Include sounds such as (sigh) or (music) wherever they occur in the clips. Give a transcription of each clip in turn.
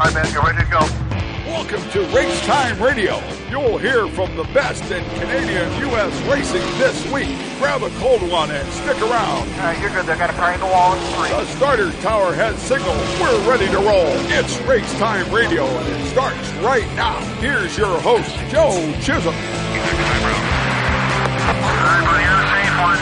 All right, man, you're ready to go. Welcome to Race Time Radio. You'll hear from the best in Canadian U.S. racing this week. Grab a cold one and stick around. All right, you're good. They got a car in the wall in three. The starter tower has signal. We're ready to roll. It's Race Time Radio, and it starts right now. Here's your host, Joe Chisholm. All right, buddy, you're the safe one.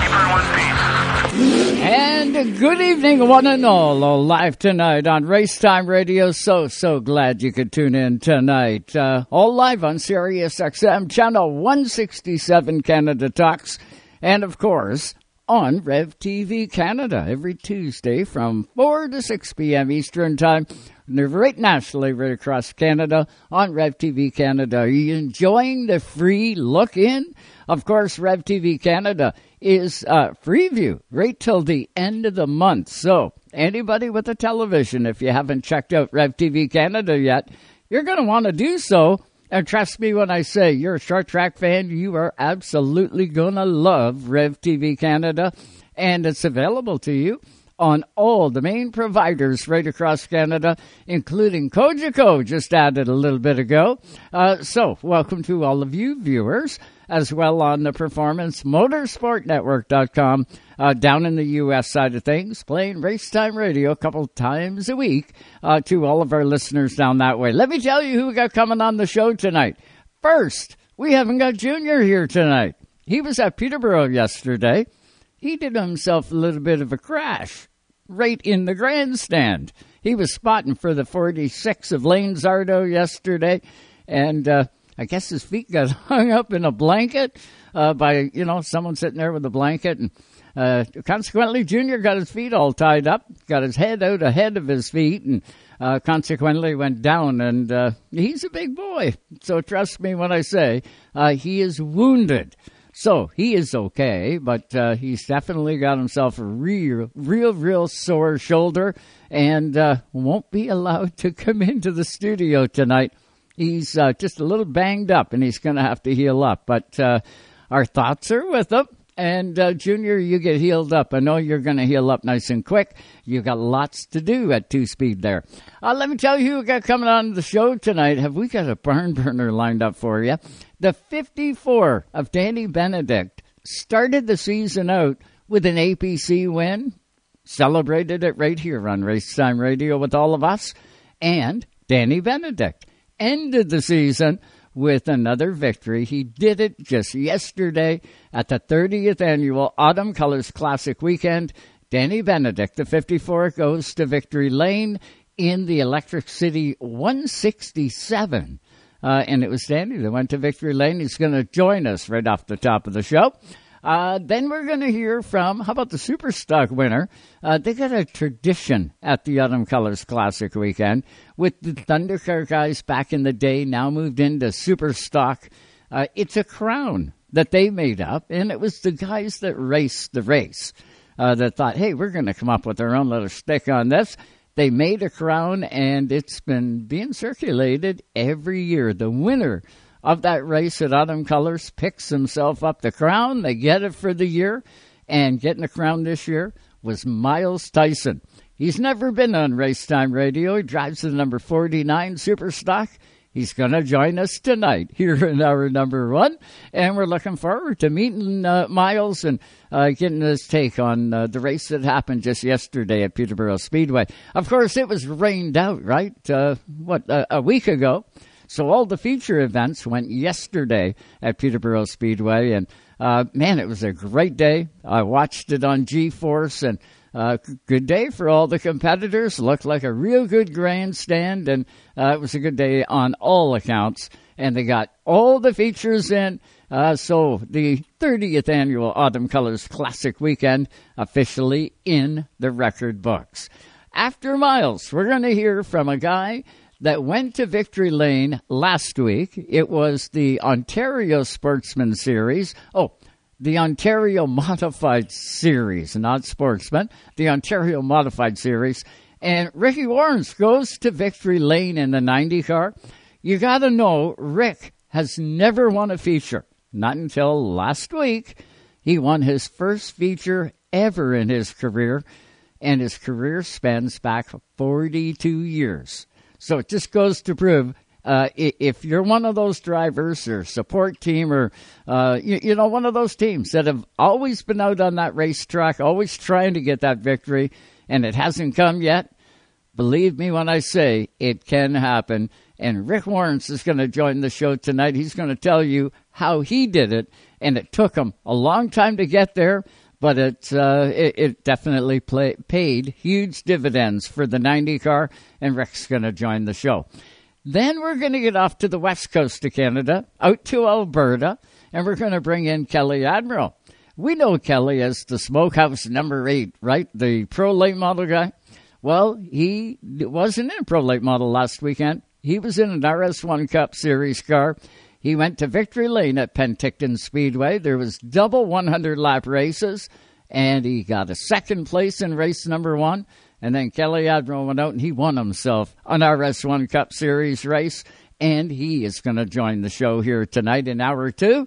Keep her in one piece. And good evening, one and all. all live tonight on Racetime Radio. So, so glad you could tune in tonight. Uh, all live on Sirius XM channel 167 Canada Talks. And of course, on Rev TV Canada every Tuesday from 4 to 6 p.m. Eastern Time. Right nationally, right across Canada on Rev TV Canada. Are you enjoying the free look in? Of course, Rev TV Canada is uh, Freeview right till the end of the month. So, anybody with a television, if you haven't checked out Rev TV Canada yet, you're going to want to do so. And trust me when I say you're a short track fan, you are absolutely going to love Rev TV Canada. And it's available to you on all the main providers right across Canada, including Cogeco, just added a little bit ago. Uh, so, welcome to all of you viewers as well on the Performance Motorsport Network.com uh, down in the U.S. side of things, playing race time radio a couple times a week uh, to all of our listeners down that way. Let me tell you who we got coming on the show tonight. First, we haven't got Junior here tonight. He was at Peterborough yesterday. He did himself a little bit of a crash right in the grandstand. He was spotting for the 46 of Lane Zardo yesterday, and uh, I guess his feet got (laughs) hung up in a blanket uh, by you know someone sitting there with a blanket, and uh, consequently, Junior got his feet all tied up, got his head out ahead of his feet, and uh, consequently went down. And uh, he's a big boy, so trust me when I say uh, he is wounded. So he is okay, but uh, he's definitely got himself a real, real, real sore shoulder, and uh, won't be allowed to come (laughs) into the studio tonight he's uh, just a little banged up and he's going to have to heal up. But uh, our thoughts are with him. And uh, Junior, you get healed up. I know you're going to heal up nice and quick. You got lots to do at two speed there. Uh, let me tell you who got coming on the show tonight. Have we got a barn burner lined up for you? The 54 of Danny Benedict started the season out with an APC win. Celebrated it right here on Racetime Radio with all of us. And Danny Benedict ended the season with another victory. He did it just yesterday at the 30th annual Autumn Colors Classic weekend. Danny Benedict, the 54, goes to Victory Lane in the Electric City 167. Uh, and it was Danny that went to Victory Lane. He's going to join us right off the top of the show. Uh, then we're going to hear from, how about the Superstock winner? Uh, they got a tradition at the Autumn Colors Classic weekend with the Thundercar guys back in the day, now moved into Superstock. Uh, it's a crown that they made up, and it was the guys that raced the race uh, that thought, hey, we're going to come up with our own little stick on this. They made a crown, and it's been being circulated every year. The winner of that race at Autumn Colors picks himself up the crown. They get it for the year, and getting the crown this year was Miles Tyson. He's never been on Racetime Radio. He drives the number 49 Superstock. He's going to join us tonight here in our number one, and we're looking forward to meeting uh, Miles and uh, getting his take on uh, the race that happened just yesterday at Peterborough Speedway. Of course, it was rained out, right? Uh, what a week ago, so all the feature events went yesterday at Peterborough Speedway, and uh, man, it was a great day. I watched it on G-Force, and uh, good day for all the competitors. Looked like a real good grandstand, and uh, it was a good day on all accounts. And they got all the features in. Uh, so the 30th annual Autumn Colors Classic Weekend officially in the record books. After Miles, we're going to hear from a guy that went to Victory Lane last week. It was the Ontario Sportsman Series. Oh, the Ontario Modified Series, not Sportsman, the Ontario Modified Series. And Ricky Warnes goes to Victory Lane in the 90 car. You got to know, Rick has never won a feature. Not until last week. He won his first feature ever in his career, and his career spans back 42 years. So it just goes to prove uh, if you're one of those drivers or support team or uh, you, you, know one of those teams that have always been out on that racetrack, always trying to get that victory, and it hasn't come yet, believe me when I say it can happen. And Rick Warnes is going to join the show tonight. He's going to tell you how he did it, and it took him a long time to get there but it, uh, it, it definitely play, paid huge dividends for the 90 car, and Rick's going to join the show. Then we're going to get off to the west coast of Canada, out to Alberta, and we're going to bring in Kelly Admiraal. We know Kelly as the Smokehouse number eight, right? The pro late model guy. Well, he wasn't in a pro late model last weekend. He was in an RS1 Cup Series car. He went to victory lane at Penticton Speedway. There was double 100 lap races, and he got a second place in race number one. And then Kelly Admiraal went out and he won himself an RS1 Cup Series race. And he is going to join the show here tonight in hour two.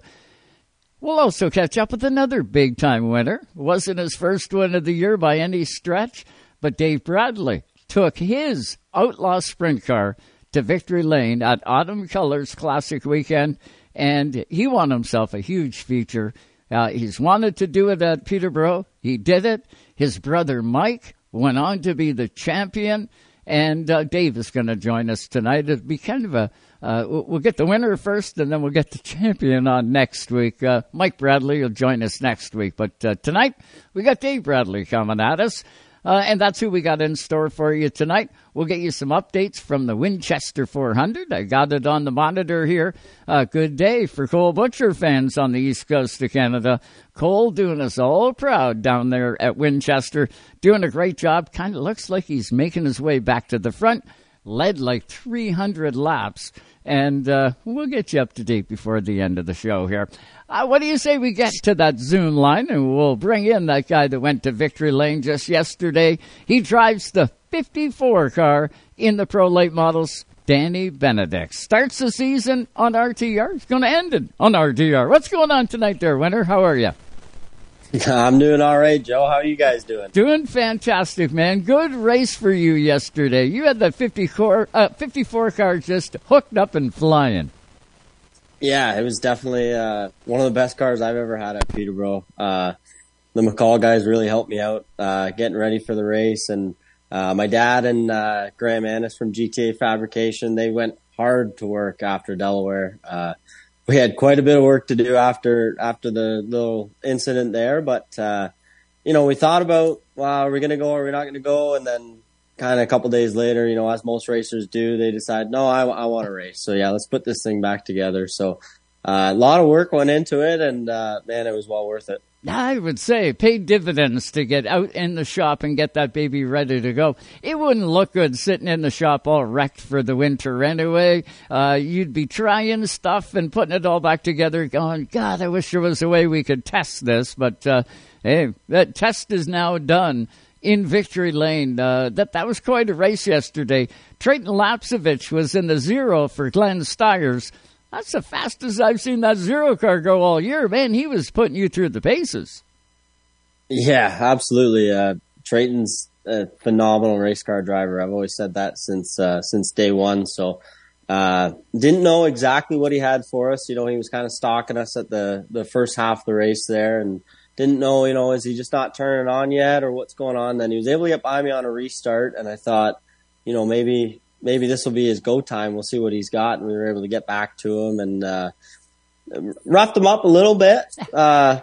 We'll also catch up with another big time winner. Wasn't his first win of the year by any stretch, but Dave Bradley took his Outlaw Sprint car to Victory Lane at Autumn Colors Classic Weekend, and he won himself a huge feature. Uh, he's wanted to do it at Peterborough. He did it. His brother Mike went on to be the champion, and uh, Dave is going to join us tonight. It'll be kind of a uh, we'll get the winner first, and then we'll get the champion on next week. Uh, Mike Bradley will join us next week, but uh, tonight we got Dave Bradley coming at us. Uh, and that's who we got in store for you tonight. We'll get you some updates from the Winchester 400. I got it on the monitor here. Uh, good day for Cole Butcher fans on the east coast of Canada. Cole doing us all proud down there at Winchester, doing a great job. Kind of looks like he's making his way back to the front. Led like 300 laps and uh, we'll get you up to date before the end of the show here. Uh, what do you say we get to that Zoom line and we'll bring in that guy that went to Victory Lane just yesterday? He drives the 54 car in the Pro Late Models. Danny Benedict starts the season on RTR. He's going to end it on RTR. What's going on tonight there, Winter? How are you? (laughs) I'm doing all right, Joe. How are you guys doing? Doing fantastic, man. Good race for you yesterday. You had that 54, uh, 54 car just hooked up and flying. Yeah, it was definitely uh, one of the best cars I've ever had at Peterborough. Uh, the McCall guys really helped me out uh, getting ready for the race, and uh, my dad and uh, Graham Annis from GTA Fabrication they went hard to work after Delaware we had quite a bit of work to do after after the little incident there, but uh, you know, we thought about, well, are we going to go or are we not going to go? And then kind of a couple days later, you know, as most racers do, they decide, no, I, I want to race. So yeah, let's put this thing back together. So uh, a lot of work went into it, and uh, man, it was well worth it. I would say paid dividends to get out in the shop and get that baby ready to go. It wouldn't look good sitting in the shop all wrecked for the winter anyway. Uh, you'd be trying stuff and putting it all back together, going, God, I wish there was a way we could test this. But uh, hey, that test is now done in Victory Lane. Uh, that that was quite a race yesterday. Trayton Lapcevich was in the zero for Glenn Stiers. That's the fastest I've seen that zero car go all year. Man, he was putting you through the paces. Yeah, absolutely. Uh, Trayton's a phenomenal race car driver. I've always said that since uh, since day one. So uh, didn't know exactly what he had for us. You know, he was kind of stalking us at the the first half of the race there, and didn't know, you know, is he just not turning on yet or what's going on? Then he was able to get by me on a restart, and I thought, you know, maybe maybe this will be his go time. We'll see what he's got. And we were able to get back to him and, uh, roughed him up a little bit. (laughs) Uh,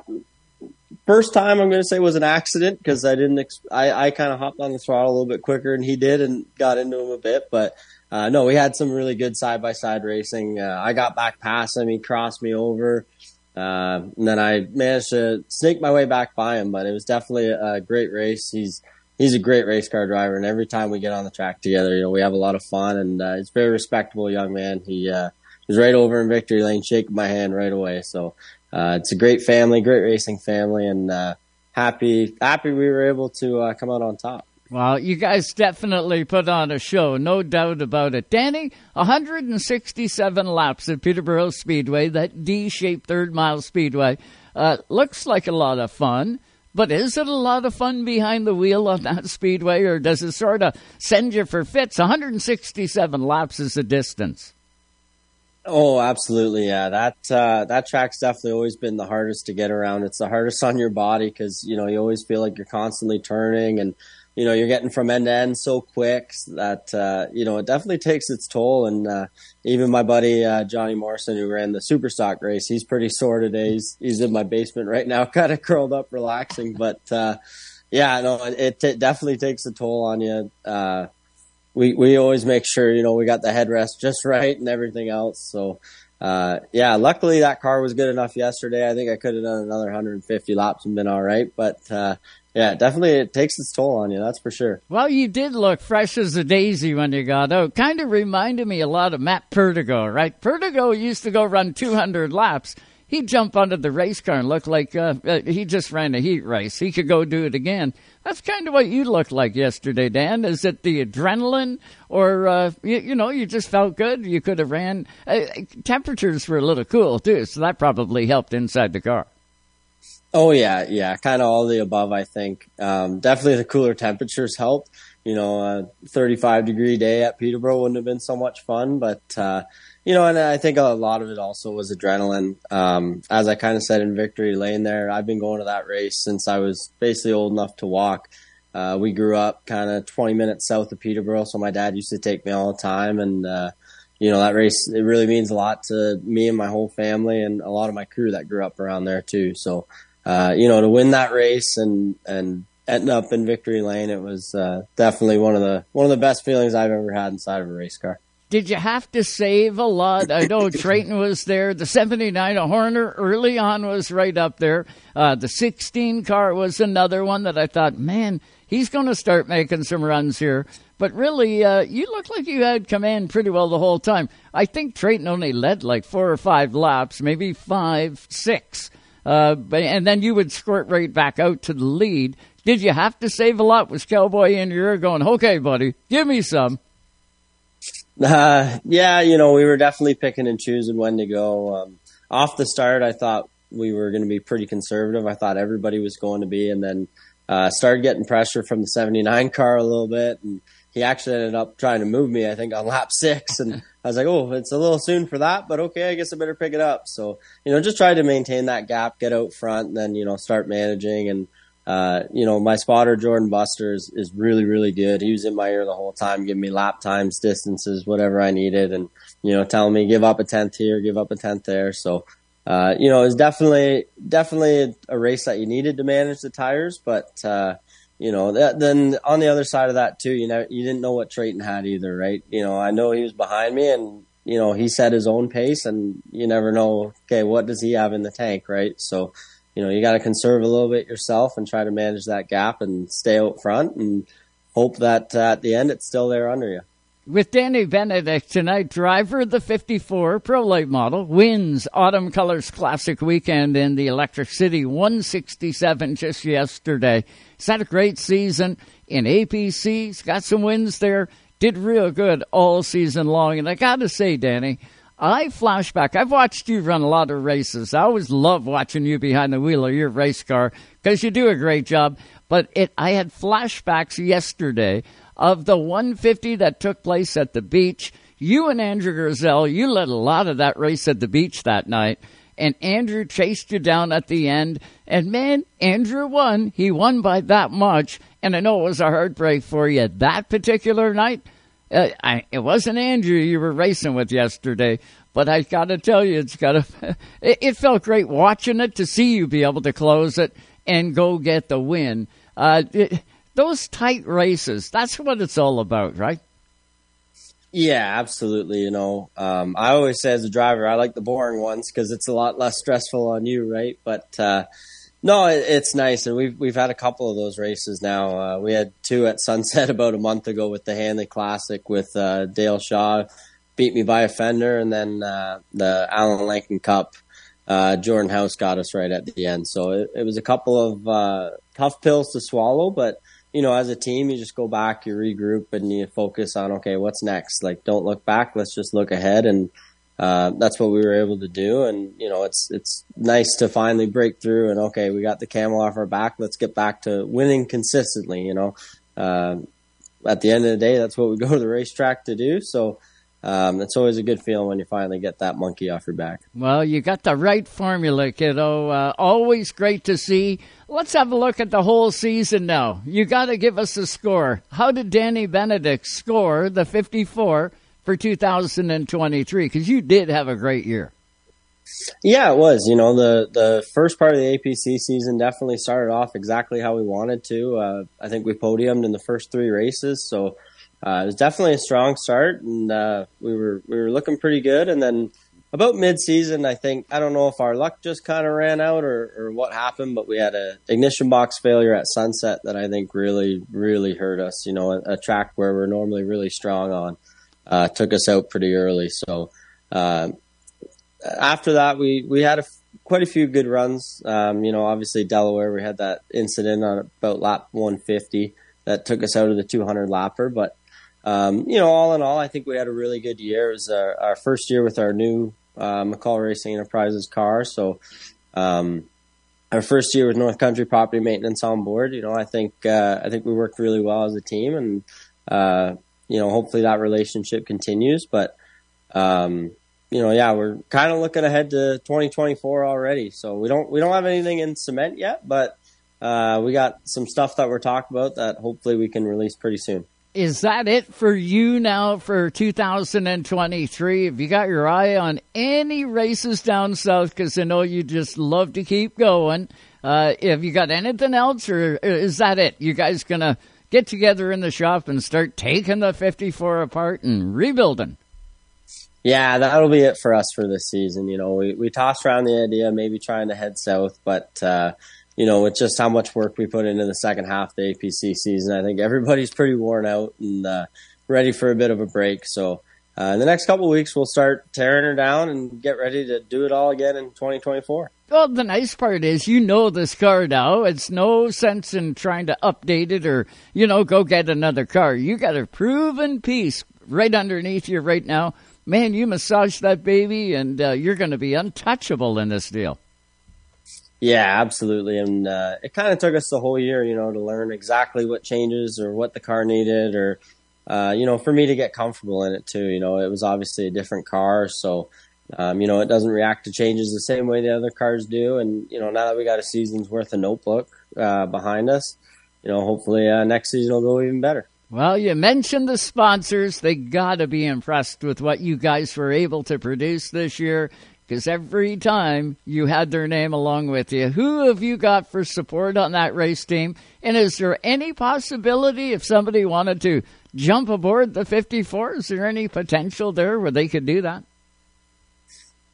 first time I'm going to say was an accident because I didn't, ex- I, I kind of hopped on the throttle a little bit quicker than he did and got into him a bit. But, uh, no, we had some really good side by side racing. Uh, I got back past him. He crossed me over. Uh, and then I managed to snake my way back by him, but it was definitely a, a great race. He's, he's a great race car driver, and every time we get on the track together, you know, we have a lot of fun, and uh, he's a very respectable young man. He uh, was right over in victory lane, shaking my hand right away. So uh, it's a great family, great racing family, and uh, happy happy we were able to uh, come out on top. Well, you guys definitely put on a show, no doubt about it. Danny, 167 laps at Peterborough Speedway, that D-shaped third mile speedway. Uh, looks like a lot of fun. But is it a lot of fun behind the wheel on that speedway, or does it sort of send you for fits? 167 laps is the distance. Oh, absolutely, yeah. That uh, that track's definitely always been the hardest to get around. It's the hardest on your body because you know you always feel like you're constantly turning and you know, you're getting from end to end so quick that, uh, you know, it definitely takes its toll. And, uh, even my buddy, uh, Johnny Morrison, who ran the super stock race, he's pretty sore today. He's, he's in my basement right now, (laughs) kind of curled up, relaxing. But, uh, yeah, no, it, it definitely takes a toll on you. Uh, we, we always make sure, you know, we got the headrest just right and everything else. So, uh, yeah, luckily that car was good enough yesterday. I think I could have done another 150 laps and been all right. But, yeah, definitely it takes its toll on you, that's for sure. Well, you did look fresh as a daisy when you got out. Kind of reminded me a lot of Matt Perdigo, right? Perdigo used to go run 200 laps. He'd jump onto the race car and look like uh, uh, he just ran a heat race. He could go do it again. That's kind of what you looked like yesterday, Dan. Is it the adrenaline, or uh, you, you, know, you just felt good? You could have ran. Uh, temperatures were a little cool too, so that probably helped inside the car. Oh yeah, yeah, kind of all the above. I think um, definitely the cooler temperatures helped. You know, a 35 degree day at Peterborough wouldn't have been so much fun, but uh, you know, and I think a lot of it also was adrenaline. Um, as I kind of said in Victory Lane, there, I've been going to that race since I was basically old enough to walk. Uh, we grew up kind of 20 minutes south of Peterborough, so my dad used to take me all the time, and uh, you know that race it really means a lot to me and my whole family and a lot of my crew that grew up around there too. So uh, you know, to win that race and, and end up in victory lane, it was, uh, definitely one of the, one of the best feelings I've ever had inside of a race car. Did you have to save a lot? I know (laughs) Trayton was there. The 79 a Horner early on was right up there. Uh, the 16 car was another one that I thought, man, he's going to start making some runs here. But really, uh, you looked like you had command pretty well the whole time. I think Trayton only led like four or five laps, maybe five, six. Uh, and then you would squirt right back out to the lead. Did you have to save a lot? Was Cowboy in your ear going, okay, buddy, give me some? Uh, yeah, you know, we were definitely picking and choosing when to go. Um, off the start, I thought we were going to be pretty conservative. I thought everybody was going to be, and then uh, started getting pressure from the 79 car a little bit. And he actually ended up trying to move me, I think, on lap six. And (laughs) I was like, oh, it's a little soon for that, but okay, I guess I better pick it up. So, you know, just try to maintain that gap, get out front, and then, you know, start managing. And, uh, you know, my spotter, Jordan Buster, is, is really, really good. He was in my ear the whole time, giving me lap times, distances, whatever I needed, and, you know, telling me give up a tenth here, give up a tenth there. So, uh, you know, it's definitely, definitely a race that you needed to manage the tires, but, uh, you know, that, then on the other side of that too, you know, you didn't know what Trayton had either, right? You know, I know he was behind me and, you know, he set his own pace and you never know, okay, what does he have in the tank, right? So, you know, you got to conserve a little bit yourself and try to manage that gap and stay out front and hope that uh, at the end it's still there under you with Danny Benedict tonight, driver of the 54 Pro Lite model, wins Autumn Colors Classic weekend in the Electric City 167 just yesterday. He's had a great season in APC. He's got some wins there. Did real good all season long. And I got to say, Danny, I flashback. I've watched you run a lot of races. I always love watching you behind the wheel of your race car because you do a great job. But it, I had flashbacks yesterday of the 150 that took place at the beach. You and Andrew Griselle, you led a lot of that race at the beach that night. And Andrew chased you down at the end. And man, Andrew won. He won by that much. And I know it was a heartbreak for you that particular night. Uh, I, it wasn't Andrew you were racing with yesterday, but I got to tell you, it's got to. (laughs) It, it, felt great watching it to see you be able to close it and go get the win. Uh, it, those tight races, that's what it's all about, right? Yeah, absolutely. You know, um, I always say as a driver, I like the boring ones because it's a lot less stressful on you, right? But uh, no, it, it's nice, and we've we've had a couple of those races now. Uh, we had two at Sunset (laughs) about a month ago with the Hanley Classic with uh, Dale Shaw beat me by a fender, and then uh, the Alan Lincoln Cup. Uh, Jordan House got us right at the end, so it, it was a couple of uh, tough pills to swallow, but you know, as a team, you just go back, you regroup, and you focus on okay, what's next. Like, don't look back. Let's just look ahead. And uh, that's what we were able to do. And you know, it's it's nice to finally break through. And okay, we got the camel off our back. Let's get back to winning consistently. You know, uh, at the end of the day, that's what we go to the racetrack to do. So. Um, it's always a good feeling when you finally get that monkey off your back. Well, you got the right formula, kiddo. Uh, always great to see. Let's have a look at the whole season now. You got to give us a score. How did Danny Benedict score the 54 for 2023? Because you did have a great year. Yeah, it was. You know, the the first part of the APC season definitely started off exactly how we wanted to. Uh, I think we podiumed in the first three races, so uh, it was definitely a strong start, and uh, we were we were looking pretty good. And then about mid season, I think I don't know if our luck just kind of ran out or, or what happened, but we had a ignition box failure at Sunset that I think really really hurt us. You know, a, a track where we're normally really strong on uh, took us out pretty early. So uh, after that, we we had a, quite a few good runs. Um, you know, obviously Delaware, we had that incident on about lap 150 that took us out of the 200 lapper, but um, you know, all in all, I think we had a really good year. It was our, our first year with our new uh, McCall Racing Enterprises car. So, um, our first year with North Country Property Maintenance on board, you know, I think uh, I think we worked really well as a team, and uh, you know, hopefully that relationship continues. But um, you know, yeah, we're kind of looking ahead to 2024 already. So we don't we don't have anything in cement yet, but uh, we got some stuff that we're talking about that hopefully we can release pretty soon is that it for you now for 2023? Have you got your eye on any races down south? Because I know you just love to keep going. Uh, have you got anything else, or is that it? You guys gonna get together in the shop and start taking the 54 apart and rebuilding? Yeah, that'll be it for us for this season. You know, we we tossed around the idea maybe trying to head south, but. Uh, you know, with just how much work we put into the second half of the APC season, I think everybody's pretty worn out and uh, ready for a bit of a break. So uh, in the next couple weeks, we'll start tearing her down and get ready to do it all again in 2024. Well, the nice part is you know this car now. It's no sense in trying to update it or, you know, go get another car. You got a proven piece right underneath you right now. Man, you massage that baby and uh, you're going to be untouchable in this deal. Yeah, absolutely. And uh, it kind of took us the whole year, you know, to learn exactly what changes or what the car needed, or uh, you know, for me to get comfortable in it too. You know, it was obviously a different car, so um, you know, it doesn't react to changes the same way the other cars do. And you know, now that we got a season's worth of notebook uh, behind us, you know, hopefully uh, next season will go even better. Well, you mentioned the sponsors. They got to be impressed with what you guys were able to produce this year because every time you had their name along with you. Who have you got for support on that race team? And is there any possibility if somebody wanted to jump aboard the 54, is there any potential there where they could do that?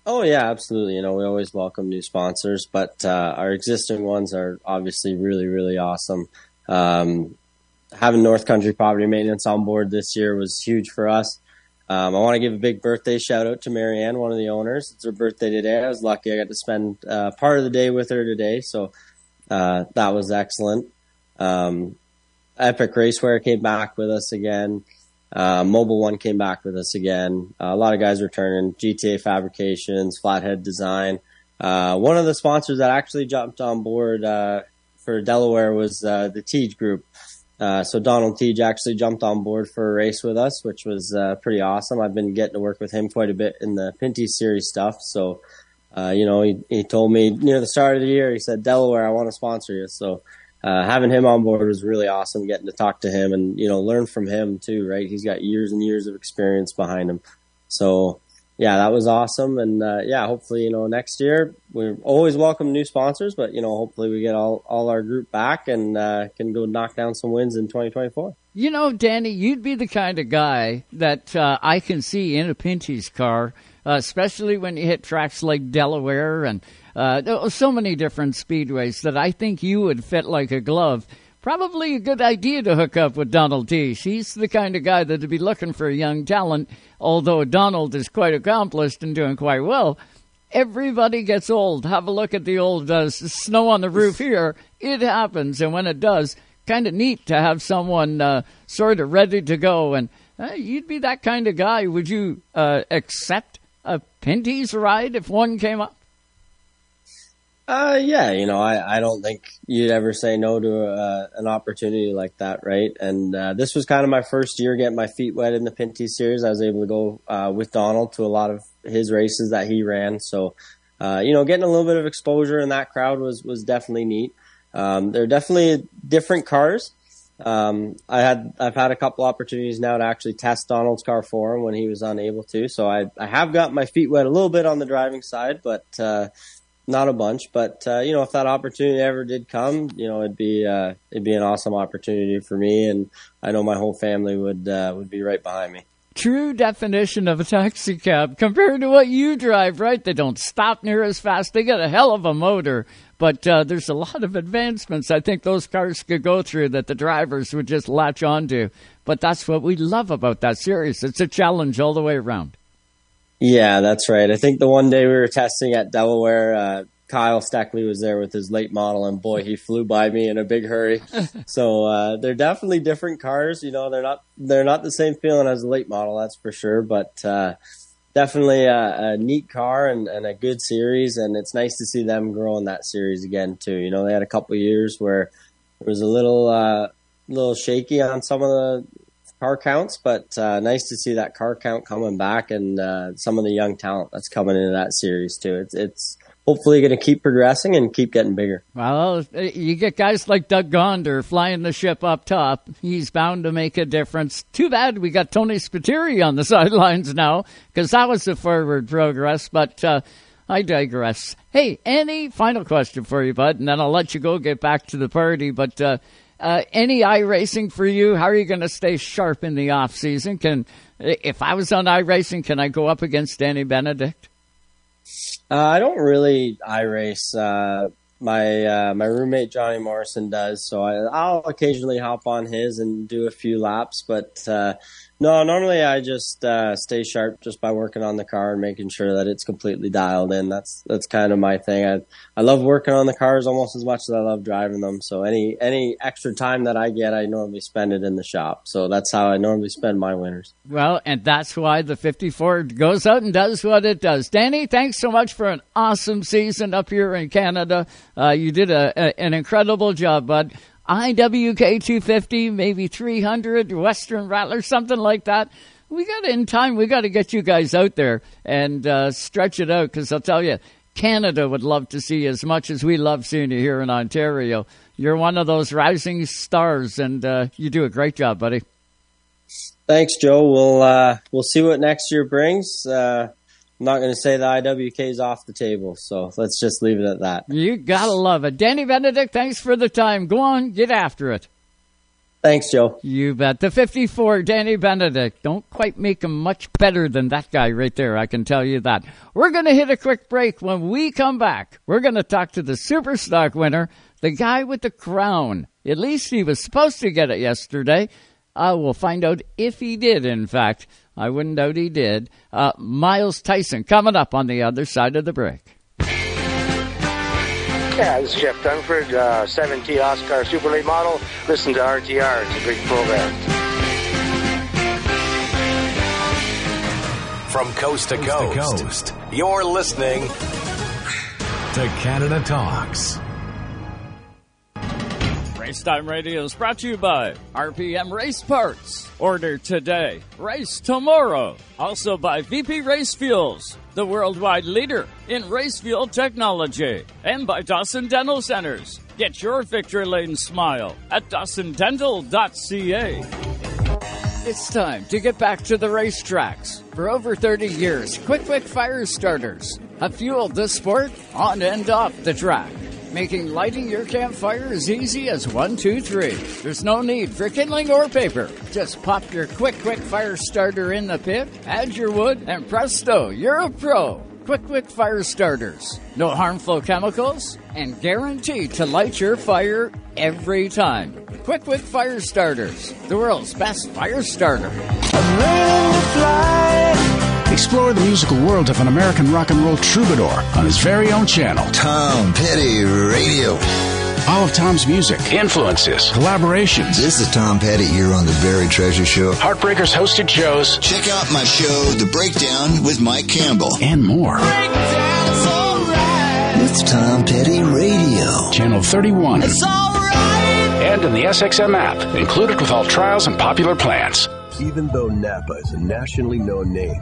Oh yeah, absolutely. You know, we always welcome new sponsors, but uh, our existing ones are obviously really, really awesome. Um, having North Country Property Maintenance on board this year was huge for us. Um, I want to give a big birthday shout out to Marianne, one of the owners. It's her birthday today. I was lucky I got to spend uh, part of the day with her today, so uh, that was excellent. Um, Epic Racewear came back with us again. Uh, Mobil One came back with us again. Uh, a lot of guys returning. GTA Fabrications, Flathead Design. Uh, one of the sponsors that actually jumped on board uh, for Delaware was the Theetge Group. Uh, so Donald Theetge actually jumped on board for a race with us, which was uh, pretty awesome. I've been getting to work with him quite a bit in the Pinty Series stuff. So, uh, you know, he, he told me near the start of the year, he said, Delaware, I want to sponsor you. So, uh, having him on board was really awesome, getting to talk to him and, you know, learn from him too, right? He's got years and years of experience behind him. So, yeah, that was awesome. And uh, yeah, hopefully, you know, next year we're always welcome new sponsors, but you know, hopefully we get all, all our group back and uh, can go knock down some wins in 2024. You know, Danny, you'd be the kind of guy that uh, I can see in a Pinty's car, uh, especially when you hit tracks like Delaware and uh, so many different speedways that I think you would fit like a glove probably a good idea to hook up with Donald Theetge. He's the kind of guy that'd be looking for a young talent, although Donald is quite accomplished and doing quite well. Everybody gets old. Have a look at the old uh, snow on the roof here. It happens, and when it does, kind of neat to have someone uh, sort of ready to go. And uh, you'd be that kind of guy. Would you uh, accept a Pinty's ride if one came up? Uh, yeah, you know, I, I don't think you'd ever say no to uh, an opportunity like that, right? And uh, this was kind of my first year getting my feet wet in the Pinty series. I was able to go uh, with Donald to a lot of his races that he ran. So, uh, you know, getting a little bit of exposure in that crowd was was definitely neat. Um, they're definitely different cars. Um, I had I've had a couple opportunities now to actually test Donald's car for him when he was unable to. So I I have got my feet wet a little bit on the driving side, but uh, not a bunch, but uh, you know, if that opportunity ever did come, you know, it'd be uh, it'd be an awesome opportunity for me, and I know my whole family would uh, would be right behind me. True definition of a taxi cab compared to what you drive, right? They don't stop near as fast. They got a hell of a motor, but uh, there's a lot of advancements I think those cars could go through that the drivers would just latch onto. But that's what we love about that series. It's a challenge all the way around. Yeah, that's right. I think the one day we were testing at Delaware, uh, Kyle Steckley was there with his late model, and boy, he flew by me in a big hurry. (laughs) so uh, they're definitely different cars. You know, they're not they're not the same feeling as a late model, that's for sure. But uh, definitely a, a, neat car and, and, a good series, and it's nice to see them grow in that series again too. You know, they had a couple years where it was a little uh, little shaky on some of the car counts, but uh, nice to see that car count coming back and uh, some of the young talent that's coming into that series too. It's it's hopefully going to keep progressing and keep getting bigger. Well, you get guys like Doug Gonder flying the ship up top. He's bound to make a difference. Too bad we got Tony Spiteri on the (laughs) sidelines now because that was a forward progress, but. Uh, I digress. Hey, any final question for you, bud, and then I'll let you go get back to the party. But uh, any iRacing for you? How are you going to stay sharp in the off season? Can if I was on iRacing, can I go up against Danny Benedict? Uh, I don't really iRace. Uh, my uh, my roommate Johnny Morrison does, so I, will occasionally hop on his and do a few laps. But uh, no, normally I just uh, stay sharp just by working on the car and making sure that it's completely dialed in. That's that's kind of my thing. I I love working on the cars almost as much as I love driving them. So any any extra time that I get, I normally spend it in the shop. So that's how I normally spend my winters. Well, and that's why the 54 goes out and does what it does. Danny, thanks so much for an awesome season up here in Canada. Uh, you did a, a, an incredible job, bud. IWK 250, maybe 300, Western Rattler, something like that. We got in time. We got to get you guys out there and uh, stretch it out because I'll tell you, Canada would love to see as much as we love seeing you here in Ontario. You're one of those rising stars, and uh, you do a great job, buddy. Thanks, Joe. We'll uh, we'll see what next year brings. Uh, I'm not going to say the IWK is off the table, so let's just leave it at that. You gotta love it, Danny Benedict. Thanks for the time. Go on, get after it. Thanks, Joe. You bet. The 54, Danny Benedict. Don't quite make him much better than that guy right there, I can tell you that. We're going to hit a quick break. When we come back, we're going to talk to the Superstock winner, the guy with the crown. At least he was supposed to get it yesterday. Uh, we'll find out if he did, in fact. I wouldn't doubt he did. Uh, Miles Tyson coming up on the other side of the break. Yeah, this is Jeff Dunford, uh, 7T Oscar Super Late Model. Listen to RTR. It's a great program. From coast to coast, coast, to coast. you're listening to Canada Talks. Racetime Radio is brought to you by RPM Race Parts. Order today, race tomorrow. Also by VP Race Fuels, the worldwide leader in race fuel technology. And by Dawson Dental Centers. Get your victory lane smile at dawsondental.ca. It's time to get back to the racetracks. For over 30 years, Quick Quick Fire Starters have fueled the sport on and off the track making lighting your campfire as easy as one, two, three. There's no need for kindling or paper. Just pop your quick, quick fire starter in the pit, add your wood, and presto, you're a pro. Quick Quick Fire Starters. No harmful chemicals and guaranteed to light your fire every time. Quick Quick Fire Starters, the world's best fire starter. Explore the musical world of an American rock and roll troubadour on his very own channel. Tom Petty Radio. All of Tom's music, influences, collaborations. This is Tom Petty here on the Buried Treasure Show. Heartbreakers hosted shows. Check out my show, The Breakdown with Mike Campbell. And more. It's Tom Petty Radio. Channel 31. It's alright. And in the SXM app, included with all trials and popular plans. Even though Napa is a nationally known name,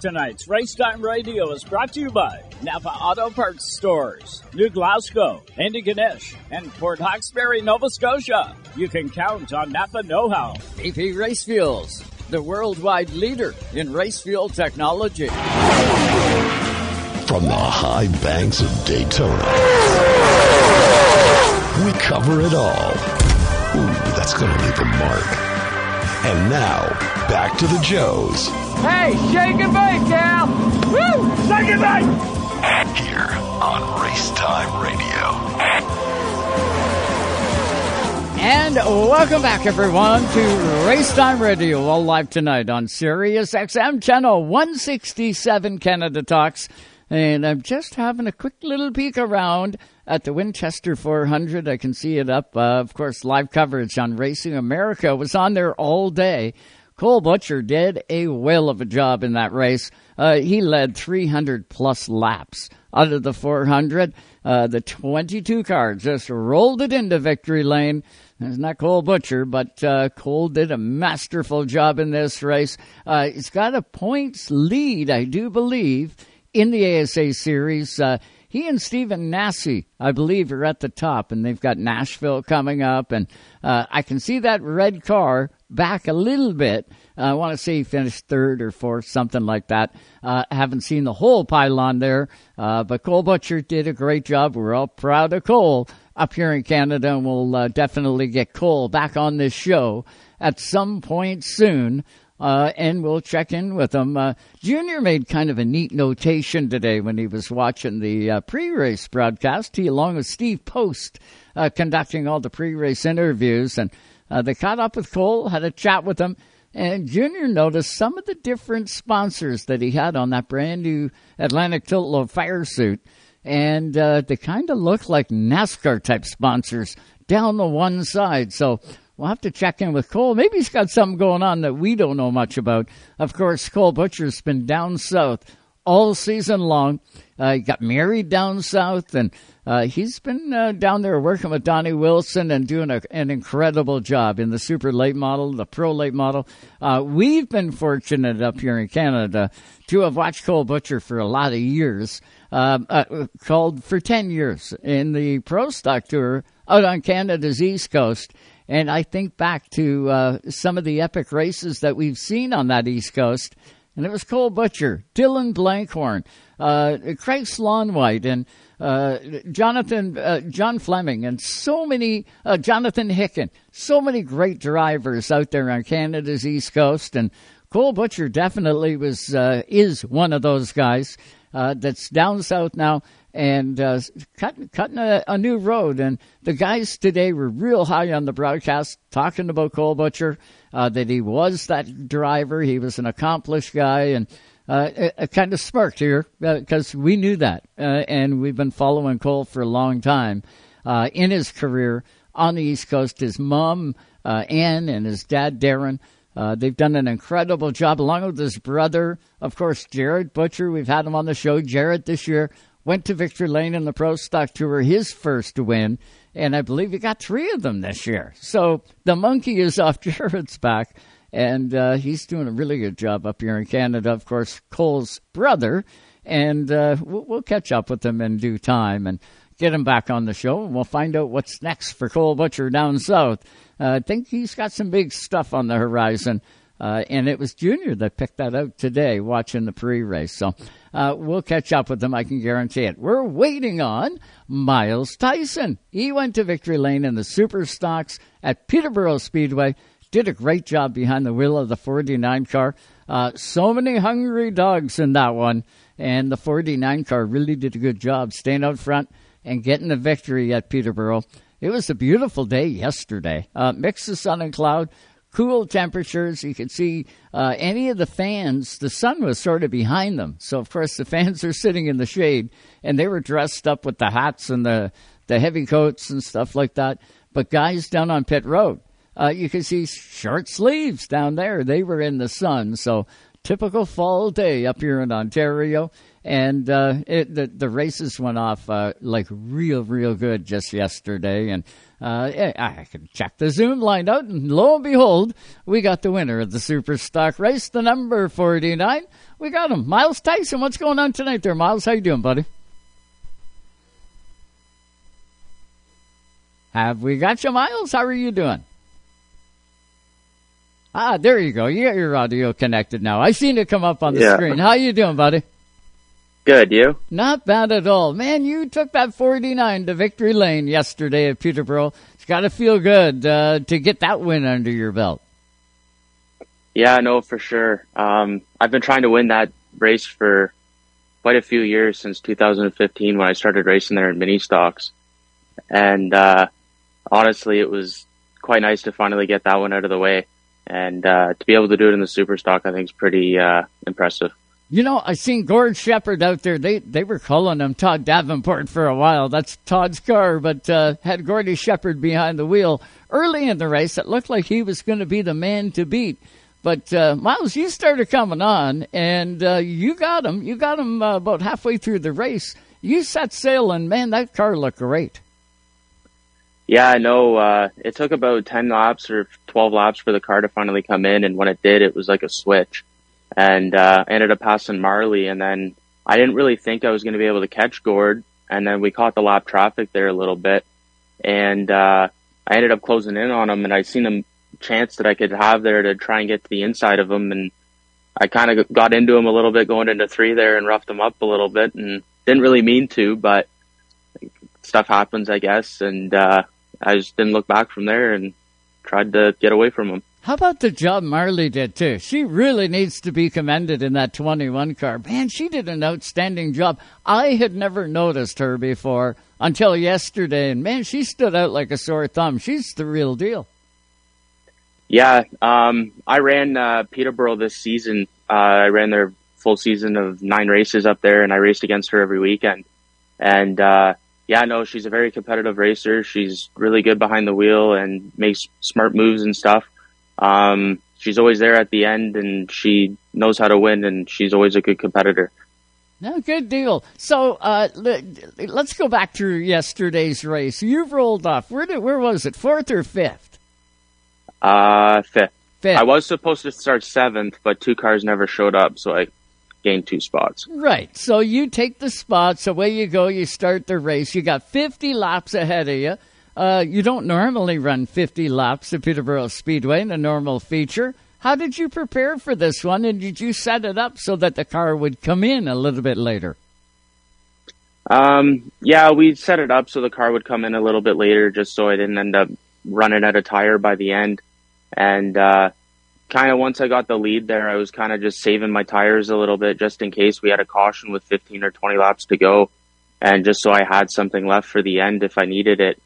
Tonight's Racetime Radio is brought to you by Napa Auto Parts Stores, New Glasgow, Antigonish, and Port Hawkesbury, Nova Scotia. You can count on Napa Know How. VP Race Fuels, the worldwide leader in race fuel technology. From the high banks of Daytona, we cover it all. Ooh, that's going to leave a mark. And now, back to the Joes. Hey, shake and bake, Cal! Woo! Shake and bake! Here on Race Time Radio. And welcome back, everyone, to Race Time Radio, all live tonight on Sirius XM Channel 167 Canada Talks. And I'm just having a quick little peek around at the Winchester 400. I can see it up. Uh, of course, live coverage on Racing America was on there all day. Cole Butcher did a whale of a job in that race. Uh, he led 300 plus laps out of the 400. Uh, the 22 car just rolled it into victory lane. It's not Cole Butcher, but uh, Cole did a masterful job in this race. Uh, he's got a points lead, I do believe in the ASA series. Uh, he and Stephen Nasse, I believe, are at the top, and they've got Nashville coming up. And uh, I can see that red car back a little bit. Uh, I want to say he finished third or fourth, something like that. Uh, haven't seen the whole pylon there, uh, but Cole Butcher did a great job. We're all proud of Cole up here in Canada, and we'll uh, definitely get Cole back on this show at some point soon uh, and we'll check in with him. Uh, Junior made kind of a neat notation today when he was watching the uh, pre-race broadcast. He, along with Steve Post, uh, conducting all the pre-race interviews, and uh, they caught up with Cole, had a chat with him. And Junior noticed some of the different sponsors that he had on that brand new Atlantic Tilt fire suit. And uh, they kind of look like NASCAR type sponsors down the one side. So We'll have to check in with Cole. Maybe he's got something going on that we don't know much about. Of course, Cole Butcher's been down south all season long. Uh, he got married down south, and uh, he's been uh, down there working with Donnie Wilson and doing a, an incredible job in the super late model, the pro late model. Uh, we've been fortunate up here in Canada to have watched Cole Butcher for a lot of years, um, uh, called for 10 years in the Pro Stock Tour out on Canada's East Coast. And I think back to uh, some of the epic races that we've seen on that East Coast. And it was Cole Butcher, Dylan Blenkhorn, uh, Craig Slaunwhite, and uh, Jonathan, uh, John Fleming, and so many, uh, Jonathan Hicken, so many great drivers out there on Canada's East Coast. And Cole Butcher definitely was, uh, is one of those guys. Uh, that's down south now and uh, cutting, cutting a, a, new road. And the guys today were real high on the broadcast, talking about Cole Butcher, uh, that he was that driver. He was an accomplished guy, and uh, a, a kind of smirked here because uh, we knew that, uh, and we've been following Cole for a long time uh, in his career on the East Coast. His mom, Ann, and his dad, Darren. they've done an incredible job, along with his brother, of course, Jared Butcher. We've had him on the show. Jared this year went to Victory Lane in the Pro Stock Tour, his first win, and I believe he got three of them this year. So the monkey is (laughs) off Jared's back, and uh, he's doing a really good job up here in Canada. Of course, Cole's brother, and uh, we'll, we'll catch up with him in due time and get him back on the show, and we'll find out what's next for Cole Butcher down south. Uh, I think he's got some big stuff on the horizon. Uh, and it was Junior that picked that out today watching the pre race. So uh, we'll catch up with them, I can guarantee it. We're waiting on Miles Tyson. He went to Victory Lane in the Super Stocks at Peterborough Speedway did a great job behind the wheel of the 49 car. Uh, so many hungry dogs in that one, and the 49 car really did a good job staying out front and getting the victory at Peterborough. It was a beautiful day yesterday. Uh, mix of sun and cloud, cool temperatures. You could see uh, any of the fans. The sun was sort of behind them, so of course the (laughs) fans are sitting in the shade, and they were dressed up with the hats and the the heavy coats and stuff like that. But guys down on pit road, uh, you can see short sleeves down there. They were in the sun, so typical fall day up here in Ontario. And uh, it, the the races went off uh, like real, real good just yesterday, and uh, I can check the Zoom line out, and lo and behold, we got the winner of the Super Stock race, the number forty nine. We got him, Miles Tyson. What's going on tonight, there, Miles? How you doing, buddy? Have we got you, Miles? How are you doing? Ah, there you go. You got your audio connected now. I seen it come up on the Yeah. screen. How you doing, buddy? Good, you? Not bad at all. Man, you took that 49 to victory lane yesterday at Peterborough. It's got to feel good uh, to get that win under your belt. Yeah, no, for sure. Um, I've been trying to win that race for quite a few years since 2015 when I started racing there in mini stocks. And, uh, honestly, it was quite nice to finally get that one out of the way. And, uh, to be able to do it in the super stock, I think is pretty, uh, impressive. You know, I seen Gord Shepard out there. They they were calling him Todd Davenport for a while. That's Todd's car, but uh, had Gordy Shepard behind the wheel early in the race. It looked like he was going to be the man to beat. But uh, Miles, you started coming on, and uh, you got him. You got him uh, about halfway through the race. You set sail, and man, that car looked great. Yeah, I know. Uh, it took about 10 laps or 12 laps for the car to finally come in. And when it did, it was like a switch. And, uh, ended up passing Marley. And then I didn't really think I was going to be able to catch Gord. And then we caught the lap traffic there a little bit. And, uh, I ended up closing in on him and I seen a chance that I could have there to try and get to the inside of him. And I kind of got into him a little bit going into three there and roughed him up a little bit and didn't really mean to, but stuff happens, I guess. And, uh, I just didn't look back from there and tried to get away from him. How about the job Marley did too? She really needs to be commended in that 21 car. Man, she did an outstanding job. I had never noticed her before until yesterday, and man, she stood out like a sore thumb. She's the real deal. Yeah, um, I ran uh, Peterborough this season. Uh, I ran their full season of nine races up there, and I raced against her every weekend. And uh, yeah, no, she's a very competitive racer. She's really good behind the wheel and makes smart moves and stuff. Um, she's always there at the end, and she knows how to win, and she's always a good competitor. No, good deal. So uh, let's go back to yesterday's race. You've rolled off. Where did, where was it? Fourth or fifth? Uh, fifth. Fifth. I was supposed to start seventh, but two cars never showed up, so I gained two spots. Right. So you take the spots. Away you go. You start the race. You got 50 laps ahead of you. Uh, you don't normally run 50 laps at Peterborough Speedway in a normal feature. How did you prepare for this one, and did you set it up so that the car would come in a little bit later? Um, yeah, we set it up so the car would come in a little bit later, just so I didn't end up running out of tire by the end. And uh, kind of once I got the lead there, I was kind of just saving my tires a little bit just in case we had a caution with 15 or 20 laps to go, and just so I had something left for the end if I needed it.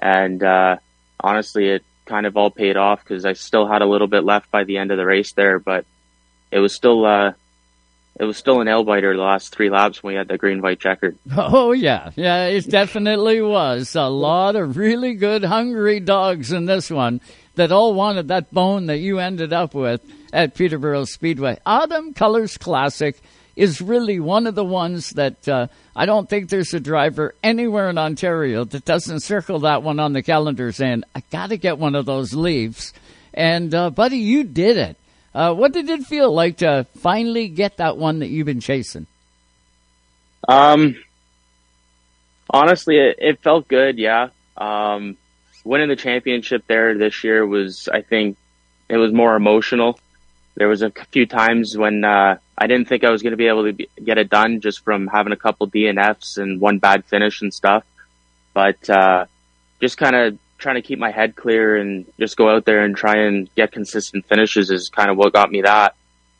And uh, honestly, it kind of all paid off because I still had a little bit left by the end of the race there, but it was still uh, it was still an nail biter the last three laps when we had the green white checkered. (laughs) Oh yeah, yeah, it definitely was a lot of really good hungry dogs in this one that all wanted that bone that you ended up with at Peterborough Speedway. Autumn Colors Classic is really one of the ones that uh, I don't think there's a driver anywhere in Ontario that doesn't circle that one on the calendar saying, I got to get one of those leaves. And, uh, buddy, you did it. Uh, what did it feel like to finally get that one that you've been chasing? Um, honestly, it, it felt good. Yeah. Um, winning the championship there this year was, I think, it was more emotional. There was a few times when uh, I didn't think I was going to be able to be, get it done just from having a couple DNFs and one bad finish and stuff. But uh, just kind of trying to keep my head clear and just go out there and try and get consistent finishes is kind of what got me that.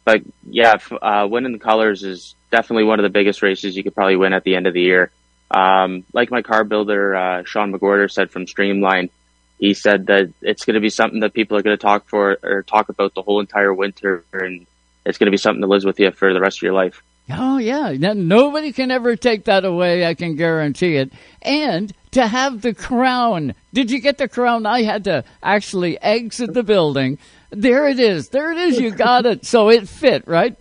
But yeah, uh, winning the colors is definitely one of the biggest races you could probably win at the end of the year. Um, like my car builder, uh, Sean McGorder said from Streamline, he said that it's going to be something that people are going to talk for or talk about the whole entire winter and it's going to be something that lives with you for the rest of your life. Oh yeah, nobody can ever take that away. I can guarantee it. And to have the crown, did you get the crown? I had to actually exit the building. There it is. There it is. You got it. So it fit, right?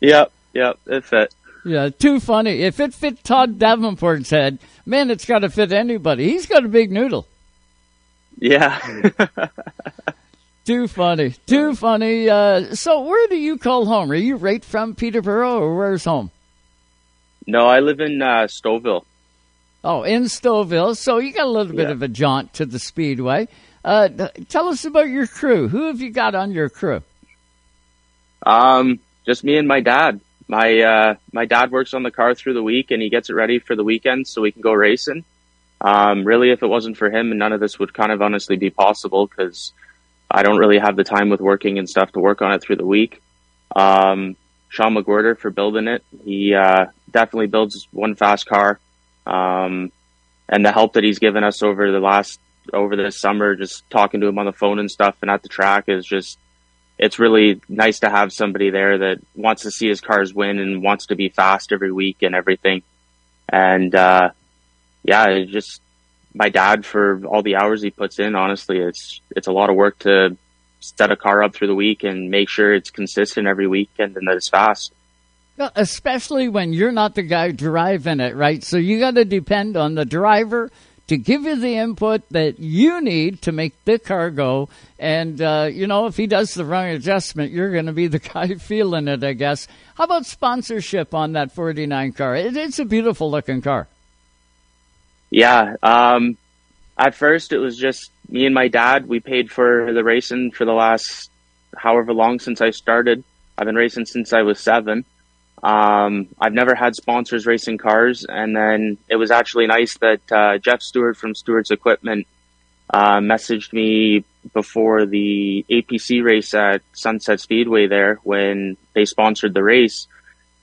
Yep. Yep. It fit. Yeah. Too funny. If it fit Todd Davenport's head, man, it's got to fit anybody. He's got a big noodle. Yeah. Too funny. Too funny. Uh, so, where do you call home? Are you right from Peterborough, or where's home? No, I live in uh, Stouffville. Oh, in Stouffville. So you got a little bit yeah. of a jaunt to the Speedway. Uh, tell us about your crew. Who have you got on your crew? Um, just me and my dad. My uh, my dad works on the car through the week, and he gets it ready for the weekend so we can go racing. Um, really, if it wasn't for him, none of this would kind of honestly be possible because I don't really have the time with working and stuff to work on it through the week. Um, Sean McGorder for building it. He uh, definitely builds one fast car. Um, and the help that he's given us over the last over this summer, just talking to him on the phone and stuff and at the track is just it's really nice to have somebody there that wants to see his cars win and wants to be fast every week and everything. And uh, yeah, just my dad for all the hours he puts in. Honestly, it's it's a lot of work to set a car up through the week and make sure it's consistent every weekend and that it's fast. Especially when you're not the guy driving it, right? So you got to depend on the driver to give you the input that you need to make the car go. And, uh, you know, if he does the wrong adjustment, you're going to be (laughs) the guy feeling it, I guess. How about sponsorship on that 49 car? It, it's a beautiful looking car. Yeah. Um, at first, it was just me and my dad. We paid for the racing for the last however long since I started. I've been racing since I was seven. Um, I've never had sponsors racing cars, and then it was actually nice that uh, Jeff Stewart from Stewart's Equipment uh, messaged me before the APC race at Sunset Speedway there when they sponsored the race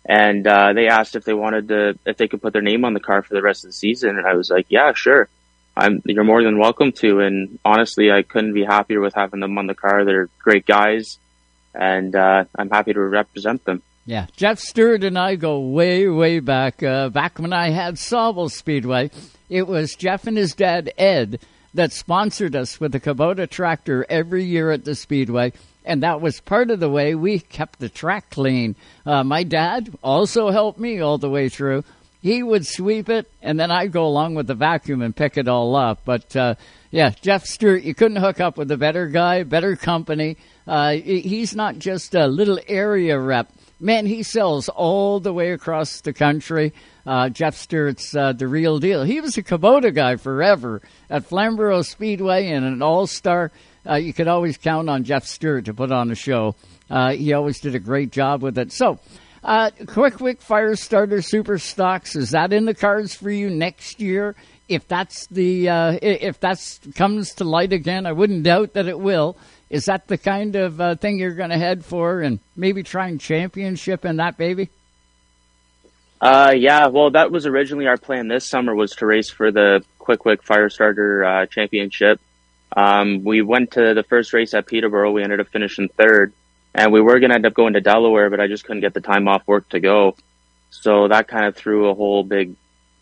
and uh, they asked if they wanted to if they could put their name on the car for the rest of the season, and I was like, yeah, sure. I'm you're more than welcome to. And honestly, I couldn't be happier with having them on the car. They're great guys, and uh, I'm happy to represent them. Yeah, Jeff Stewart and I go way, way back. Uh, back when I had Sauble Speedway, it was Jeff and his dad Ed that sponsored us with a Kubota tractor every year at the Speedway and that was part of the way we kept the track clean. Uh, my dad also helped me all the way through. He would sweep it, and then I'd go along with the vacuum and pick it all up. But uh, yeah, Jeff Stewart, you couldn't hook up with a better guy, better company. Uh, he's not just a little area rep. Man, he sells all the way across the country. Uh, Jeff Stewart's uh, the real deal. He was a Kubota guy forever at Flamborough Speedway and an all star uh, you could always count on Jeff Stewart to put on a show. Uh, he always did a great job with it. So, uh, quick, quick fire starter super stocks is that in the cards for you next year? If that's the uh, if that's comes to light again, I wouldn't doubt that it will. Is that the kind of uh, thing you're going to head for, and maybe trying championship in that baby? Uh, yeah. Well, that was originally our plan this summer was to race for the quick, quick fire starter uh, championship. Um, we went to the first race at Peterborough. We ended up finishing third, and we were going to end up going to Delaware, but I just couldn't get the time off work to go. So that kind of threw a whole big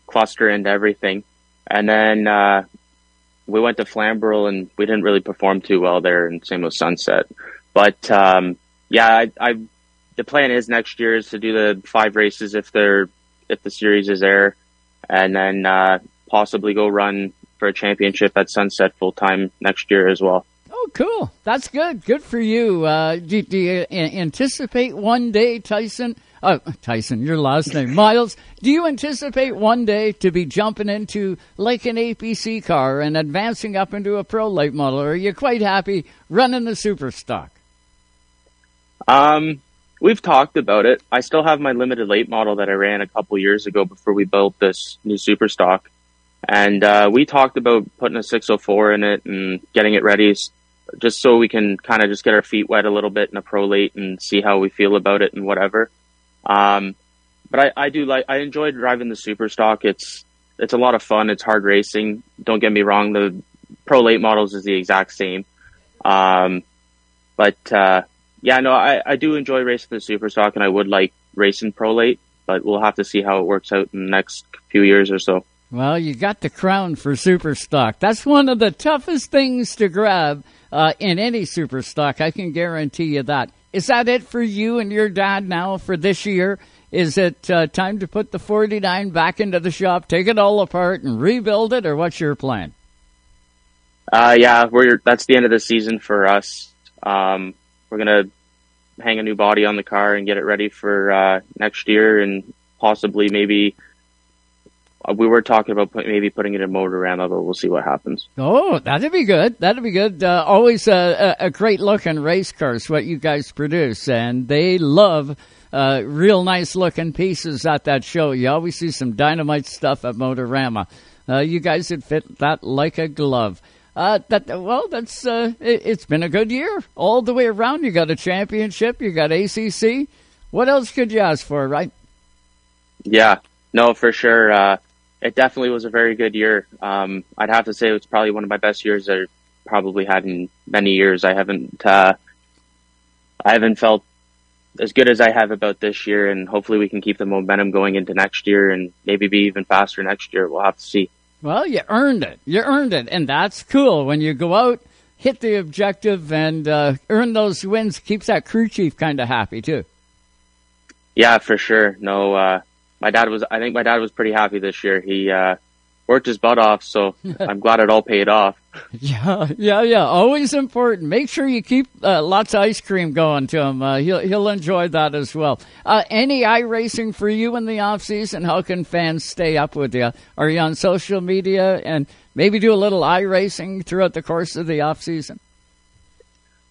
cluster into everything. And then uh, we went to Flamborough, and we didn't really perform too well there, and same with Sunset. But um, yeah, I, I the plan is next year is to do the five races if they're if the series is there, and then uh, possibly go run for a championship at Sunset full time next year as well. Oh, cool. That's good. Good for you. Uh, do, do, you anticipate one day, Tyson? Oh, Tyson, your last name, (laughs) Miles. Do you anticipate one day to be jumping into like an APC car and advancing up into a pro late model, or are you quite happy running the super stock? Um, we've talked about it. I still have my limited late model that I ran a couple years ago before we built this new super stock and uh, we talked about putting a 604 in it and getting it ready, just so we can kind of just get our feet wet a little bit in a prolate and see how we feel about it and whatever. Um, but I, I do like I enjoy driving the super stock. It's it's a lot of fun. It's hard racing. Don't get me wrong. The prolate models is the exact same. Um, but uh, yeah, no, I, I do enjoy racing the super stock, and I would like racing pro late. But we'll have to see how it works out in the next few years or so. Well, you got the crown for super stock. That's one of the toughest things to grab uh, in any super stock. I can guarantee you that. Is that it for you and your dad now for this year? Is it uh, time to put the 49 back into the shop, take it all apart, and rebuild it, or what's your plan? Uh, yeah, we're that's the end of the season for us. Um, we're gonna hang a new body on the car and get it ready for uh, next year, and possibly maybe we were talking about put, maybe putting it in Motorama, but we'll see what happens. Oh, that'd be good. That'd be good. Uh, always a, a, great looking race cars, what you guys produce, and they love uh, real nice looking pieces at that show. You always see some dynamite stuff at Motorama. Uh, you guys would fit that like a glove. Uh, that well, that's uh, it, has been a good year all the way around. You got a championship, you got ACC. What else could you ask for, right? Yeah, no, for sure. Uh, it definitely was a very good year. Um, I'd have to say it was probably one of my best years I've probably had in many years. I haven't, uh, I haven't felt as good as I have about this year, and hopefully we can keep the momentum going into next year and maybe be even faster next year. We'll have to see. Well, you earned it. You earned it, and that's cool. When you go out, hit the objective, and uh, earn those wins, keeps that crew chief kind of happy too. Yeah, for sure. No, uh, my dad was. I think my dad was pretty happy this year. He uh, worked his butt off, so (laughs) I'm glad it all paid off. Yeah, yeah, yeah. Always important. Make sure you keep uh, lots of ice cream going to him. Uh, he'll he'll enjoy that as well. Uh, any iRacing for you in the off season? How can fans stay up with you? Are you on social media and maybe do a little i racing throughout the course of the off season?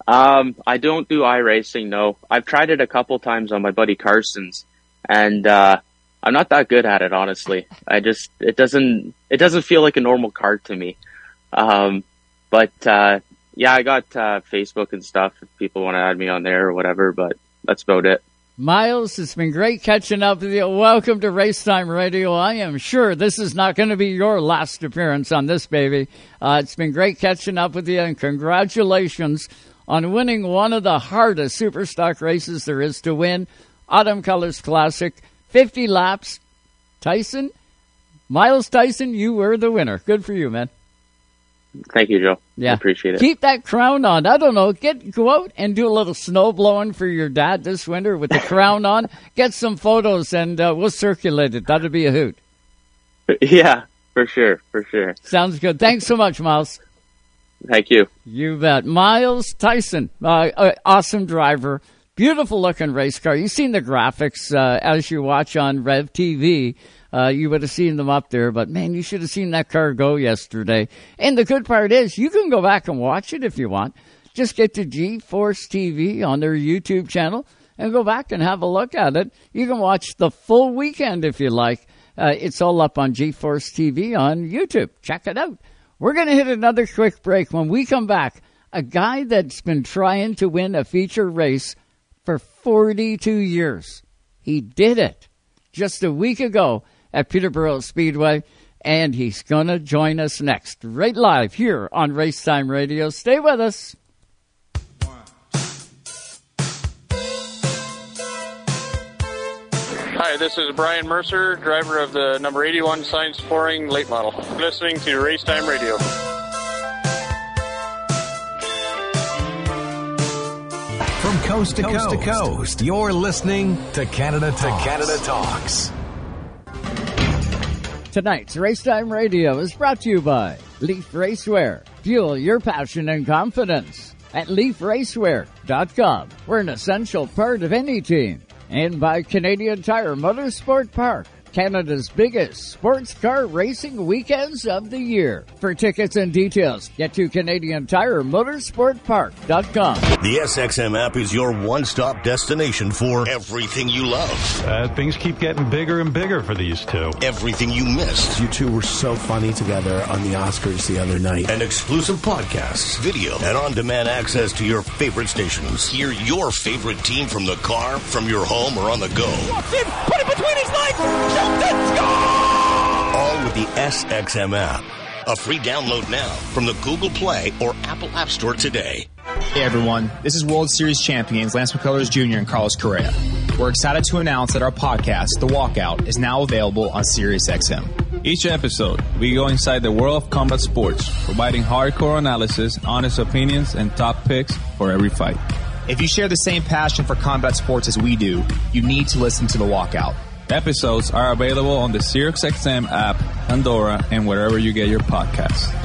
Um, I don't do i racing. No, I've tried it a couple times on my buddy Carson's, and uh, I'm not that good at it, honestly. I just it doesn't it doesn't feel like a normal card to me. Um, but uh, yeah, I got uh, Facebook and stuff. If people want to add me on there or whatever, but that's about it. Miles, it's been great catching up with you. Welcome to Racetime Radio. I am sure this is not going to be your last appearance on this baby. Uh, it's been great catching up with you, and congratulations on winning one of the hardest superstock races there is to win, Autumn Colors Classic. 50 laps. Tyson, Miles Tyson, you were the winner. Good for you, man. Thank you, Joe. Yeah, I appreciate it. Keep that crown on. I don't know. Get go out and do a little snow blowing for your dad this winter with the crown on. Get some photos and uh, we'll circulate it. That'd be a hoot. (laughs) Yeah, for sure, for sure. Sounds good. Thanks so much, Miles. Thank you. You bet. Miles Tyson, uh, uh, awesome driver. Beautiful looking race car. You've seen the graphics uh, as you watch on Rev TV. Uh, you would have seen them up there, but man, you should have seen that car go yesterday. And the good part is, you can go back and watch it if you want. Just get to G Force TV on their YouTube channel and go back and have a look at it. You can watch the full weekend if you like. Uh, it's all up on G Force TV on YouTube. Check it out. We're going to hit another quick break. When we come back, a guy that's been trying to win a feature race 42 years. He did it just a week ago at Peterborough Speedway, and he's going to join us next, right live here on Racetime Radio. Stay with us. Hi, this is Brian Mercer, driver of the number 81 Science Flooring late model, listening to Racetime Radio. Coast to coast, coast to coast, you're listening to Canada Talks. To Canada Talks. Tonight's Racetime Radio is brought to you by Leaf Racewear. Fuel your passion and confidence at leafracewear.com. We're an essential part of any team. And by Canadian Tire Motorsport Park. Canada's biggest sports car racing weekends of the year. For tickets and details, get to Canadian Tire Motorsport Motorsportpark.com. The SXM app is your one-stop destination for everything you love. Uh, things keep getting bigger and bigger for these two. Everything you missed. You two were so funny together on the Oscars the other night. And exclusive podcasts, video, and on-demand access to your favorite stations. Hear your favorite team from the car, from your home, or on the go. Walks in, put it between his legs, shoots it, score! All with the SXM app. A free download now from the Google Play or Apple App Store today. Hey everyone, this is World Series champions Lance McCullers Jr. and Carlos Correa. We're excited to announce that our podcast, The Walkout, is now available on SiriusXM. Each episode, we go inside the world of combat sports, providing hardcore analysis, honest opinions, and top picks for every fight. If you share the same passion for combat sports as we do, you need to listen to The Walkout. Episodes are available on the SiriusXM app, Pandora, and wherever you get your podcasts.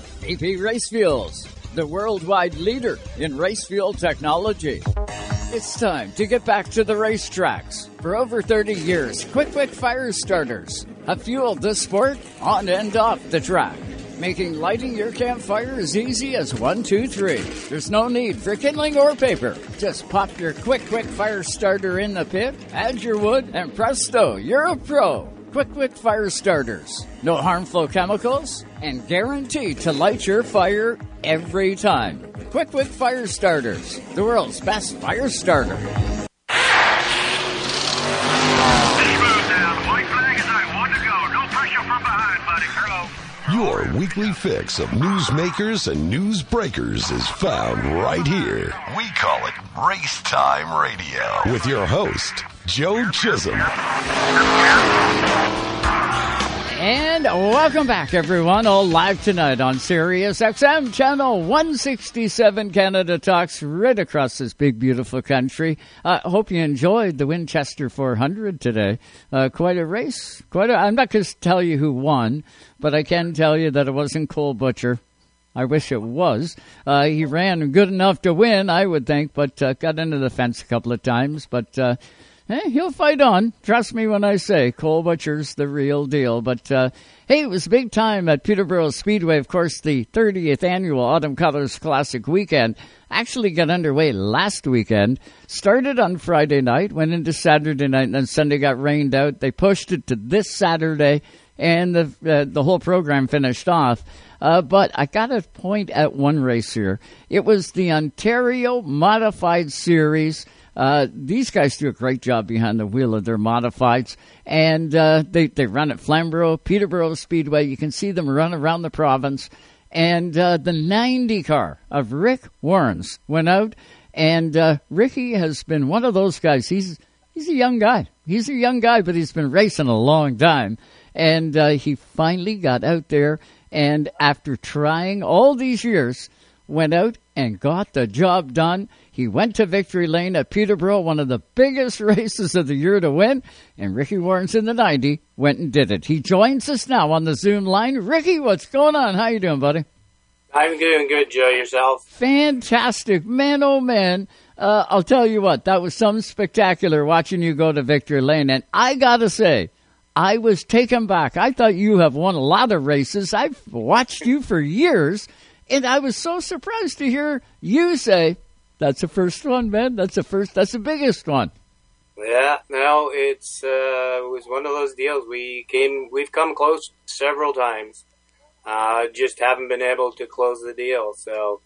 VP Race Fuels, the worldwide leader in race fuel technology. It's time to get back to the racetracks. For over 30 years, Quick Quick Fire Starters have fueled this sport on and off the track, making lighting your campfire as easy as one, two, three. There's no need for kindling or paper. Just pop your Quick Quick Fire Starter in the pit, add your wood, and presto, you're a pro. Quick Quick Fire Starters. No harmful chemicals and guaranteed to light your fire every time. Quick Quick Fire Starters, the world's best fire starter. Your weekly fix of newsmakers and news breakers is found right here. We call it Race Time Radio. With your host, Joe Chisholm. And welcome back, everyone. All live tonight on Sirius XM channel 167. Canada Talks right across this big, beautiful country. I uh, hope you enjoyed the Winchester 400 today. Uh, quite a race. Quite. A, I'm not going to tell you who won, but I can tell you that it wasn't Cole Butcher. I wish it was. Uh, he ran good enough to win, I would think, but uh, got into the fence a couple of times. But uh, eh, he'll fight on. Trust me when I say Cole Butcher's the real deal. But uh, hey, it was big time at Peterborough Speedway. Of course, the 30th annual Autumn Colors Classic weekend actually got underway last weekend. Started on Friday night, went into Saturday night, and then Sunday got rained out. They pushed it to this Saturday, and the uh, the whole program finished off. Uh, but I got to point at one race here. It was the Ontario Modified Series. Uh, these guys do a great job behind the wheel of their modifieds, and uh, they they run at Flamborough, Peterborough Speedway. You can see them run around the province, and uh, the 90 car of Rick Warnes went out, and uh, Ricky has been one of those guys. He's he's a young guy. He's a young guy, but he's been racing a long time, and uh, he finally got out there, and after trying all these years, went out and got the job done. He went to victory lane at Peterborough, one of the biggest (laughs) races of the year to win, and Ricky Warnes in the 90 went and did it. He joins us now on the Zoom line. Ricky, what's going on? How you doing, buddy? I'm doing good, Joe. Yourself? Fantastic. Man, oh man. Uh, I'll tell you what, that was some spectacular watching you go to victory lane. And I gotta say, I was taken back. I thought you have won a lot of races. I've watched you for years, and I was so surprised to hear you say, that's the first one, man. That's the first. That's the biggest one. Yeah, no, it's uh, it was one of those deals. We came, we've come close several times, uh, just haven't been able to close the deal. So,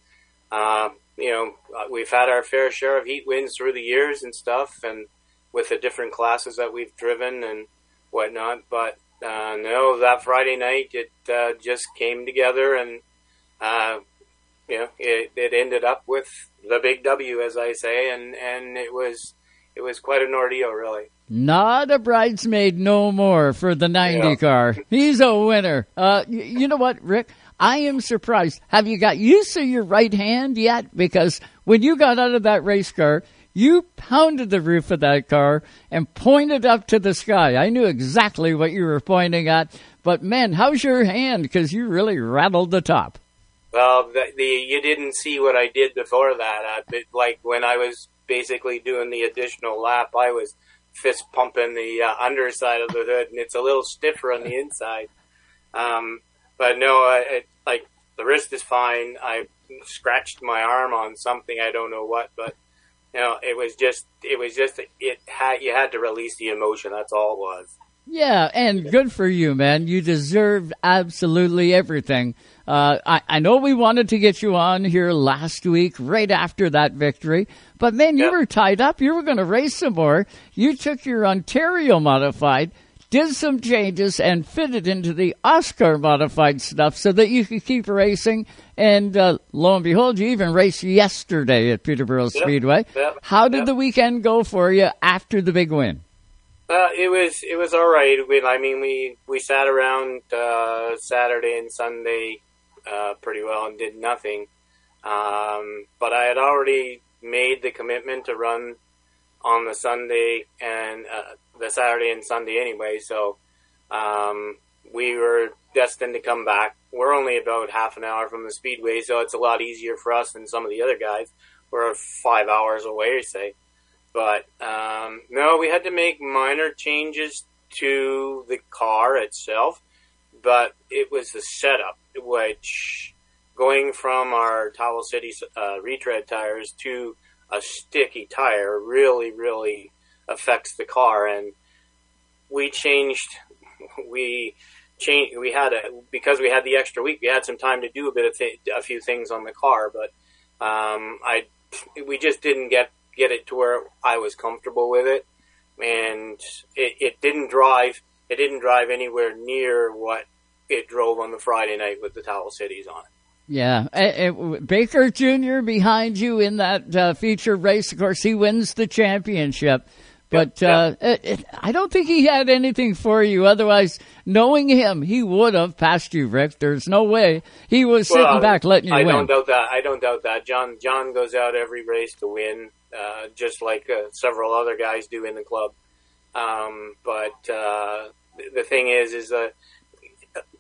uh, you know, we've had our fair share of heat wins through the years and stuff, and with the different classes that we've driven and whatnot. But uh, no, that Friday night it uh, just came together, and uh, you know, it, it ended up with the big W, as I say, and and it was it was quite an ordeal, really. Not a bridesmaid no more for the 90 yeah. car. He's a winner. Uh, y- you know what, Rick? I am surprised. Have you got used to your right hand yet? Because when you got out of that race car, you pounded the roof of that car and pointed up to the sky. I knew exactly what you were pointing at. But man, how's your hand? Because you really rattled the top. Well, the, the, you didn't see what I did before that. Uh, like when I was basically doing the additional lap, I was fist pumping the uh, underside of the hood, and it's a little stiffer on the inside. Um, but no, it, like the wrist is fine. I scratched my arm on something I don't know what, but you know, it was just it was just it had you had to release the emotion. That's all it was. Yeah, and good for you, man. You deserved absolutely everything. Uh, I, I know we wanted to get you on here last week, right after that victory, but man, you yep. were tied up. You were going to race some more. You took your Ontario modified, did some changes, and fitted into the OSCAAR modified stuff so that you could keep racing. And uh, lo and behold, you even raced yesterday at Peterborough yep. Speedway. Yep. How did the weekend go for you after the big win? Uh, it was it was all right. We, I mean, we we sat around uh, Saturday and Sunday uh, pretty well and did nothing. Um, but I had already made the commitment to run on the Sunday and uh, the Saturday and Sunday anyway. So um, we were destined to come back. We're only about half an hour from the speedway, so it's a lot easier for us than some of the other guys. We're five hours away, say. But um, no, we had to make minor changes to the car itself, but it was the setup, which going from our Towel City uh, retread tires to a sticky tire really, really affects the car. And we changed, we changed, we had a, because we had the extra week, we had some time to do a bit of th- a few things on the car, but, um, I, we just didn't get, get it to where I was comfortable with it. And it, it didn't drive, it didn't drive anywhere near what it drove on the Friday night with the Towel Cities on it. Yeah, it, it, Baker Jr. behind you in that uh, feature race. Of course, he wins the championship. But uh, it, I don't think he had anything for you. Otherwise, knowing him, he would have passed you, Rick. There's no way he was well, sitting back letting you I win. I don't doubt that. I don't doubt that. John John goes out every race to win, uh, just like uh, several other guys do in the club. Um, but uh, the thing is, is that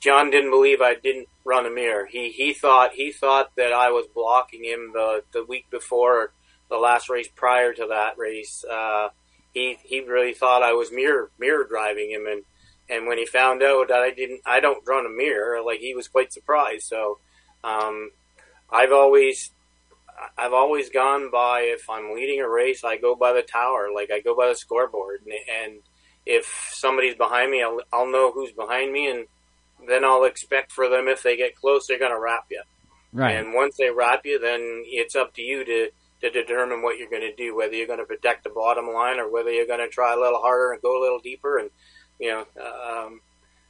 John didn't believe I didn't run a mirror. He he thought he thought that I was blocking him the the week before the last race prior to that race. Uh, he he really thought I was mirror mirror driving him, and and when he found out that I didn't, I don't run a mirror, like he was quite surprised. So, um, I've always I've always gone by if I'm leading a race, I go by the tower, like I go by the scoreboard, and, and if somebody's behind me, I'll, I'll know who's behind me, and then I'll expect for them if they get close, they're going to wrap you. Right. And once they wrap you, then it's up to you to to determine what you're going to do, whether you're going to protect the bottom line or whether you're going to try a little harder and go a little deeper. And you know, um,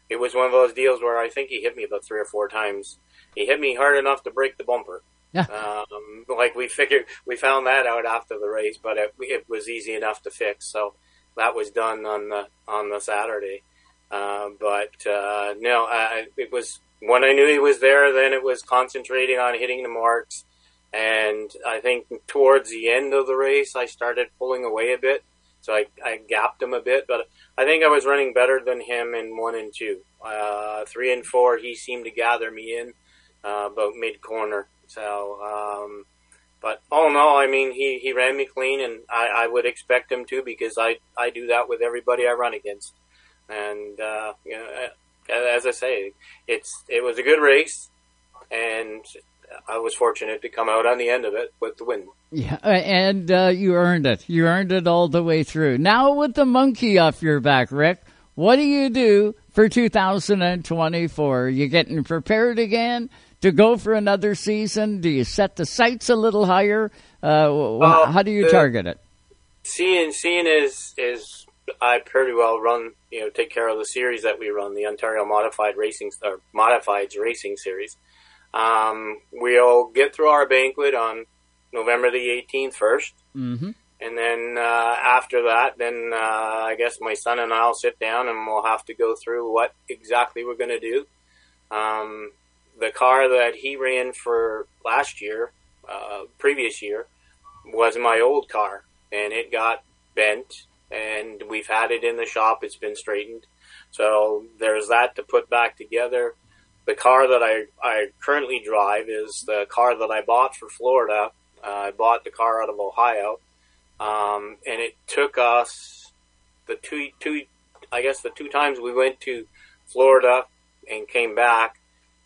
it was one of those deals where I think he hit me about three or four times. He hit me hard enough to break the bumper. Yeah. Um, like we figured, we found that out after the race, but it, it was easy enough to fix. So that was done on the on the Saturday. Uh, but uh, no, I, it was when I knew he was there. Then it was concentrating on hitting the marks, and I think towards the end of the race, I started pulling away a bit. So I, I gapped him a bit, but I think I was running better than him in one and two. Uh, three and four, he seemed to gather me in uh, about mid corner. So, um, but all in all, I mean, he, he ran me clean, and I, I would expect him to because I, I do that with everybody I run against. And uh, you know, as I say, it's it was a good race, and I was fortunate to come out on the end of it with the win. Yeah, and uh, you earned it. You earned it all the way through. Now with the monkey off your back, Rick, what do you do for 2024? Are you getting prepared again to go for another season? Do you set the sights a little higher? Uh, uh, how do you target it? Seeing, seeing is is I pretty well run, you know, take care of the series that we run, the Ontario Modified Racing or Modifieds Racing Series. Um, we'll get through our banquet on November the 18th 1st. Mm-hmm. and then uh, after that, then uh, I guess my son and I'll sit down and we'll have to go through what exactly we're going to do. Um, the car that he ran for last year, uh, previous year, was my old car, and it got bent, and we've had it in the shop. It's been straightened, so there's that to put back together. The car that I, I currently drive is the car that I bought for Florida. Uh, I bought the car out of Ohio, um, and it took us the two two I guess the two times we went to Florida and came back.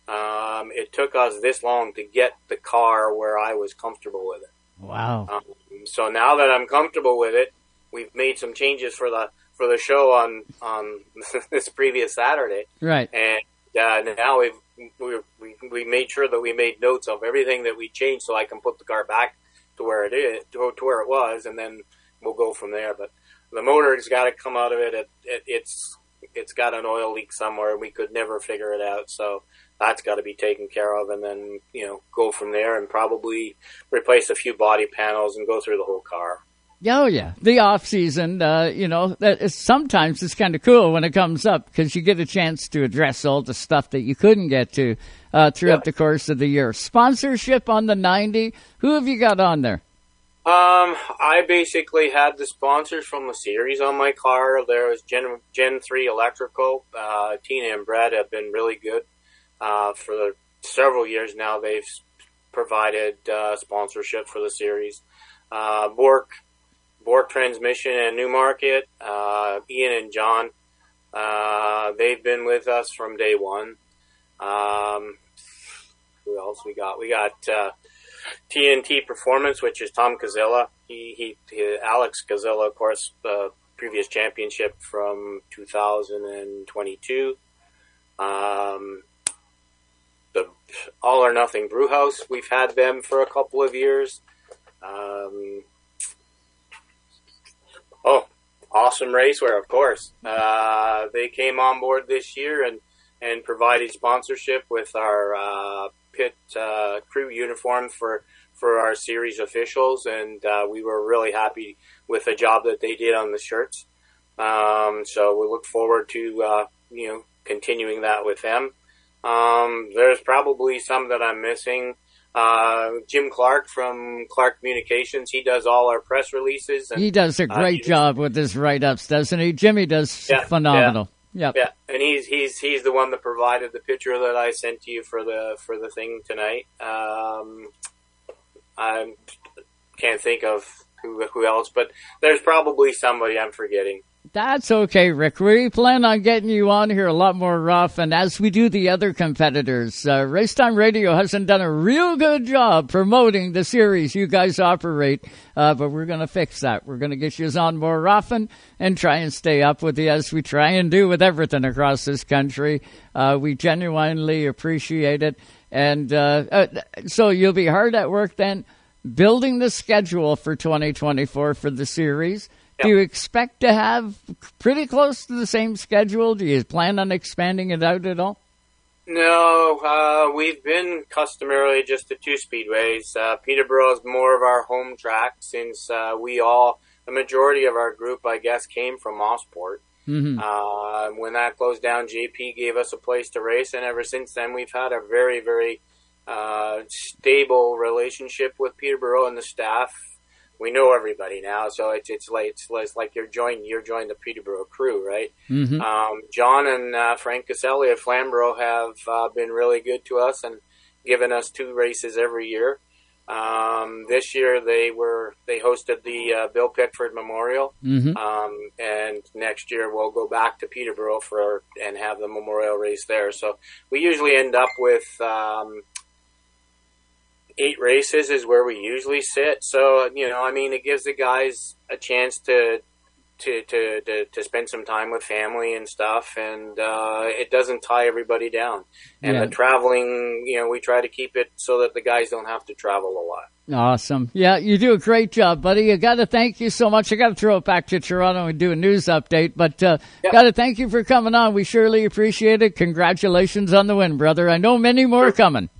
Um, it took us this long to get the car where I was comfortable with it. Wow. Um, so now that I'm comfortable with it, we've made some changes for the for the show on on (laughs) this previous Saturday. Right. And uh, now we've we, we we made sure that we made notes of everything that we changed, so I can put the car back to where it is to, to where it was, and then we'll go from there. But the motor's got to come out of it. It, it. It's it's got an oil leak somewhere. We could never figure it out, so that's got to be taken care of, and then you know go from there and probably replace a few body panels and go through the whole car. Oh yeah, the off season. Uh, you know, that is, sometimes it's kind of cool when it comes up because you get a chance to address all the stuff that you couldn't get to uh, throughout the course of the year. Sponsorship on the ninety. Who have you got on there? Um, I basically had the sponsors from the series on my car. There was Gen Gen Three Electrical. Uh, Tina and Brad have been really good uh, for several years now. They've provided uh, sponsorship for the series. Uh, Bork Bork Transmission and Newmarket, uh, Ian and John, uh, they've been with us from day one. Um, who else we got? We got uh, TNT Performance, which is Tom Kazilla. He, he, he Alex Kazilla, of course, uh, previous championship from 2022. Um, the All or Nothing Brewhouse, we've had them for a couple of years. Um, Oh, awesome racewear, of course. Uh, they came on board this year and, and provided sponsorship with our uh, pit uh, crew uniform for for our series officials, and uh, we were really happy with the job that they did on the shirts. Um, so we look forward to uh, you know continuing that with them. Um, there's probably some that I'm missing. Uh, Jim Clark from Clark Communications, he does all our press releases. And, he does a great uh, job with his write ups, doesn't he? Jimmy does yeah, phenomenal. Yeah. Yep. Yeah, and he's he's he's the one that provided the picture that I sent to you for the for the thing tonight. Um, I can't think of who who else, but there's probably somebody I'm forgetting. That's okay, Rick. We plan on getting you on here a lot more often as we do the other competitors. Uh, Racetime Radio hasn't done a real good job promoting the series you guys operate, uh, but we're going to fix that. We're going to get you on more often and try and stay up with you as we try and do with everything across this country. Uh, we genuinely appreciate it. And uh, uh, so you'll be hard at work then building the schedule for 2024 for the series do you expect to have pretty close to the same schedule? Do you plan on expanding it out at all? No, uh, we've been customarily just the two speedways. Uh, Peterborough is more of our home track since uh, we all, the majority of our group, I guess, came from Mosport. Mm-hmm. Uh, when that closed down, JP gave us a place to race, and ever since then, we've had a very, very uh, stable relationship with Peterborough and the staff we know everybody now, so it's it's like it's, it's like you're joining you're joining the Peterborough crew, right? Mm-hmm. Um, John and uh, Frank Caselli at Flamborough have uh, been really good to us and given us two races every year. Um, this year they were they hosted the uh, Bill Pickford Memorial, mm-hmm. um, and next year we'll go back to Peterborough for and have the memorial race there. So we usually end up with um, eight races is where we usually sit. So you know, I mean, it gives the guys a chance to to to to, to spend some time with family and stuff, and uh, it doesn't tie everybody down. And Yeah. the traveling, you know, we try to keep it so that the guys don't have to travel a lot. Awesome. Yeah, you do a great job, buddy. I got to thank you so much. I got to throw it back to Toronto and do a news update, but uh, got to thank you for coming on. We surely appreciate it. Congratulations on the win, brother. I know many more are coming.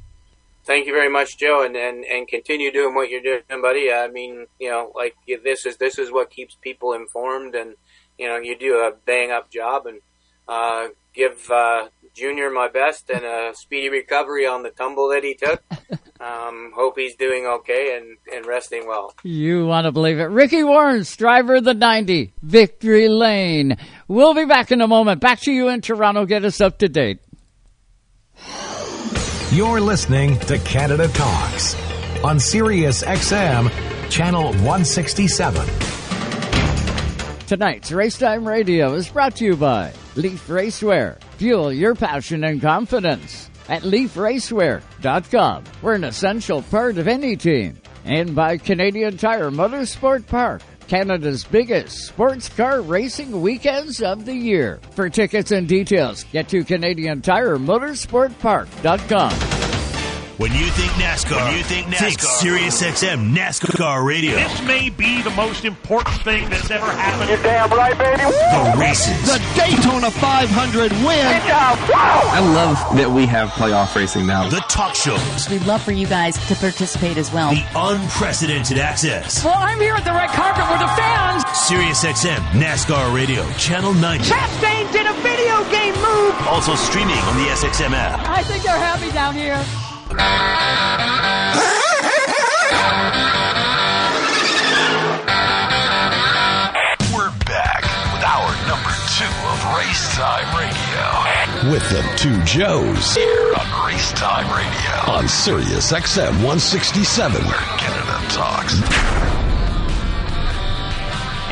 Thank you very much, Joe, and, and, and continue doing what you're doing, buddy. I mean, you know, like this is this is what keeps people informed, and you know, you do a bang up job, and uh, give uh, Junior my best and a speedy recovery on the tumble that he took. (laughs) Um, hope he's doing okay and, and resting well. You want to believe it. Ricky Warnes, driver of the 90, Victory Lane. We'll be back in a moment. Back to you in Toronto. Get us up to date. You're listening to Canada Talks on Sirius XM, Channel 167. Tonight's Racetime Radio is brought to you by Leaf Racewear. Fuel your passion and confidence at leafracewear.com. We're an essential part of any team. And by Canadian Tire Motorsport Park, Canada's biggest sports car racing weekends of the year. For tickets and details, get to Canadian Tire Motorsportpark.com. When you think NASCAR, when you think NASCAR, think Sirius XM NASCAR Radio. This may be the most important thing that's ever happened. You're damn right, baby. The races. The Daytona 500 win. I love that we have playoff racing now. The talk shows. We'd love for you guys to participate as well. The unprecedented access. Well, I'm here at the red carpet with the fans. Sirius XM NASCAR Radio, Channel 90. Chastain did a video game move. Also streaming on the SXM app. I think they're happy down here. We're back with our number two of Race Time Radio. With the two Joes here on Race Time Radio on Sirius XM 167, where Canada talks.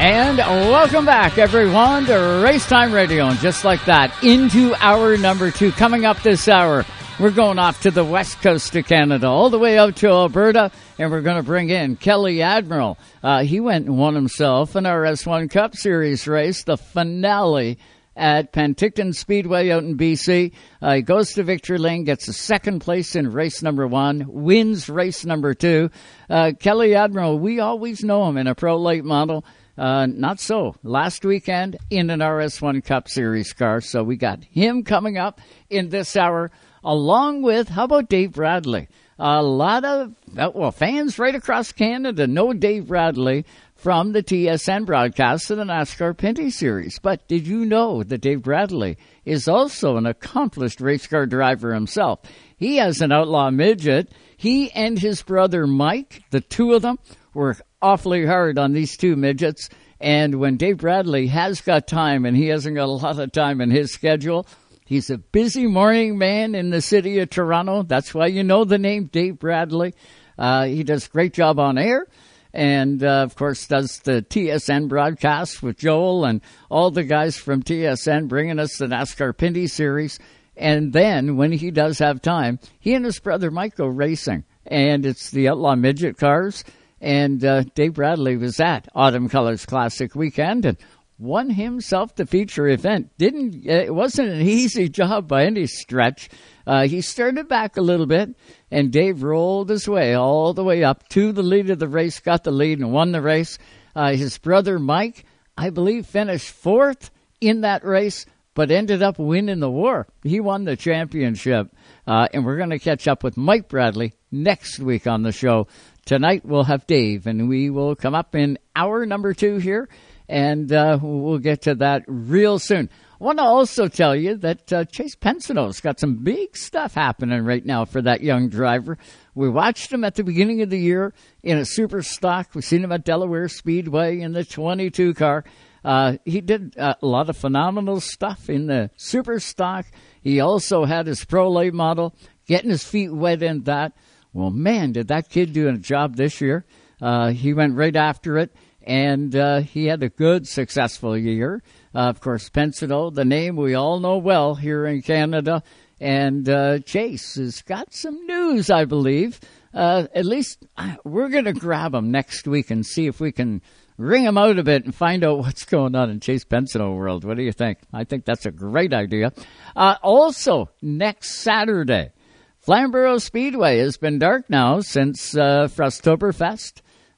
And welcome back, everyone, to Racetime Radio. And just like that, into our number two. Coming up this hour, we're going off to the west coast of Canada, all the way up to Alberta, and we're going to bring in Kelly Admiraal. Uh, he went and won himself an RS1 Cup Series race, the finale at Penticton Speedway out in BC. Uh, he goes to Victory Lane, gets a second place in race number one, wins race number two. Uh, Kelly Admiraal, we always know him in a pro late model. Uh, not so. Last weekend in an RS1 Cup Series car. So we got him coming up in this hour, along with, how about Dave Bradley? A lot of, well, fans right across Canada know Dave Bradley from the TSN broadcast of the NASCAR Pinty Series. But did you know that Dave Bradley is also an accomplished race car driver himself? He has an outlaw midget. He and his brother Mike, the two of them, work awfully hard on these two midgets. And when Dave Bradley has got time, and he hasn't got a lot of time in his schedule, he's a busy morning man in the city of Toronto. That's why you know the name Dave Bradley. Uh, he does a great job on air. And uh, of course, does the TSN broadcast with Joel and all the guys from TSN bringing us the NASCAR Pinty series. And then when he does have time, he and his brother Mike go racing. And it's the Outlaw Midget cars. And uh, Dave Bradley was at Autumn Colors Classic weekend and won himself the feature event. Didn't it wasn't an easy job by any stretch. Uh, he started back a little bit, and Dave rolled his way all the way up to the lead of the race, got the lead, and won the race. Uh, his brother Mike, I believe, finished fourth in that race, but ended up winning the war. He won the championship. Uh, and we're going to catch up with Mike Bradley next week on the show. Tonight we'll have Dave, and we will come up in hour number two here, and uh, we'll get to that real soon. I want to also tell you that uh, Chase Pensino's got some big stuff happening right now for that young driver. We watched him at the beginning of the year in a super stock. We've seen him at Delaware Speedway in the 22 car. Uh, he did uh, a lot of phenomenal stuff in the super stock. He also had his pro late model, getting his feet wet in that. Well, man, did that kid do a job this year. Uh, he went right after it, and uh, he had a good, successful year. Uh, of course, Pensado, the name we all know well here in Canada. And uh, Chase has got some news, I believe. Uh, at least uh, we're going to grab him next week and see if we can ring him out a bit and find out (laughs) what's going on in Chase Pensado world. What do you think? I think that's a great idea. Uh, also, next Saturday, Flamborough Speedway has been dark now since uh.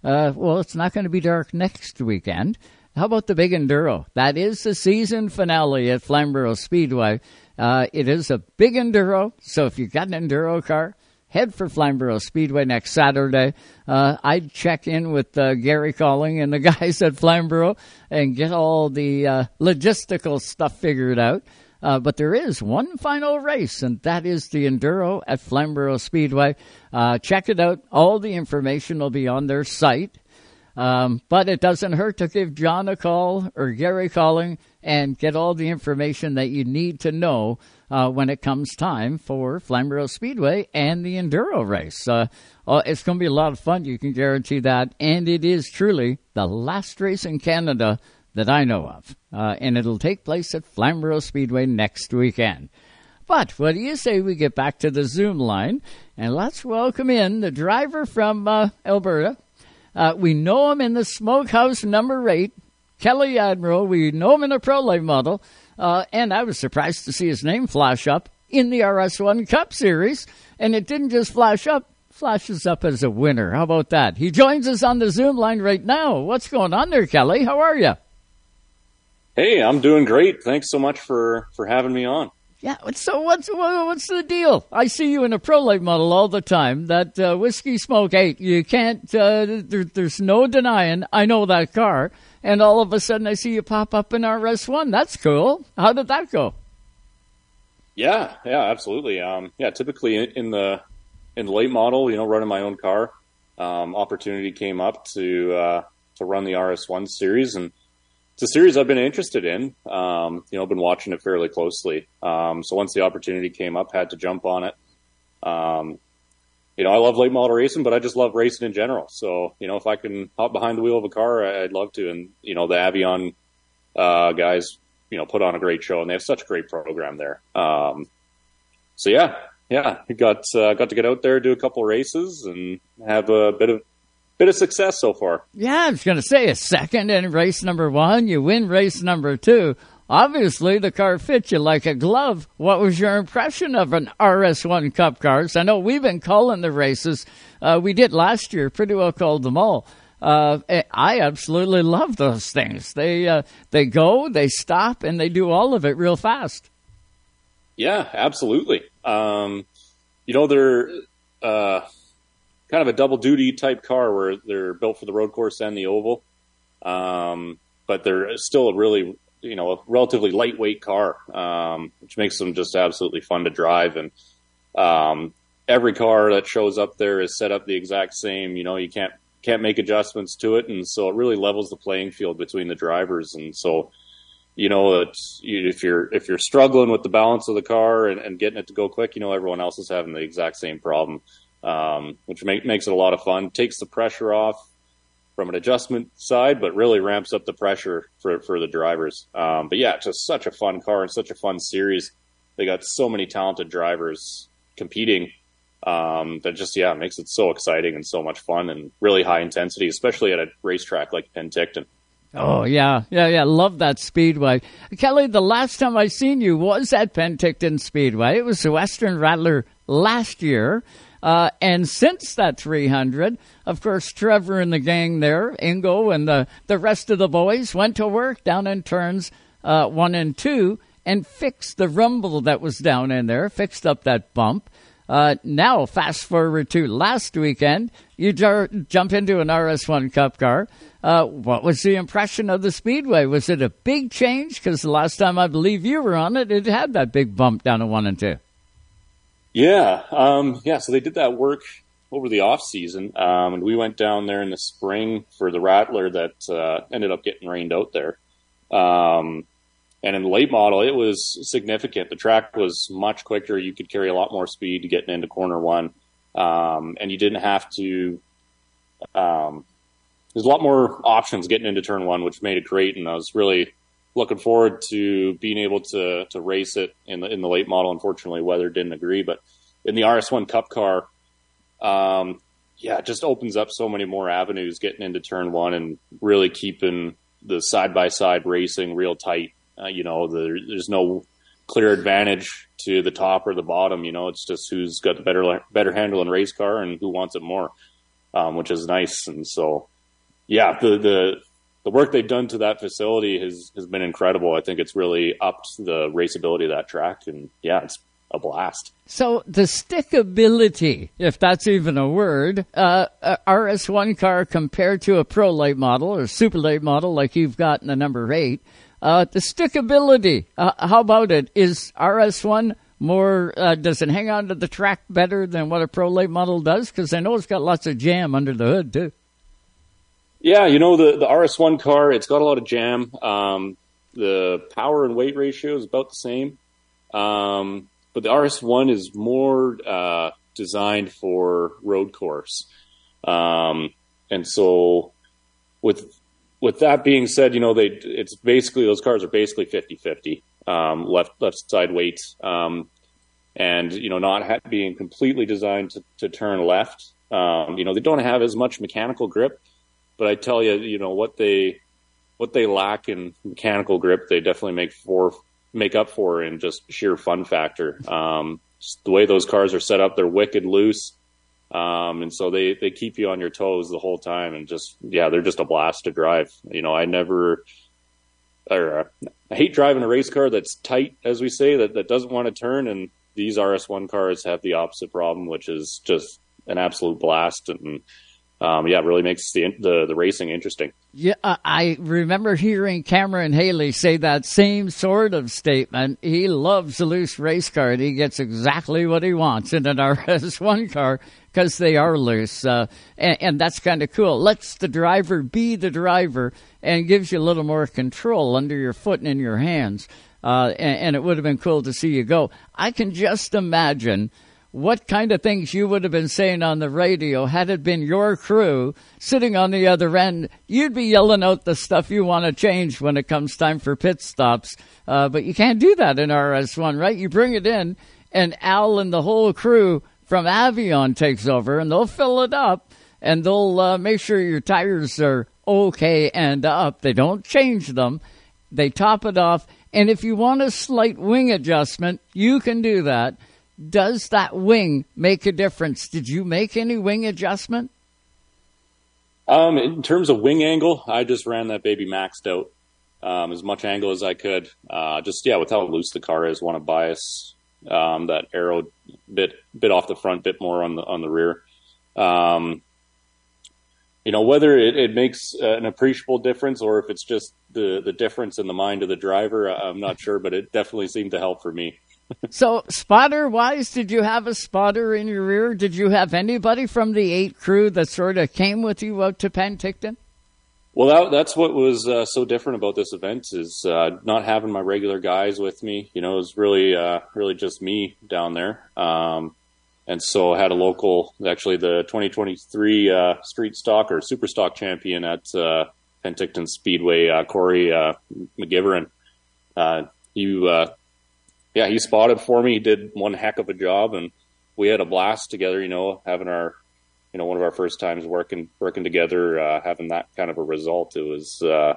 Uh, well, it's not going to be dark next weekend. How about the big enduro? That is the season finale at Flamborough Speedway. Uh, it is a big enduro, so if you've got an enduro car, head for Flamborough Speedway next Saturday. Uh, I'd check in with uh, Gary Calling and the (laughs) guys at Flamborough and get all the uh, logistical stuff figured out. Uh, but there is one final race, and that is the Enduro at Flamborough Speedway. Uh, check it out. All the information will be on their site. Um, but it doesn't hurt to give John a call or Gary calling and get all the information that you need to know uh, when it comes time for Flamborough Speedway and the Enduro race. Uh, uh it's going to be a lot of fun, you can guarantee that. And it is truly the last race in Canada that I know of. Uh, and it'll take place at Flamborough Speedway next weekend. But what do you say we get back to the Zoom line and let's welcome in the driver from uh, Alberta. Uh, we know him in the Smokehouse number eight, Kelly Admiraal. We know him in a Pro Late model. Uh, and I was surprised to see his name flash up in the RS1 Cup Series. And it didn't just flash up, flashes up as a winner. How about that? He joins us on the Zoom line right now. What's going on there, Kelly? How are you? Hey, I'm doing great. Thanks so much for, for having me on. Yeah. So what's what's the deal? I see you in a pro late model all the time. That uh, whiskey smoke Hey, You can't. Uh, there, there's no denying. I know that car and all of a sudden I see you pop up in RS1. That's cool. How did that go? Yeah, yeah, absolutely. Um, yeah, typically in the in the late model, you know, running my own car, um, opportunity came up to uh, to run the RS1 series, and it's a series I've been interested in. Um, you know, I've been watching it fairly closely. Um, so once the opportunity came up, had to jump on it. Um, you know, I love late model racing, but I just love racing in general. So, you know, if I can hop behind the wheel of a car, I'd love to. And, you know, the Avion, uh, guys, you know, put on a great show and they have such a great program there. Um, so yeah, yeah, got, uh, got to get out there, do a couple races and have a bit of, bit of success so far. Yeah, I was going to say a second in race number one, you win race number two. Obviously, the car fits you like a glove. What was your impression of an RS1 Cup cars? I know we've been calling the races. Uh, we did last year, pretty well called them all. Uh, I absolutely love those things. They uh, they go, they stop, and they do all of it real fast. Yeah, absolutely. Um, you know, they're uh, kind of a double duty type car where they're built for the road course and the oval, um, but they're still a really you know, a relatively lightweight car, um, which makes them just absolutely fun to drive. And, um, every car that shows up there is set up the exact same, you know, you can't, can't make adjustments to it. And so it really levels the playing field between the drivers. And so, you know, it's, if you're, if you're struggling with the balance of the car and, and getting it to go quick, you know, everyone else is having the exact same problem. Um, which make, makes it a lot of fun, takes the pressure off, from an adjustment side, but really ramps up the pressure for, for the drivers. Um, but yeah, it's just such a fun car and such a fun series. They got so many talented drivers competing um, that just yeah makes it so exciting and so much fun and really high intensity, especially at a racetrack like Penticton. Oh yeah, yeah, yeah. Love that speedway, Kelly. The last time I seen you was at Penticton Speedway. It was the Western Rattler last year. Uh, and since that 300, of course, Trevor and the gang there, Ingo and the, the rest of the boys went to work down in turns uh, one and two and fixed the rumble that was down in there, fixed up that bump. Uh, now, fast forward to last weekend, you jump into an RS1 Cup car. Uh, what was the impression of the Speedway? Was it a big change? Because the last time I believe you were on it, it had that big bump down to one and two. Yeah, um, yeah. So they did that work over the off season, um, and we went down there in the spring for the Rattler that uh, ended up getting rained out there. Um, and in the late model, it was significant. The track was much quicker. You could carry a lot more speed getting into corner one, um, and you didn't have to. Um, there's a lot more options getting into turn one, which made it great. And I was really looking forward to being able to to race it in the in the late model. Unfortunately, weather didn't agree, but in the RS1 Cup car, um, yeah, it just opens up so many more avenues getting into turn one and really keeping the side by side racing real tight. Uh, you know, the, there's no clear advantage to the top or the bottom. You know, it's just who's got the better better handle in race car and who wants it more, um, which is nice. And so, yeah, the the the work they've done to that facility has has been incredible. I think it's really upped the raceability of that track, and yeah, it's a blast. So the stickability, if that's even a word, uh, a RS1 car compared to a pro late model or super late model like you've got in the number eight, uh, the stickability, uh, how about it? Is RS1 more, uh, does it hang on to the track better than what a pro late model does? Because I know it's got lots of jam under the hood too. Yeah, you know the the RS1 car, it's got a lot of jam. Um, the power and weight ratio is about the same, um, but the RS1 is more uh, designed for road course, um, and so with with that being said, you know they it's basically those cars are basically 50-50 um, left left side weight, um, and you know not ha- being completely designed to, to turn left. Um, you know they don't have as much mechanical grip but I tell you, you know what they what they lack in mechanical grip, they definitely make for make up for in just sheer fun factor. Um, the way those cars are set up, they're wicked loose, um, and so they they keep you on your toes the whole time, and just yeah, they're just a blast to drive. You know, I never. Or, uh, I hate driving a race car that's tight, as we say, that, that doesn't want to turn. And these RS1 cars have the opposite problem, which is just an absolute blast. And um, yeah, it really makes the, the, the racing interesting. Yeah, I remember hearing Cameron Hayley say that same sort of statement. He loves a loose race car, and he gets exactly what he wants in an (laughs) RS1 car because they are loose, uh, and, and that's kind of cool. Lets the driver be the driver and gives you a little more control under your foot and in your hands. Uh, and, and it would have been cool to see you go. I can just imagine what kind of things you would have been saying on the radio had it been your crew sitting on the other end. You'd be yelling out the stuff you want to change when it comes time for pit stops. Uh, but you can't do that in RS1, right? You bring it in, and Al and the whole crew from Avion takes over, and they'll fill it up, and they'll uh, make sure your tires are okay and up. They don't change them. They top it off. And if you want a slight wing adjustment, you can do that does that wing make a difference? Did you make any wing adjustment? Um, in terms of wing angle, I just ran that baby maxed out um, as much angle as I could. Uh, just yeah, with how loose the car is, want to bias um, that aero bit bit off the front, bit more on the on the rear. Um, you know whether it, it makes an appreciable difference or if it's just the the difference in the mind of the driver, I'm not sure, but it definitely seemed to help for me so, spotter wise, did you have a spotter in your rear? Did you have anybody from the eight crew that sort of came with you out to Penticton? Well, that, that's what was uh, so different about this event is uh, not having my regular guys with me. You know, it was really, uh, really just me down there. Um, and so I had a local, actually the 2023 uh, street stock or super stock champion at uh, Penticton Speedway, uh, Corey McGivern. he yeah, he spotted for me. He did one heck of a job, and we had a blast together. You know, having our, you know, one of our first times working working together, uh, having that kind of a result. It was, uh,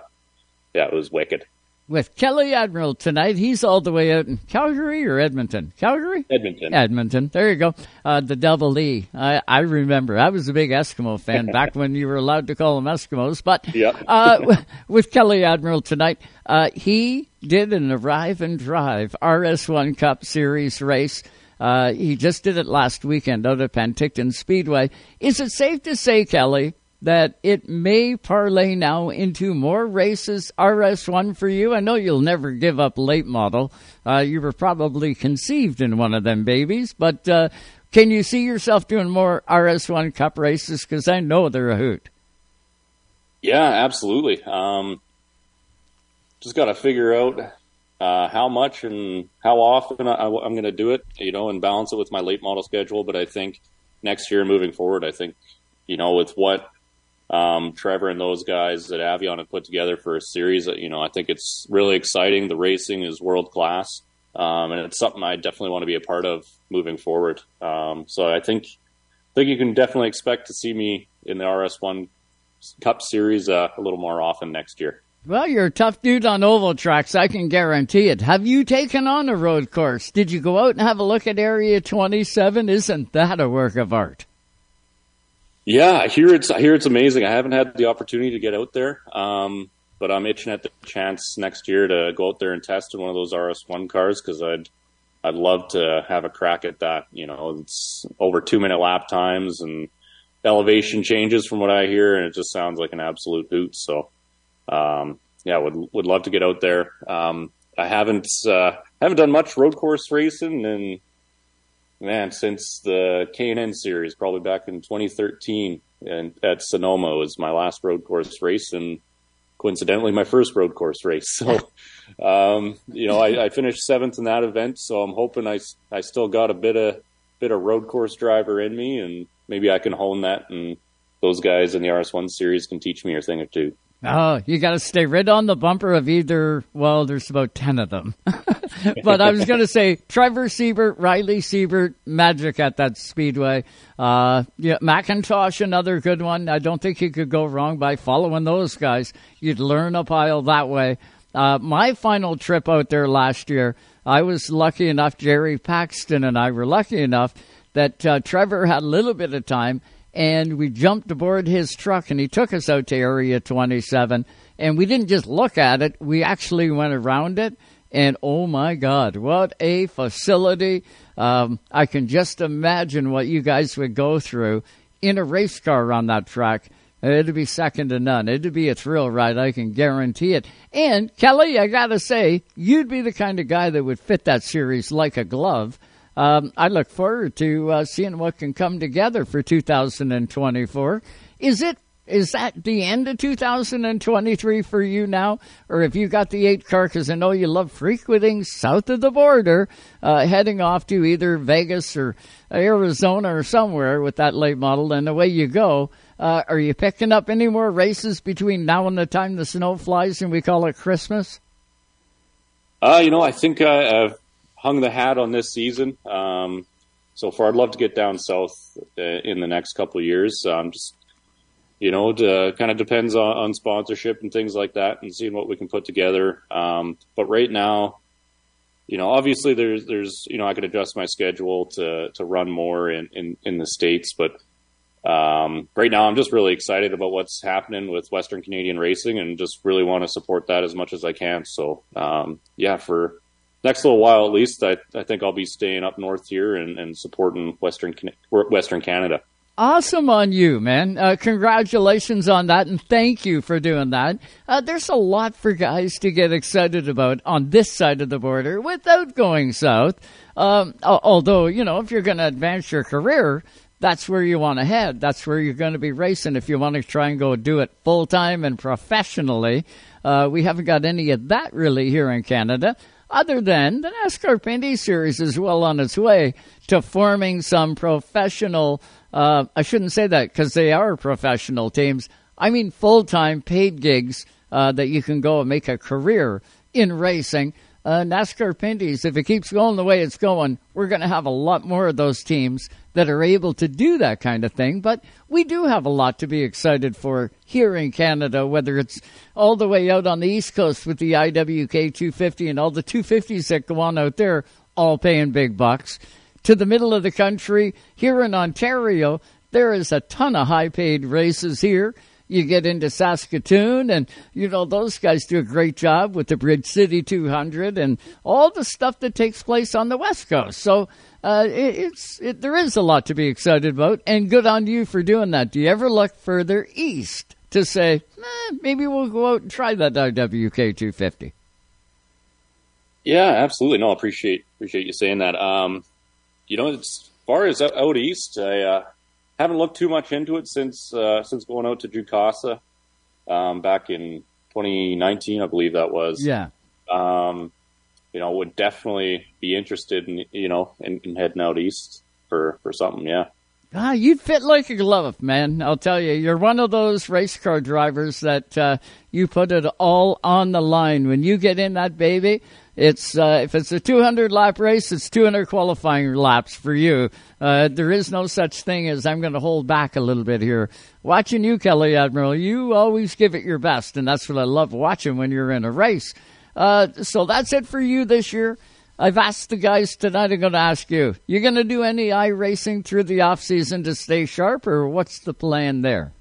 yeah, it was wicked. With Kelly Admiraal tonight, he's all the way out in Calgary or Edmonton. Calgary, Edmonton, Edmonton. There you go. Uh, the Double E. I, I remember. I was a big Eskimo fan back (laughs) when you were allowed to call them Eskimos. But yep. uh, (laughs) with Kelly Admiraal tonight, uh, he did an arrive and drive RS1 Cup Series race. Uh, he just did it last weekend out at Penticton Speedway. Is it safe to say, Kelly, that it may parlay now into more races RS1 for you? I know you'll never give up late model. Uh, you were probably conceived in one of them babies, but uh, can you see yourself doing more RS1 Cup races? Because I know they're a hoot. Yeah, absolutely. Um, just got to figure out uh, how much and how often I, am going to do it, you know, and balance it with my late model schedule. But I think next year, moving forward, I think, you know, with what um, Trevor and those guys at Avion have put together for a series, That, you know, I think it's really exciting. The racing is world class, um, and it's something I definitely want to be a part of moving forward. Um, so I think, I think you can definitely expect to see me in the RS1 Cup Series uh, a little more often next year. Well, you're a tough dude on oval tracks, I can guarantee it. Have you taken on a road course? Did you go out and have a look at Area 27? Isn't that a work of art? Yeah, hear it's hear it's amazing. I haven't had the opportunity to get out there, um, but I'm itching at the chance next year to go out there and test in one of those RS1 cars because I'd I'd love to have a crack at that. You know, it's over two minute lap times and elevation changes from what I hear, and it just sounds like an absolute hoot. So, um, yeah, would would love to get out there. Um, I haven't uh, haven't done much road course racing, and man, since the K and N series, probably back in 2013, and at Sonoma was my last road course race, and coincidentally my first road course race. So, um, you know, I, I, finished seventh in that event. So I'm hoping I, I still got a bit of bit of road course driver in me, and maybe I can hone that, and those guys in the RS1 series can teach me a thing or two. Oh, you got to stay right on the bumper of either. Well, there's about ten of them, (laughs) but I was going to say Trevor Siebert, Riley Siebert, magic at that speedway. Uh, yeah, McIntosh, another good one. I don't think you could go wrong by following those guys. You'd learn a pile that way. Uh, my final trip out there last year, I was lucky enough. Jerry Paxton and I were lucky enough that uh, Trevor had a little bit of time and we jumped aboard his truck and he took us out to Area 27 and we didn't just look at it, we actually went around it and oh my God, what a facility. Um, I can just imagine what you guys would go through in a race car on that track. It'd be second to none. It'd be a thrill ride. I can guarantee it. And Kelly, I gotta say, you'd be the kind of guy that would fit that series like a glove um, I look forward to uh, seeing what can come together for 2024. Is it is that the end of 2023 for you now, or have you got the eight car? Because I know you love frequenting south of the border, uh, heading off to either Vegas or Arizona or somewhere with that late model, and away you go. Uh, are you picking up any more races between now and the time the snow flies and we call it Christmas? Uh, you know, I think uh, I've hung the hat on this season. Um, so far, I'd love to get down south uh, in the next couple years. Um, just you know, it kind of depends on, on, sponsorship and things like that, and seeing what we can put together. Um, but right now, you know, obviously there's there's you know I could adjust my schedule to to run more in in, in the states, but um, right now I'm just really excited about what's happening with Western Canadian racing, and just really want to support that as much as I can. So um, yeah, for next little while at least, I, I think I'll be staying up north here and, and supporting Western Western Canada. Awesome on you, man. Uh, congratulations on that, and thank you for doing that. Uh, there's a lot for guys to get excited about on this side of the border without going south. Um, although, you know, if you're going to advance your career, that's where you want to head. That's where you're going to be racing if you want to try and go do it full time and professionally. Uh, we haven't got any of that really here in Canada other than the NASCAR Pinty Series is well on its way to forming some professional, uh, I shouldn't say that because they are professional teams. I mean full time paid gigs uh, that you can go and make a career in racing. Uh, NASCAR Pinty's, if it keeps going the way it's going, we're going to have a lot more of those teams that are able to do that kind of thing. But we do have a lot to be excited for here in Canada, whether it's all the way out on the East Coast with the IWK 250 and all the 250s that go on out there, all paying big bucks, to the middle of the country here in Ontario. There is a ton of high paid races here you get into Saskatoon, and you know those guys do a great job with the Bridge City 200 and all the stuff that takes place on the West Coast. So uh, it, it's it, there is a lot to be excited about, and good on you for doing that. Do you ever look further east to say eh, maybe we'll go out and try that IWK 250? Yeah, absolutely. No, I appreciate appreciate you saying that. Um, you know, as far as out east, I uh, haven't looked too much into it since uh, since going out to Jukasa um, back in 2019, I believe that was. Yeah. Um, you know, would definitely be interested in you know in, in heading out east for for something. Yeah. Ah, you fit like a glove, man. I'll tell you, you're one of those race car drivers that uh, you put it all on the line when you get in that baby. It's uh, if it's a 200 lap race, it's 200 qualifying laps for you. Uh, there is no such thing as I'm going to hold back a little bit here. Watching you, Kelly Admiraal, you always give it your best, and that's what I love watching when you're in a race. Uh, so that's it for you this year. I've asked the guys tonight. I'm going to ask you: You're going to do any iRacing through the off season to stay sharp, or what's the plan there?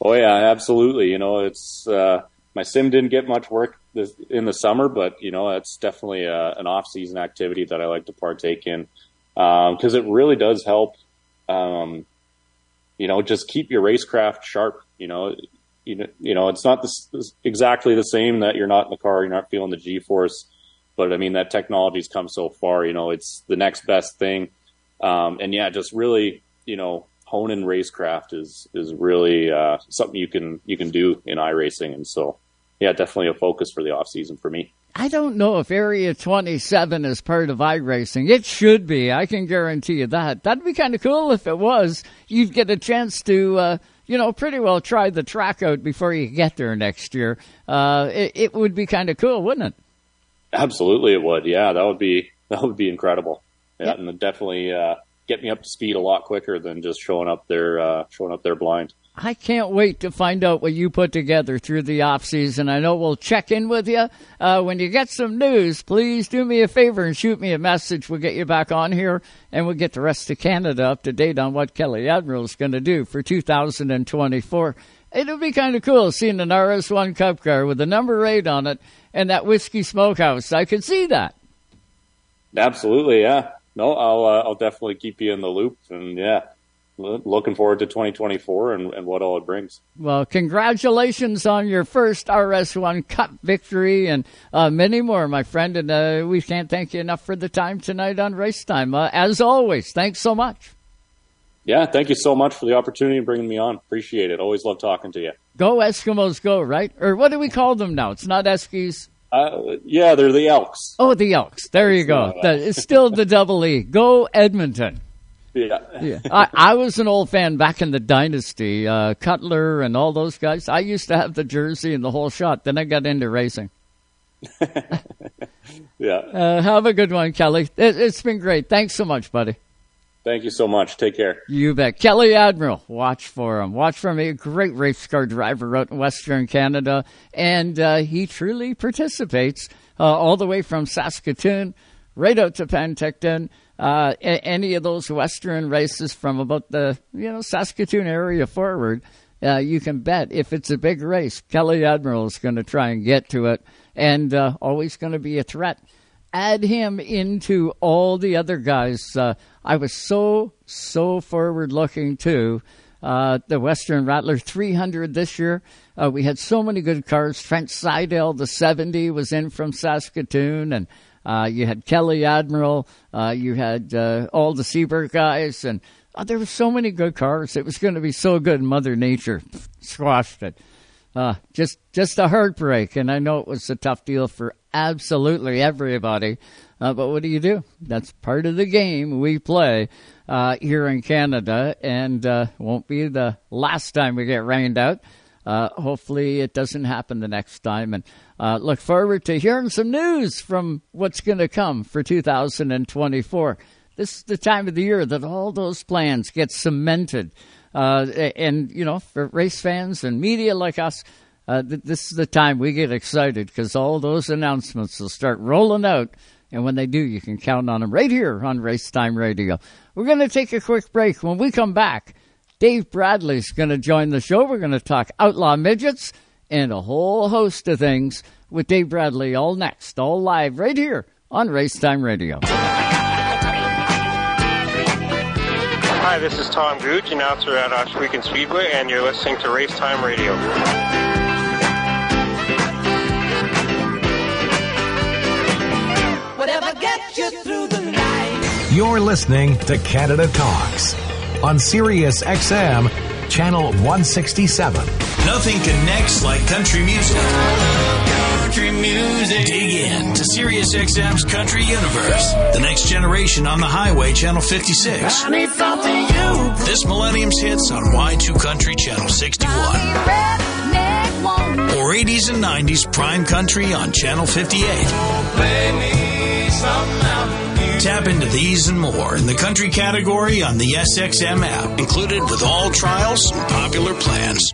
Oh yeah, absolutely. You know, it's uh, my sim didn't get much work this, in the summer, but you know it's definitely a, an off season activity that I like to partake in because um, it really does help. Um, you know, just keep your racecraft sharp. You know, you know, you know, it's not this, this exactly the same that you're not in the car, you're not feeling the G force, but I mean that technology's come so far. You know, it's the next best thing, um, and yeah, just really, you know, honing racecraft is is really uh, something you can you can do in iRacing, and so yeah, definitely a focus for the off season for me. I don't know if Area 27 is part of iRacing. It should be. I can guarantee you that. That'd be kind of cool if it was. You'd get a chance to, uh, you know, pretty well try the track out before you get there next year. Uh, it, it, would be kind of cool, wouldn't it? Absolutely, it would. Yeah, that would be (laughs) that would be incredible. Yeah, and definitely uh, get me up to speed a lot quicker than just showing up there, uh, showing up there blind. I can't wait to find out what you put together through the off season. I know we'll check in with you uh, when you get some news. Please do me a favor and shoot me a message. We'll get you back on here, and we'll get the rest of Canada up to date on what Kelly Admiraal is going to do for 2024. It'll be kind of cool seeing an RS1 Cup car with the number eight on it and that whiskey smokehouse. I could see that. Absolutely, yeah. No, I'll uh, I'll definitely keep you in the loop, and yeah, looking forward to 2024 and, and, what all it brings. Well, congratulations on your first RS1 Cup victory and uh, many more, my friend. And uh, we can't thank you enough for the time tonight on Race Time. Uh, as always, thanks so much. Yeah, thank you so much for the opportunity and bringing me on. Appreciate it. Always love talking to you. Go Eskimos, go! Right? Or what do we call them now? It's not Eskies. Uh, yeah, they're the Elks. Oh, the Elks. There you go. it's still the double E. Go Edmonton. Yeah. yeah. I, I was an old fan back in the dynasty, uh, Cutler and all those guys. I used to have the jersey and the whole shot. Then I got into racing. (laughs) yeah. Uh, have a good one, Kelly. It, it's been great. Thanks so much, buddy. Thank you so much. Take care. You bet. Kelly Admiraal, watch for him. Watch for me. A great race car driver out in Western Canada. And uh, he truly participates uh, all the way from Saskatoon right out to Penticton uh, any of those Western races from about the you know Saskatoon area forward, uh, you can bet if it's a big race, Kelly Admiraal is going to try and get to it, and uh, always going to be a threat. Add him into all the other guys. Uh, I was so so forward looking too. Uh, the Western Rattler 300 this year. Uh, we had so many good cars. Trent Seidel, the 70, was in from Saskatoon, and uh, you had Kelly Admiraal. Uh, you had uh, all the Siebert guys, and uh, there were so many good cars. It was going to be so good. Mother Nature squashed it. Uh, just just a heartbreak, and I know it was a tough deal for absolutely everybody. Uh, but what do you do? That's part of the game we play uh, here in Canada, and uh, won't be the last time we get rained out. Uh, hopefully, it doesn't happen the next time. And uh, look forward to hearing some news from what's going to come for 2024. This is the time of the year that all those plans get cemented. Uh, and, you know, for race fans and media like us, uh, th- this is the time we get excited because all those announcements will start rolling out. And when they do, you can count on them right here on Race Time Radio. We're going to take a quick break. When we come back, Dave Bradley's going to join the show. We're going to talk outlaw midgets and a whole host of things with Dave Bradley all next, all live right here on Race Time Radio. Hi, this is Tom Gooch, announcer at Ohsweken Speedway, and you're listening to Racetime Radio. Whatever gets you through the night. You're listening to Canada Talks on Sirius XM Channel 167. Nothing connects like country music. Country music. Dig in to Sirius XM's Country Universe. The next generation on the highway, Channel 56. This millennium's hits on Y2 Country, Channel 61. Or 80s and 90s Prime Country on Channel 58. Tap into these and more in the country category on the SXM app, included with all trials and popular plans.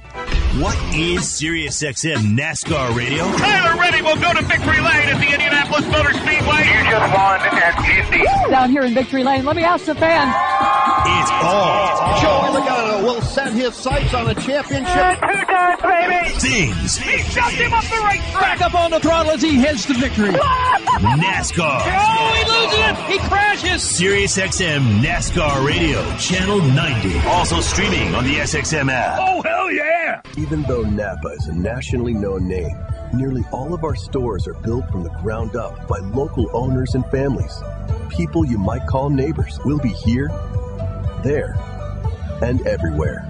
What is SiriusXM NASCAR Radio? Tyler Reddick will go to victory lane at the Indianapolis Motor Speedway. You just won at Indy. Down here in victory lane, let me ask the fans. it all. Joey Logano will set his sights on a championship. Two times, baby. Things. He shoved him up the racetrack. Back up on the throttle as he heads to victory. (laughs) NASCAR. Oh, he loses it. He crashes. Sirius XM NASCAR Radio, Channel 90. Also streaming on the SXM app. Oh, hell yeah. Even though Napa is a nationally known name, nearly all of our stores are built from the ground up by local owners and families. People you might call neighbors will be here, there, and everywhere.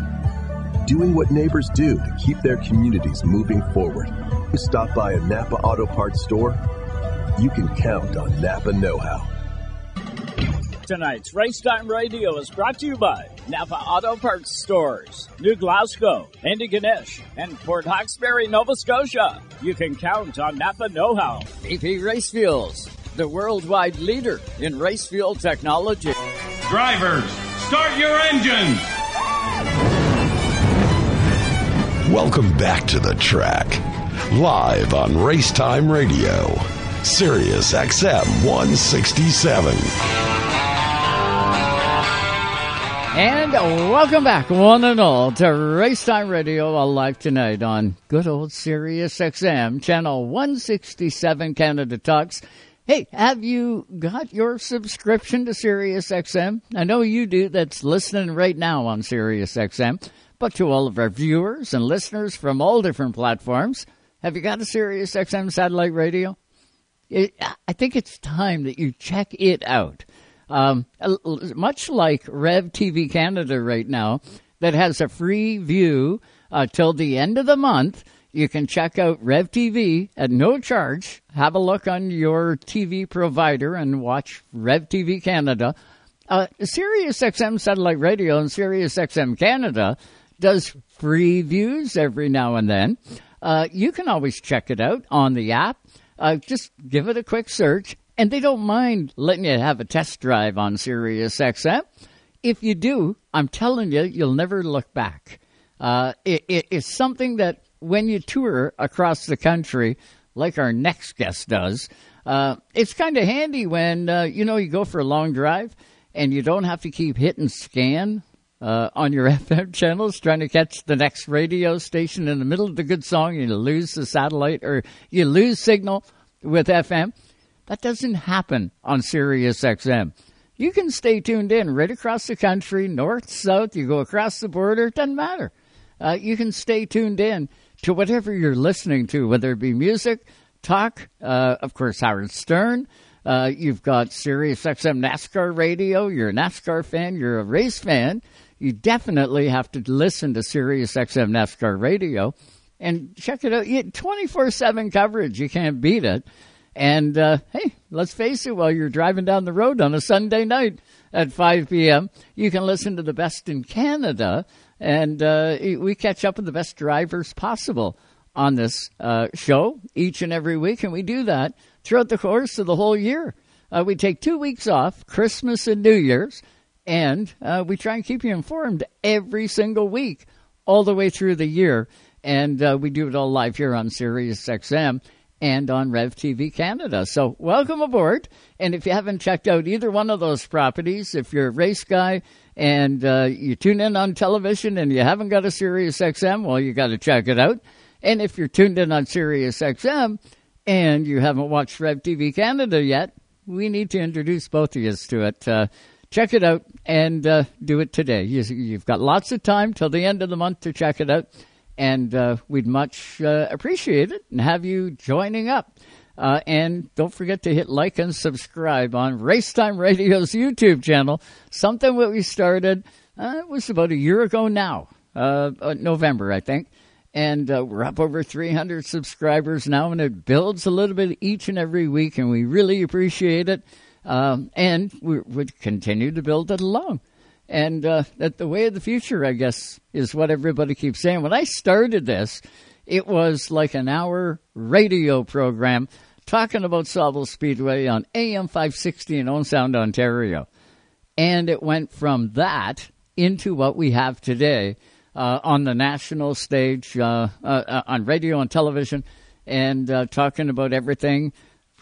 Doing what neighbors do to keep their communities moving forward. You stop by a Napa Auto Parts store, you can count on Napa Know How. Tonight's Racetime Radio is brought to you by Napa Auto Parts Stores, New Glasgow, Antigonish, and Port Hawkesbury, Nova Scotia. You can count on Napa Know How. VP Race Fuels, the worldwide leader in race fuel technology. Drivers, start your engines! Welcome back to the track. Live on Racetime Radio. Sirius XM 167. And welcome back, one and all, to Racetime Radio, Alive tonight on good old Sirius XM, channel 167, Canada Talks. Hey, have you got your subscription to Sirius XM? I know you do that's listening right now on Sirius XM, but to all of our viewers and listeners from all different platforms, have you got a Sirius XM satellite radio? I think it's time that you check it out. Um, much like Rev TV Canada right now, that has a free view uh, till the end of the month. You can check out Rev TV at no charge. Have a look on your TV provider and watch Rev TV Canada. Uh, Sirius XM satellite radio and Sirius XM Canada does free views every now and then. Uh, you can always check it out on the app. Uh, just give it a quick search, and they don't mind letting you have a test drive on Sirius XM. If you do, I'm telling you, you'll never look back. Uh, it, it, it's something that when you tour across the country, like our next guest does, uh, it's kind of handy when uh, you know you go for a long drive and you don't have to keep hitting scan uh, on your (laughs) FM channels trying to catch the next radio station in the middle of the good song. You lose the satellite or you lose signal with FM. That doesn't happen on Sirius XM. You can stay tuned in right across the country, north, south. You go across the border, it doesn't matter. Uh, you can stay tuned in to whatever you're listening to, whether it be music, talk, uh, of course, Howard Stern. Uh, you've got Sirius XM NASCAR radio. You're a NASCAR fan. You're a race fan you definitely have to listen to Sirius XM NASCAR radio and check it out. 24 7 coverage. You can't beat it. And uh, hey, let's face it, while you're driving down the road on a Sunday night at 5 p.m., you can listen to the best in Canada. And uh, we catch up with the best drivers possible on this uh, show each and every week. And we do that throughout the course of the whole year. Uh, we take two weeks off, Christmas and New Year's and uh, we try and keep you informed every single week, all the way through the year. And uh, we do it all live here on Sirius XM and on Rev TV Canada. So welcome aboard. And if you haven't checked out either one of those properties, if you're a race guy and uh, you tune in on television and you haven't got a Sirius XM, well, you got to check it out. And if you're tuned in on Sirius XM and you haven't watched Rev TV Canada yet, we need to introduce both of you to it. Uh, check it out and uh, do it today. You, have got lots of time till the end of the month to check it out, and uh, we'd much uh, appreciate it and have you joining up. Uh, and don't forget to hit like and subscribe on Racetime Radio's YouTube channel. Something that we started uh, it was about a year ago now, uh, November, I think. And we're up over 300 subscribers now, and it builds a little bit each and every week, and we really appreciate it. Um, and we would continue to build it along. And uh, that the way of the future, I guess, is what everybody keeps saying. When I started this, it was like an hour radio program talking about Sauble Speedway on AM 560 in Owen Sound, Ontario. And it went from that into what we have today uh, on the national stage, uh, uh, uh on radio and television, and uh, talking about everything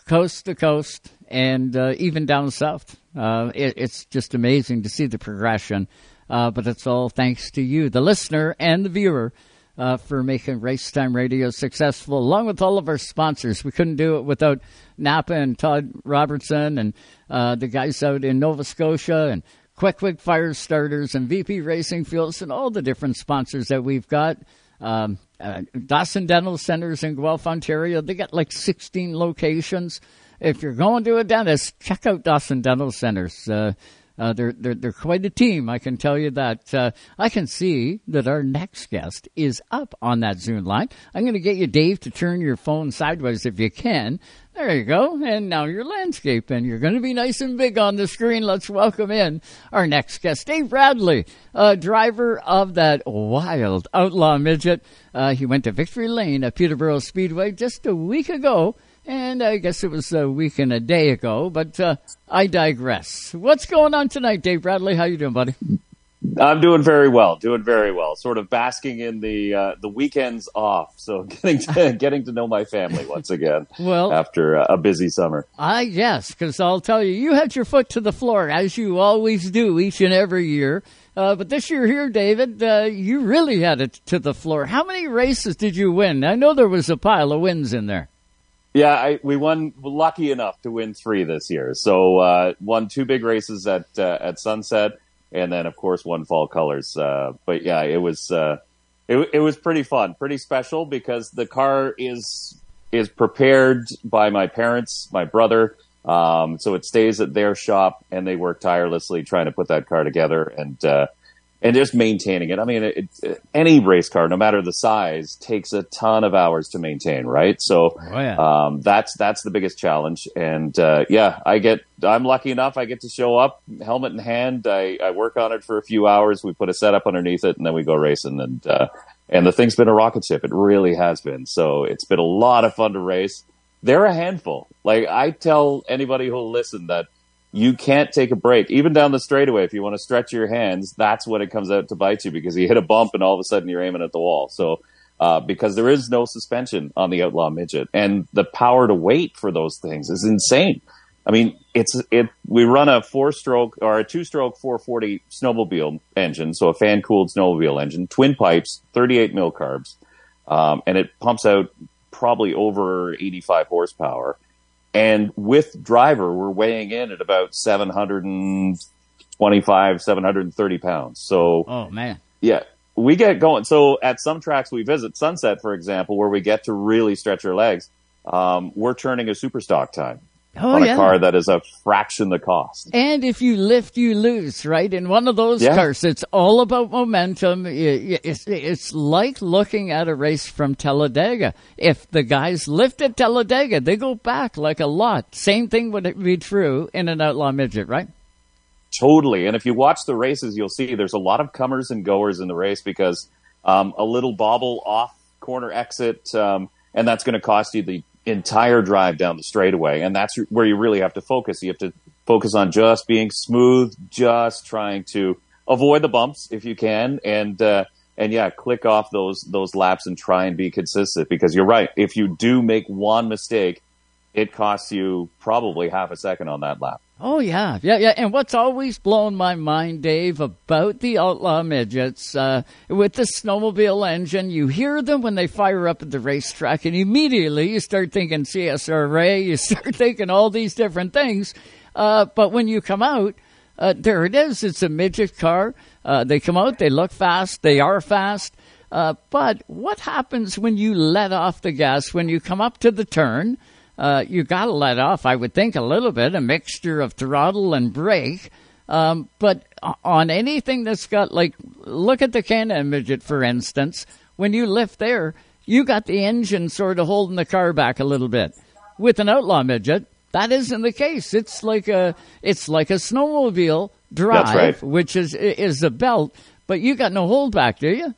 coast to coast and uh, even down south. Uh, it, it's just amazing to see the progression. Uh, but it's all thanks to you, the listener and the viewer, uh, for making Racetime Radio successful, along with all of our sponsors. We couldn't do it without Napa and Todd Robertson and uh, the guys out in Nova Scotia and Quick Quick Fire Starters and VP Racing Fuels and all the different sponsors that we've got. Um, uh, Dawson Dental Centers in Guelph, Ontario. They got like 16 locations. If you're going to a dentist, check out Dawson Dental Centers. Uh, uh, they're, they're, they're quite a team, I can tell you that. Uh, I can see that our next guest is up on that Zoom line. I'm going to get you, Dave, to turn your phone sideways if you can. There you go. And now your landscape, and you're going to be nice and big on the screen. Let's welcome in our next guest, Dave Bradley, uh, driver of that wild outlaw midget. Uh, he went to Victory Lane at Peterborough Speedway just a week ago and I guess it was a week and a day ago, but uh, I digress. What's going on tonight, Dave Bradley? How you doing, buddy? I'm doing very well, doing very well. Sort of basking in the uh, the weekends off, so (laughs) getting to, (laughs) getting to know my family once again. well, after a busy summer, I yes, because I'll tell you, you had your foot to the floor as you always do each and every year. Uh, but this year here, David, uh, you really had it to the floor. How many races did you win? I know there was a pile of wins in there. Yeah, I, we won lucky enough to win three this year. So uh, won two big races at uh, at Sunset, and then of course one Fall Colors. Uh, but yeah, it was uh, it, it was pretty fun, pretty special because the car is is prepared by my parents, my brother. Um, so it stays at their shop, and they work tirelessly trying to put that car together. And uh, and just maintaining it. I mean, it, it, any race car, no matter the size, takes a ton of hours to maintain, right? So oh, yeah. um, that's that's the biggest challenge. And uh, yeah, I get I'm lucky enough I get to show up, helmet in hand. I, I work on it for a few hours. We put a setup underneath it, and then we go racing. And uh, and the thing's been a rocket ship. It really has been. So it's been a lot of fun to race. They're a handful. Like I tell anybody who'll listen that you can't take a break. Even down the straightaway, if you want to stretch your hands, that's when it comes out to bite you because you hit a bump and all of a sudden you're aiming at the wall. So, uh, because there is no suspension on the Outlaw Midget and the power to weight for those things is insane. I mean, it's, it, we run a four stroke or a two stroke 440 snowmobile engine. So a fan cooled snowmobile engine, twin pipes, 38 mil carbs. Um, and it pumps out probably over 85 horsepower and with driver, we're weighing in at about 725, 730 pounds. So, oh man. Yeah. We get going. So at some tracks we visit, Sunset, for example, where we get to really stretch our legs, um, we're turning a super stock time oh, on a yeah. car that is a fraction the cost. And if you lift, you lose, right? In one of those Yeah. cars, it's all about momentum. It's, it's like looking at a race from Talladega. If the guys lift at Talladega, they go back like a lot. Same thing would be true in an outlaw midget, right? Totally. And if you watch the races, you'll see there's a lot of comers and goers in the race because um, a little bobble off corner exit, um, and that's going to cost you the entire drive down the straightaway. And that's where you really have to focus. You have to focus on just being smooth, just trying to avoid the bumps if you can, and uh, and yeah, click off those those laps and try and be consistent. Because you're right, if you do make one mistake, it costs you probably half a second on that lap. Oh yeah, yeah, yeah. And what's always blown my mind, Dave, about the outlaw midgets uh, with the snowmobile engine, you hear them when they fire up at the racetrack, and immediately you start thinking CSRA, you (laughs) start thinking all these different things. Uh, but when you come out, uh, there it is. It's a midget car. Uh, they come out, they look fast, they are fast. Uh, but what happens when you let off the gas when you come up to the turn? Uh, you got to let off, I would think, a little bit, a mixture of throttle and brake. Um, but on anything that's got, like, look at the Can-Am midget, for instance. When you lift there, you got the engine sort of holding the car back a little bit. With an outlaw midget, that isn't the case. It's like a, it's like a snowmobile drive, right. which is is a belt, but you got no hold back, do you?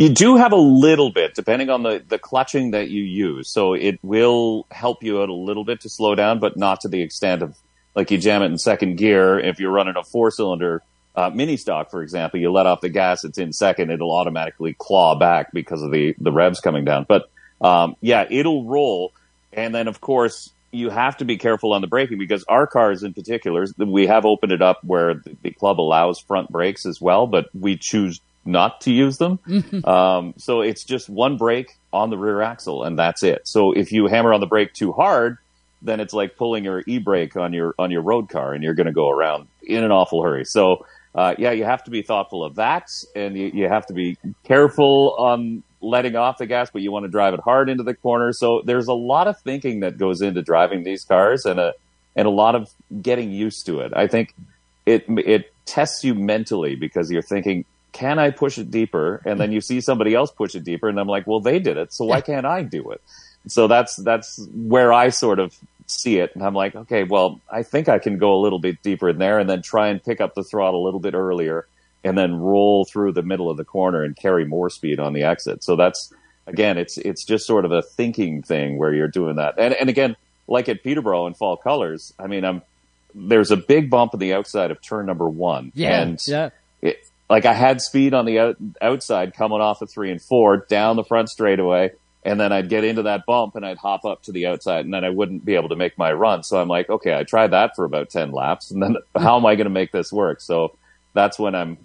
You do have a little bit, depending on the, the clutching that you use. So it will help you out a little bit to slow down, but not to the extent of like you jam it in second gear. If you're running a four cylinder uh, mini stock, for example, you let off the gas, it's in second, it'll automatically claw back because of the, the revs coming down. But um, yeah, it'll roll. And then, of course, you have to be careful on the braking because our cars in particular, we have opened it up where the, the club allows front brakes as well, but we choose not to use them. (laughs) um, so it's just one brake on the rear axle and that's it. So if you hammer on the brake too hard, then it's like pulling your e-brake on your on your road car and you're going to go around in an awful hurry. So uh, yeah, you have to be thoughtful of that and you, you have to be careful on letting off the gas, but you want to drive it hard into the corner. So there's a lot of thinking that goes into driving these cars and a and a lot of getting used to it. I think it it tests you mentally because you're thinking, can I push it deeper? And then you see somebody else push it deeper, and I'm like, well, they did it, so why can't I do it? So that's that's where I sort of see it, and I'm like, okay, well, I think I can go a little bit deeper in there, and then try and pick up the throttle a little bit earlier, and then roll through the middle of the corner and carry more speed on the exit. So that's again, it's it's just sort of a thinking thing where you're doing that, and and again, like at Peterborough in fall colors, I mean, I'm there's a big bump on the outside of turn number one, Yeah, and yeah. Like I had speed on the out, outside coming off of three and four down the front straightaway. And then I'd get into that bump and I'd hop up to the outside and then I wouldn't be able to make my run. So I'm like, okay, I tried that for about 10 laps and then (laughs) how am I going to make this work? So that's when I'm,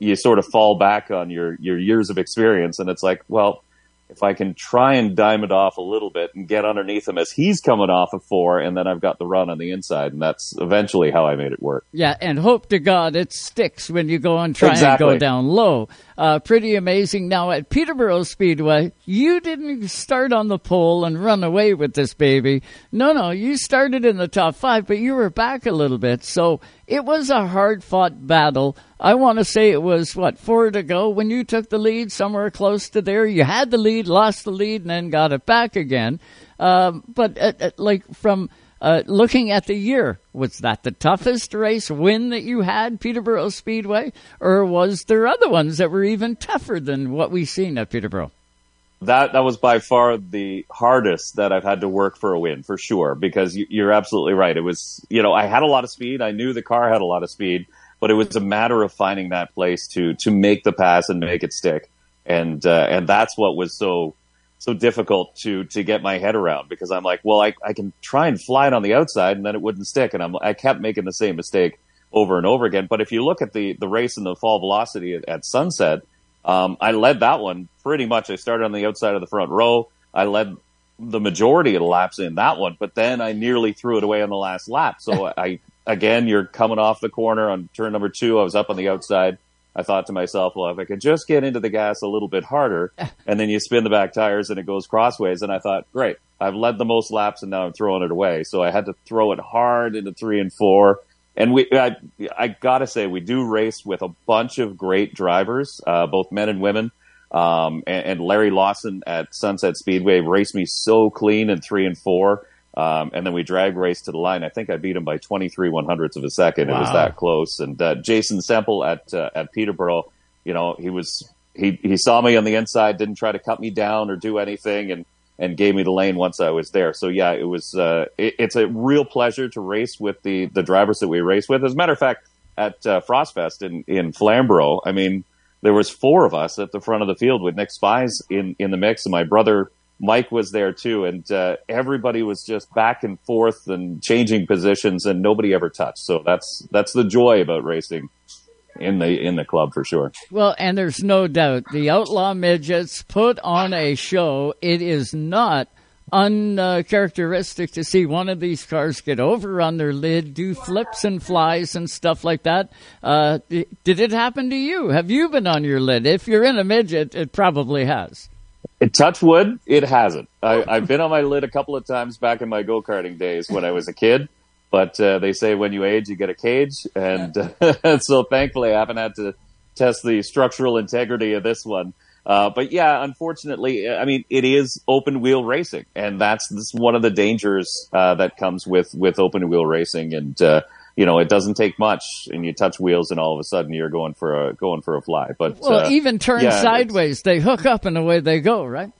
you sort of fall back on your, your years of experience. And it's like, well, if I can try and dime it off a little bit and get underneath him as he's coming off of four, and then I've got the run on the inside, and that's eventually how I made it work. Yeah, and hope to God it sticks when you go and try Exactly. and go down low. Uh, pretty amazing. Now at Peterborough Speedway, you didn't start on the pole and run away with this baby. No, no, you started in the top five, but you were back a little bit. So it was a hard fought battle. I want to say it was what four to go when you took the lead, somewhere close to there. You had the lead, lost the lead, and then got it back again. Um, but uh, uh, like from uh, looking at the year, was that the toughest race win that you had, Peterborough Speedway, or was there other ones that were even tougher than what we've seen at Peterborough? That that was by far the hardest that I've had to work for a win for sure because you, you're absolutely right. It was you know I had a lot of speed. I knew the car had a lot of speed, but it was a matter of finding that place to to make the pass and make it stick. And uh, and that's what was so so difficult to to get my head around because I'm like, well, I I can try and fly it on the outside and then it wouldn't stick, and I'm I kept making the same mistake over and over again. But if you look at the the race in the fall velocity at, at Sunset, um, I led that one pretty much. I started on the outside of the front row. I led the majority of the laps in that one, but then I nearly threw it away on the last lap. So (laughs) I, again, you're coming off the corner on turn number two. I was up on the outside. I thought to myself, well, if I could just get into the gas a little bit harder, (laughs) and then you spin the back tires and it goes crossways. And I thought, great, I've led the most laps and now I'm throwing it away. So I had to throw it hard into three and four. And we, I, I gotta say, we do race with a bunch of great drivers, uh, both men and women. Um, and, and Larry Lawson at Sunset Speedway raced me so clean in three and four. Um, and then we drag race to the line. I think I beat him by 23 one hundredths of a second. It was that close. And, uh, Jason Semple at, uh, at Peterborough, you know, he was, he, he saw me on the inside, didn't try to cut me down or do anything. And, and gave me the lane once I was there. So yeah, it was, uh, it, it's a real pleasure to race with the, the drivers that we race with. As a matter of fact, at, uh, Frostfest in, in Flamborough, I mean, there was four of us at the front of the field with Nick Spies in, in the mix and my brother Mike was there too. And, uh, everybody was just back and forth and changing positions and nobody ever touched. So that's, that's the joy about racing in the, in the club for sure. Well, and there's no doubt the Outlaw Midgets put on a show. It is not uncharacteristic to see one of these cars get over on their lid, do flips and flies and stuff like that. Uh, did it happen to you? Have you been on your lid? If you're in a midget, it probably has. It, touch wood, it hasn't. I, I've been on my lid a couple of times back in my go karting days when I was a kid, but uh, they say when you age, you get a cage, and uh, (laughs) so thankfully I haven't had to test the structural integrity of this one. Uh, but yeah, unfortunately, I mean, it is open wheel racing, and that's, that's one of the dangers uh, that comes with with open wheel racing. And uh, you know, it doesn't take much, and you touch wheels, and all of a sudden you're going for a going for a fly. But Well, uh, even turn yeah, sideways, they hook up and away they go, right?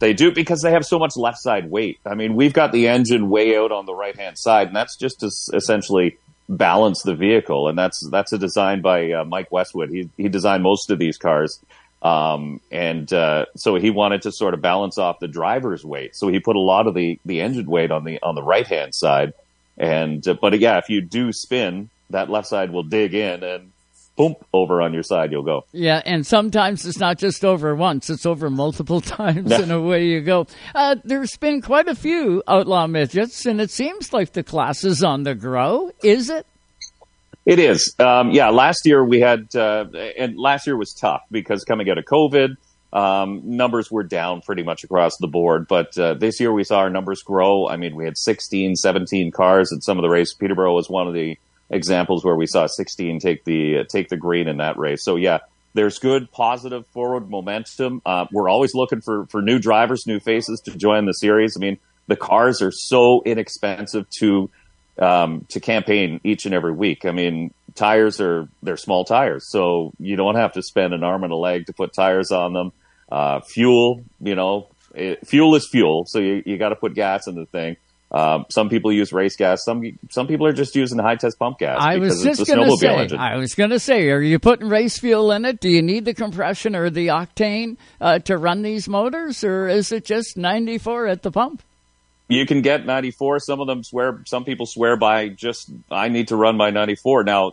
They do because they have so much left side weight. I mean, we've got the engine way out on the right hand side, and that's just to essentially balance the vehicle. And that's that's a design by uh, Mike Westwood. He he designed most of these cars, Um, and uh, so he wanted to sort of balance off the driver's weight. So he put a lot of the, the engine weight on the on the right hand side. And uh, but yeah, if you do spin, that left side will dig in and boom over on your side you'll go. Yeah, and sometimes it's not just over once; it's over multiple (laughs) times, and away you go. Uh, there's been quite a few outlaw midgets, and it seems like the class is on the grow. Is it? It is. Um, yeah, last year we had, uh, and last year was tough because coming out of COVID, um, numbers were down pretty much across the board. But uh, this year we saw our numbers grow. I mean, we had 16, 17 cars at some of the races. Peterborough was one of the examples where we saw 16 take the uh, take the green in that race. So yeah, there's good positive forward momentum. Uh, we're always looking for for new drivers, new faces to join the series. I mean, the cars are so inexpensive to um, to campaign each and every week. I mean, tires are they're small tires, so you don't have to spend an arm and a leg to put tires on them. Uh, fuel, you know, it, fuel is fuel, so you, you got to put gas in the thing. Um, some people use race gas. Some some people are just using high test pump gas. I was just going to say. Engine. I was going to say, are you putting race fuel in it? Do you need the compression or the octane uh, to run these motors, or is it just 94 at the pump? you can get 94. Some of them swear, some people swear by just, I need to run my 94. Now,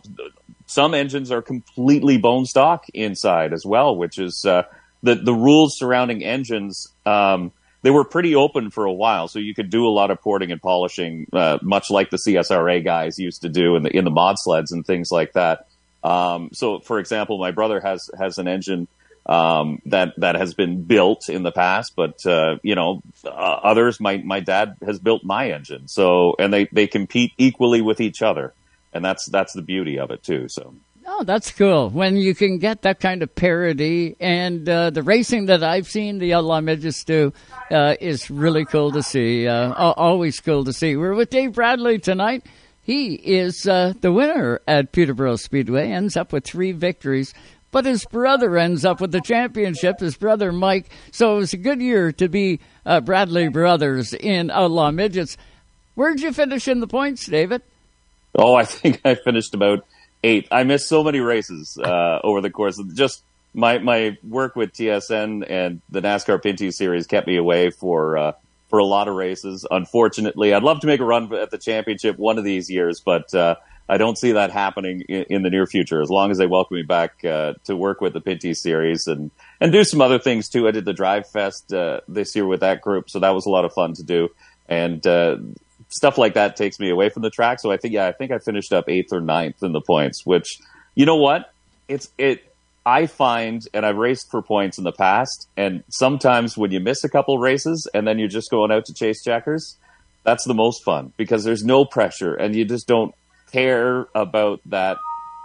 some engines are completely bone stock inside as well, which is, uh, the, the rules surrounding engines, um, they were pretty open for a while, so you could do a lot of porting and polishing, uh, much like the CSRA guys used to do in the in the mod sleds and things like that. Um, so, for example, my brother has has an engine um, that that has been built in the past, but uh, you know, uh, others. My my dad has built my engine, so and they they compete equally with each other, and that's that's the beauty of it too. So. Oh, that's cool. When you can get that kind of parity, and uh, the racing that I've seen the Outlaw Midgets do uh, is really cool to see. Uh, always cool to see. We're with Dave Bradley tonight. He is uh, the winner at Peterborough Speedway, ends up with three victories but his brother ends up with the championship, his brother Mike. So it was a good year to be uh, Bradley Brothers in Outlaw Midgets. Where'd you finish in the points, David? Oh, I (laughs) think I finished about eight. I missed so many races uh, over the course of just my my work with TSN and the NASCAR Pinty Series kept me away for uh, for a lot of races. Unfortunately, I'd love to make a run at the championship one of these years, but uh, I don't see that happening in, in, the near future. As long as they welcome me back uh, to work with the Pinty series and and do some other things too. I did the Drive Fest uh, this year with that group, so that was a lot of fun to do. And uh, stuff like that takes me away from the track. So I think yeah, I think I finished up eighth or ninth in the points. Which you know what, it's it. I find, and I've raced for points in the past, and sometimes when you miss a couple races and then you're just going out to chase checkers, that's the most fun because there's no pressure and you just don't care about that.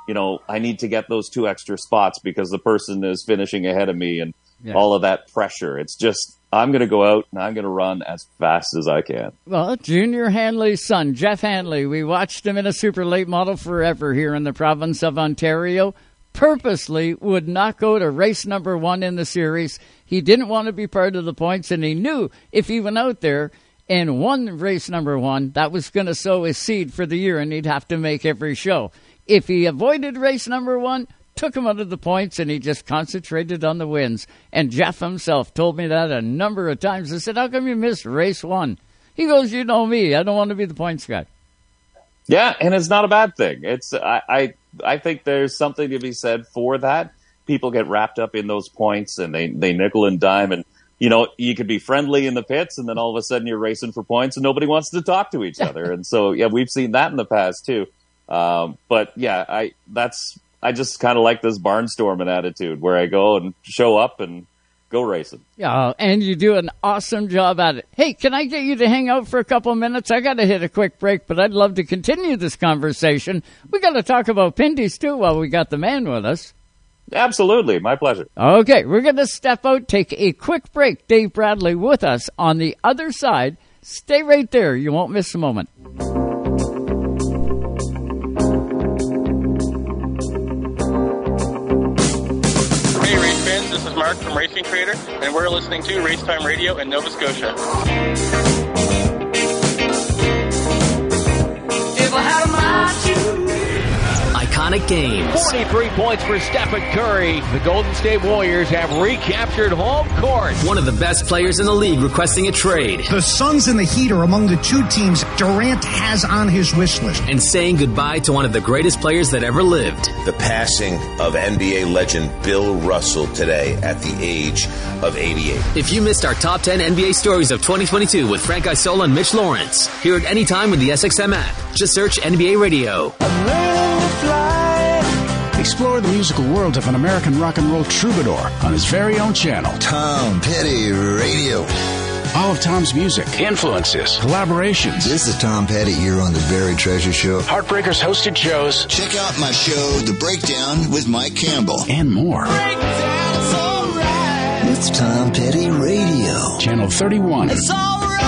You know, I need to get those two extra spots because the person is finishing ahead of me and yeah. all of that pressure. It's just, I'm going to go out and I'm going to run as fast as I can. Well, Junior Hanley's son, Jeff Hanley, we watched him in a super late model forever here in the province of Ontario. Purposely would not go to race number one in the series. He didn't want to be part of the points, and he knew if he went out there, and won race number one, that was going to sow his seed for the year, and he'd have to make every show. If he avoided race number one, took him under the points, and he just concentrated on the wins. And Jeff himself told me that a number of times. I said, How come you missed race one? He goes, You know me. I don't want to be the points guy. Yeah, and it's not a bad thing. It's I, I I think there's something to be said for that. People get wrapped up in those points and they, they nickel and dime and you know, you could be friendly in the pits and then all of a sudden you're racing for points and nobody wants to talk to each (laughs) other. and so, yeah, we've seen that in the past too. Um, but yeah, I, that's, I just kind of like this barnstorming attitude where I go and show up and go racing. Yeah, uh, and you do an awesome job at it. Hey, can I get you to hang out for a couple minutes? I got to hit a quick break, but I'd love to continue this conversation. We got to talk about Pinties too while we got the man with us. Absolutely. My pleasure. Okay, we're going to step out, take a quick break. Dave Bradley with us on the other side. Stay right there. You won't miss a moment. This is Mark from Racing Trader, and we're listening to Race Time Radio in Nova Scotia. Iconic games. 43 points for Stephen Curry. The Golden State Warriors have recaptured home court. One of the best players in the league requesting a trade. The Suns and the Heat are among the two teams Durant has on his wish list. And saying goodbye to one of the greatest players that ever lived. The passing of NBA legend Bill Russell today at the age of 88. If you missed our top 10 NBA stories of 2022 with Frank Isola and Mitch Lawrence, hear it anytime with the SXM app. Just search NBA Radio. Explore the musical world of an American rock and roll troubadour on his very own channel. Tom Petty Radio. All of Tom's music, influences, collaborations. This is Tom Petty here on the Buried Treasure Show. Heartbreakers hosted shows. Check out my show, The Breakdown with Mike Campbell. And more. It's Tom Petty Radio. Channel 31. It's alright.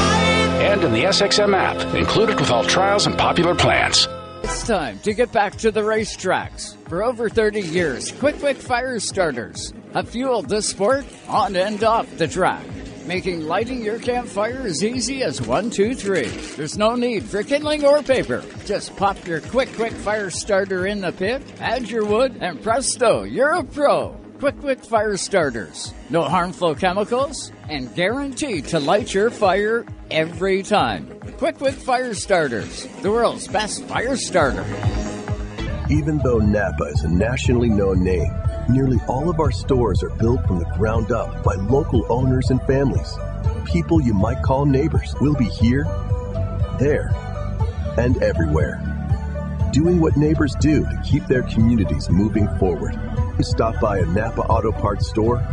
And in the SXM app, included with all trials and popular plans. It's time to get back to the racetracks. For over 30 years, Quick Quick Fire Starters have fueled the sport on and off the track, making lighting your campfire as easy as one, two, three. There's no need for kindling or paper. Just pop your Quick Quick Fire Starter in the pit, add your wood, and presto, you're a pro. Quick Quick Fire Starters. No harmful chemicals and guaranteed to light your fire every time. Quick Quick Fire Starters, the world's best fire starter. Even though Napa is a nationally known name, nearly all of our stores are built from the ground up by local owners and families. People you might call neighbors will be here, there, and everywhere. Doing what neighbors do to keep their communities moving forward. Stop by a Napa Auto Parts store.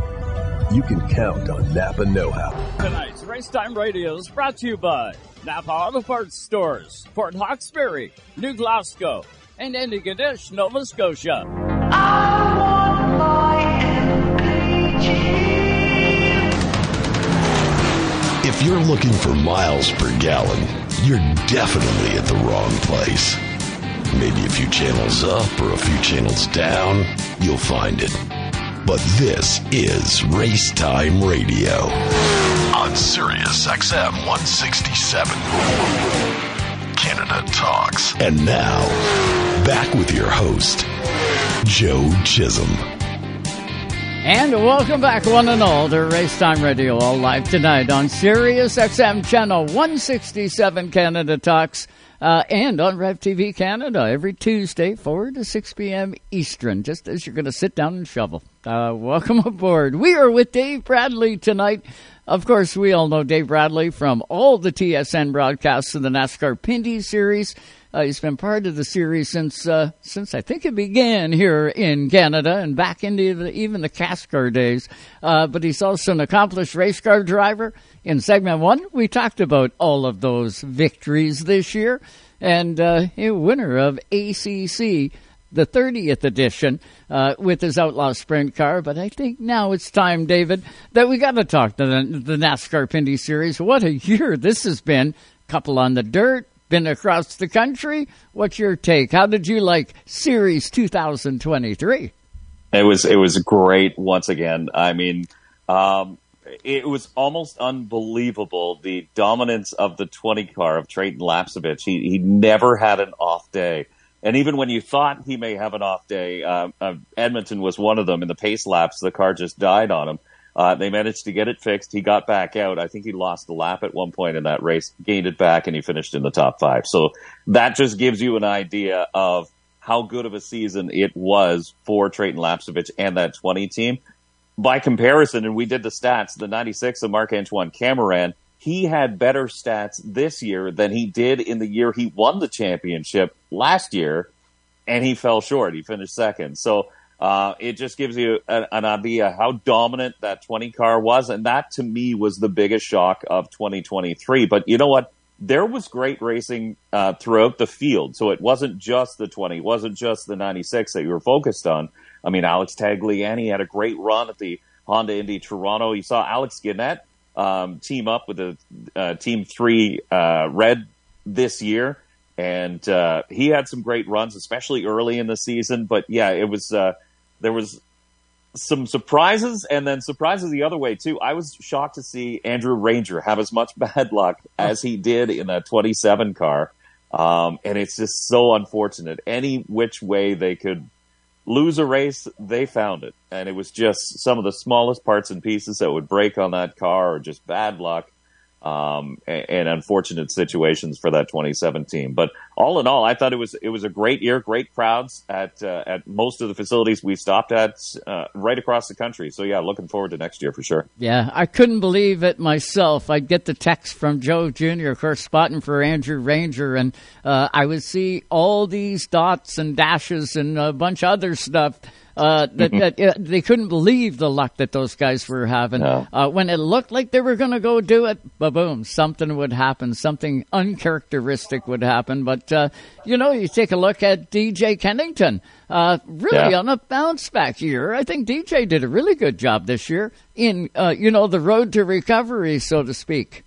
You can count on Napa Know How. Tonight's Racetime Radio is brought to you by Napa Auto Parts Stores, Port Hawkesbury, New Glasgow, and Antigonish, Nova Scotia. If you're looking for miles per gallon, you're definitely at the wrong place. Maybe a few channels up or a few channels down, you'll find it. But this is Race Time Radio on Sirius XM 167. Canada Talks. And now, back with your host, Joe Chisholm. And welcome back, one and all, to Racetime Radio, all live tonight on Sirius XM Channel 167 Canada Talks. Uh, and on Rev TV Canada every Tuesday, 4 to 6 p.m. Eastern, just as you're going to sit down and shovel. Uh, welcome aboard. We are with Dave Bradley tonight. Of course, we all know Dave Bradley from all the TSN broadcasts of the NASCAR Pinty Series. Uh, he's been part of the series since uh, since I think it began here in Canada and back into the, even the CASCAR days. Uh, but he's also an accomplished race car driver. In segment one, we talked about all of those victories this year and uh, a winner of ACC. The 30th edition uh, with his Outlaw Sprint car, but I think now it's time, David, that we got to talk to the, the NASCAR Pinty Series. What a year this has been! Couple on the dirt, been across the country. What's your take? How did you like Series 2023? It was it was great once again. I mean, um, it was almost unbelievable the dominance of the 20 car of Treyten Lapcevich. He he never had an off day. And even when you thought he may have an off day, uh, uh, Edmonton was one of them. In the pace laps, the car just died on him. Uh, they managed to get it fixed. He got back out. I think he lost the lap at one point in that race, gained it back, and he finished in the top five. So that just gives you an idea of how good of a season it was for Treyten Lapcevich and that 20 team. By comparison, and we did the stats, the 96 of Marc Antoine Camirand, he had better stats this year than he did in the year he won the championship last year, and he fell short. He finished second. So uh, it just gives you an, an, idea how dominant that 20 car was. And that to me was the biggest shock of 2023. But you know what? There was great racing uh, throughout the field. So it wasn't just the 20, it wasn't just the 96 that you were focused on. I mean, Alex Tagliani had a great run at the Honda Indy Toronto. You saw Alex Guenette um, team up with the uh, Team 3 uh, Red this year. And uh, he had some great runs, especially early in the season. But yeah, it was uh, there was some surprises and then surprises the other way too. I was shocked to see Andrew Ranger have as much (laughs) bad luck as he did in that 27 car. Um, and it's just so unfortunate. Any which way they could lose a race, they found it. And it was just some of the smallest parts and pieces that would break on that car or just bad luck um, and, and, unfortunate situations for that 2017. But all in all, I thought it was it was a great year, great crowds at uh, at most of the facilities we stopped at uh, right across the country. So yeah, looking forward to next year for sure. Yeah, I couldn't believe it myself. I'd get the text from Joe Jr., of course, spotting for Andrew Ranger, and uh, I would see all these dots and dashes and a bunch of other stuff uh, that, (laughs) that uh, they couldn't believe the luck that those guys were having. No. Uh, when it looked like they were going to go do it, boom, something would happen. Something uncharacteristic would happen. But, uh, you know, you take a look at DJ Kennington. Uh, really Yeah. on a bounce back year. I think DJ did a really good job this year in, uh, you know, the road to recovery, so to speak.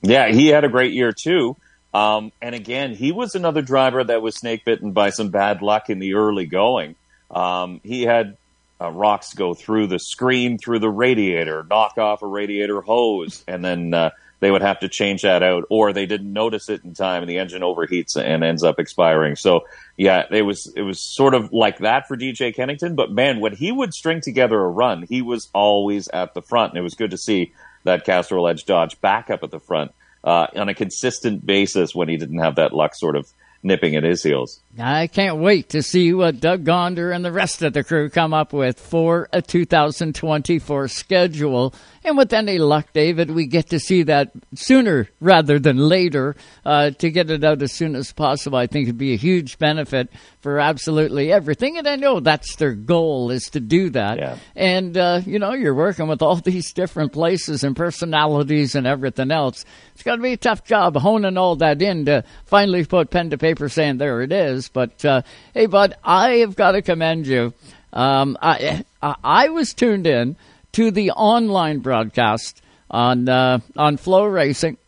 Yeah, he had a great year too. Um, and again, he was another driver that was snake bitten by some bad luck in the early going. Um, he had uh, rocks go through the screen, through the radiator, knock off a radiator hose, and then uh, they would have to change that out, or they didn't notice it in time, and the engine overheats and ends up expiring. So, yeah, it was it was sort of like that for DJ Kennington. But man, when he would string together a run, he was always at the front, and it was good to see that Castrol Edge Dodge back up at the front uh, on a consistent basis when he didn't have that luck sort of nipping at his heels. I can't wait to see what Doug Gonder and the rest of the crew come up with for a 2024 schedule. And with any luck, David, we get to see that sooner rather than later uh, to get it out as soon as possible. I think it'd be a huge benefit for absolutely everything. And I know that's their goal is to do that. And, uh, you know, you're working with all (laughs) these different places and personalities and everything else. It's going to be a tough job honing all that in to finally put pen to paper saying there it is. But, uh, hey, bud, I have got to commend you. Um, I, I I was tuned in to the online broadcast on uh, on FloRacing,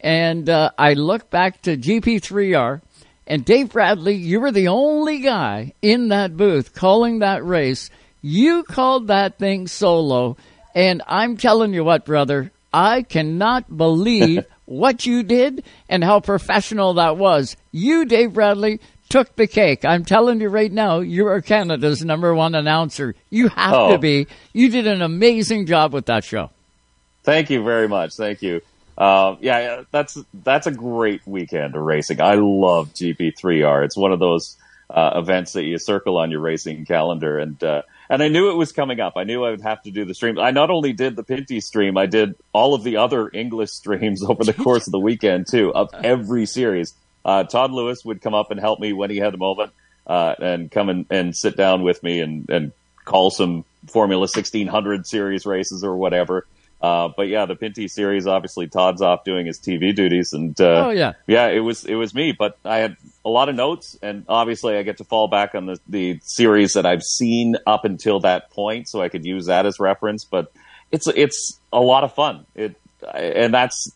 and uh, I look back to GP3R, and Dave Bradley, you were the only guy in that booth calling that race. You called that thing solo, and I'm telling you what, brother, I cannot believe (laughs) what you did and how professional that was. You, Dave Bradley, took the cake. I'm telling you right now, you are Canada's number one announcer. You have Oh. to be. You did an amazing job with that show. Thank you very much. Thank you. Uh, yeah, that's that's a great weekend of racing. I love GP3R. It's one of those uh, events that you circle on your racing calendar, and uh, and I knew it was coming up. I knew I would have to do the stream. I not only did the Pinty stream, I did all of the other English (laughs) streams over the (laughs) course of the weekend too, of every series. Uh, Todd Lewis would come up and help me when he had a moment, uh, and come and, and sit down with me and, and call some Formula 1600 series races or whatever. Uh, but yeah, the Pinty series, obviously Todd's off doing his TV duties and, uh, Oh, yeah. yeah, it was, it was me, but I had a lot of notes and obviously I get to fall back on the, the series that I've seen up until that point. So I could use that as reference, but it's, it's a lot of fun. It, and that's,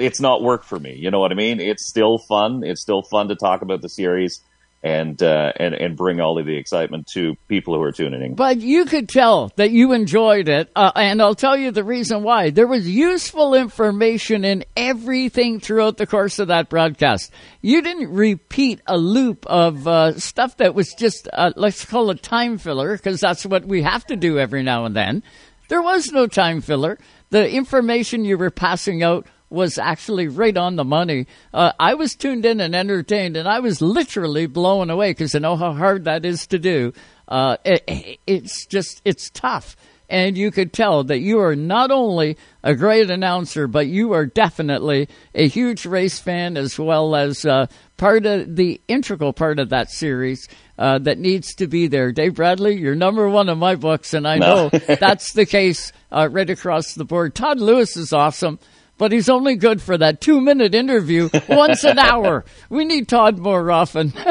it's not work for me. You know what I mean? It's still fun. It's still fun to talk about the series and, uh, and, and bring all of the excitement to people who are tuning in. But you could tell that you enjoyed it, uh, and I'll tell you the reason why. There was useful information in everything throughout the course of that broadcast. You didn't repeat a loop of uh, stuff that was just, uh, let's call it time filler, because that's what we have to do every now and then. There was no time filler. The information you were passing out was actually right on the money. Uh, I was tuned in and entertained, and I was literally blown away because I know how hard that is to do. Uh, it, it's just it's tough, and you could tell that you are not only a great announcer, but you are definitely a huge race fan as well as uh, part of the integral part of that series. Uh, that needs to be there. Dave Bradley, you're number one in my books, and I No. know that's the case uh, right across the board. Todd Lewis is awesome, but he's only good for that two minute interview (laughs) once an hour. We need Todd more often. (laughs)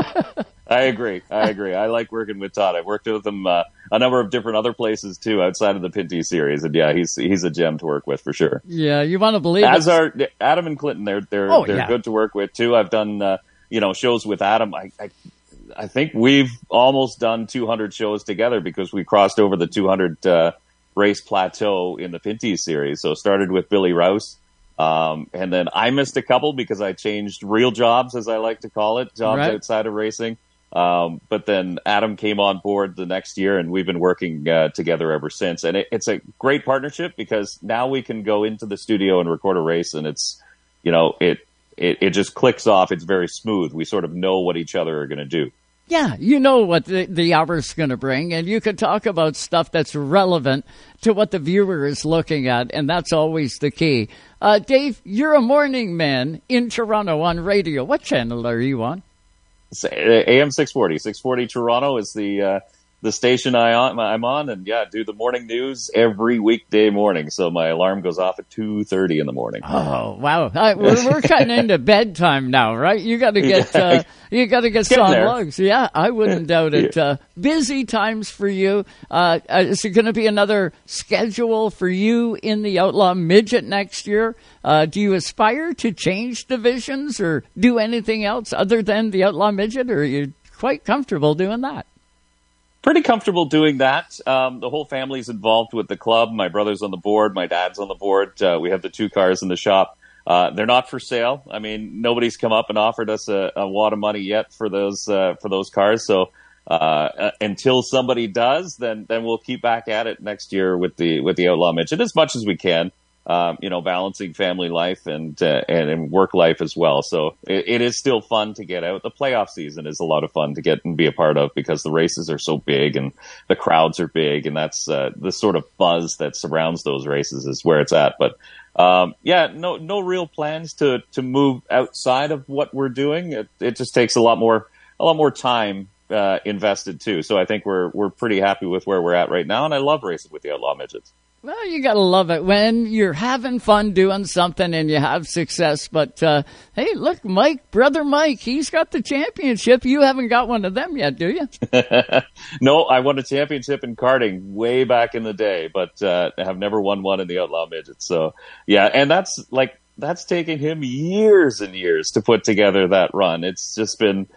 I agree. I agree. I like working with Todd. I've worked with him uh, a number of different other places too, outside of the Pinty series, and yeah, he's he's a gem to work with for sure. yeah, you want to believe As it. are Adam and Clinton. They're they're Oh, they're yeah. good to work with too. I've done uh, you know shows with Adam. I, I I think we've almost done 200 shows together because we crossed over the 200 uh, race plateau in the Pinty series. So started with Billy Rouse Um, and then I missed a couple because I changed real jobs, as I like to call it, jobs Right. outside of racing. Um, but then Adam came on board the next year, and we've been working uh, together ever since. And it, it's a great partnership because now we can go into the studio and record a race, and it's you know it it, it just clicks off. It's very smooth. We sort of know what each other are going to do. Yeah, you know what the, the hour's going to bring, and you can talk about stuff that's relevant to what the viewer is looking at, and that's always the key. Uh, Dave, you're a morning man in Toronto on radio. What channel are you on? AM 640. 640 Toronto is the uh, the station I on, I'm on, and yeah, do the morning news every weekday morning. So my alarm goes off at 2:30 in the morning. Oh wow, I, we're, we're cutting into (laughs) bedtime now, right? You got to get uh, you got to get Getting some lugs. Yeah, I wouldn't (laughs) doubt it. Uh, busy times for you. Uh, uh, is it going to be another schedule for you in the Outlaw Midget next year? Uh, do you aspire to change divisions or do anything else other than the Outlaw Midget, or are you quite comfortable doing that? Pretty comfortable doing that. Um, the whole family's involved with the club. My brother's on the board. My dad's on the board. Uh, we have the two cars in the shop. Uh, they're not for sale. I mean, nobody's come up and offered us a, a wad of money yet for those uh, for those cars. So uh, uh, until somebody does, then then we'll keep back at it next year with the with the Outlaw Midget as much as we can. Um, you know, balancing family life and uh, and, and work life as well. So it, it is still fun to get out. The playoff season is a lot of fun to get and be a part of because the races are so big and the crowds are big, and that's uh, the sort of buzz that surrounds those races is where it's at. But um, yeah, no no real plans to to move outside of what we're doing. It, it just takes a lot more a lot more time uh, invested too. So I think we're we're pretty happy with where we're at right now, and I love racing with the Outlaw Midgets. Well, you gotta love it when you're having fun doing something and you have success. But uh, hey, look, Mike, brother Mike, he's got the championship. You haven't got one of them yet, do you? (laughs) no, I won a championship in karting way back in the day, but uh, have never won one in the Outlaw Midgets. So yeah, and that's like that's taken him years and years to put together that run. It's just been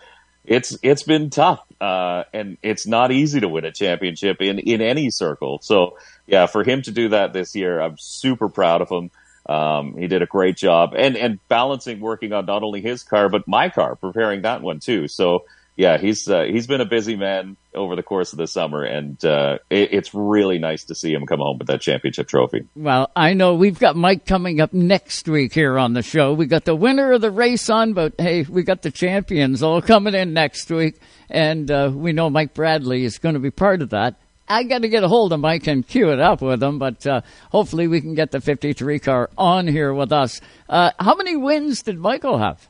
it's it's been tough, uh, and it's not easy to win a championship in in any circle. So yeah, for him to do that this year, I'm super proud of him. Um, he did a great job, and and balancing working on not only his car but my car, preparing that one too. So yeah, he's uh, he's been a busy man over the course of the summer, and uh, it, it's really nice to see him come home with that championship trophy. Well, I know we've got Mike coming up next week here on the show. We got the winner of the race on, but hey, we got the champions all coming in next week, and uh, we know Mike Bradley is going to be part of that. I got to get a hold of Mike and cue it up with him, but uh, hopefully we can get the 53 car on here with us. Uh, how many wins did Michael have?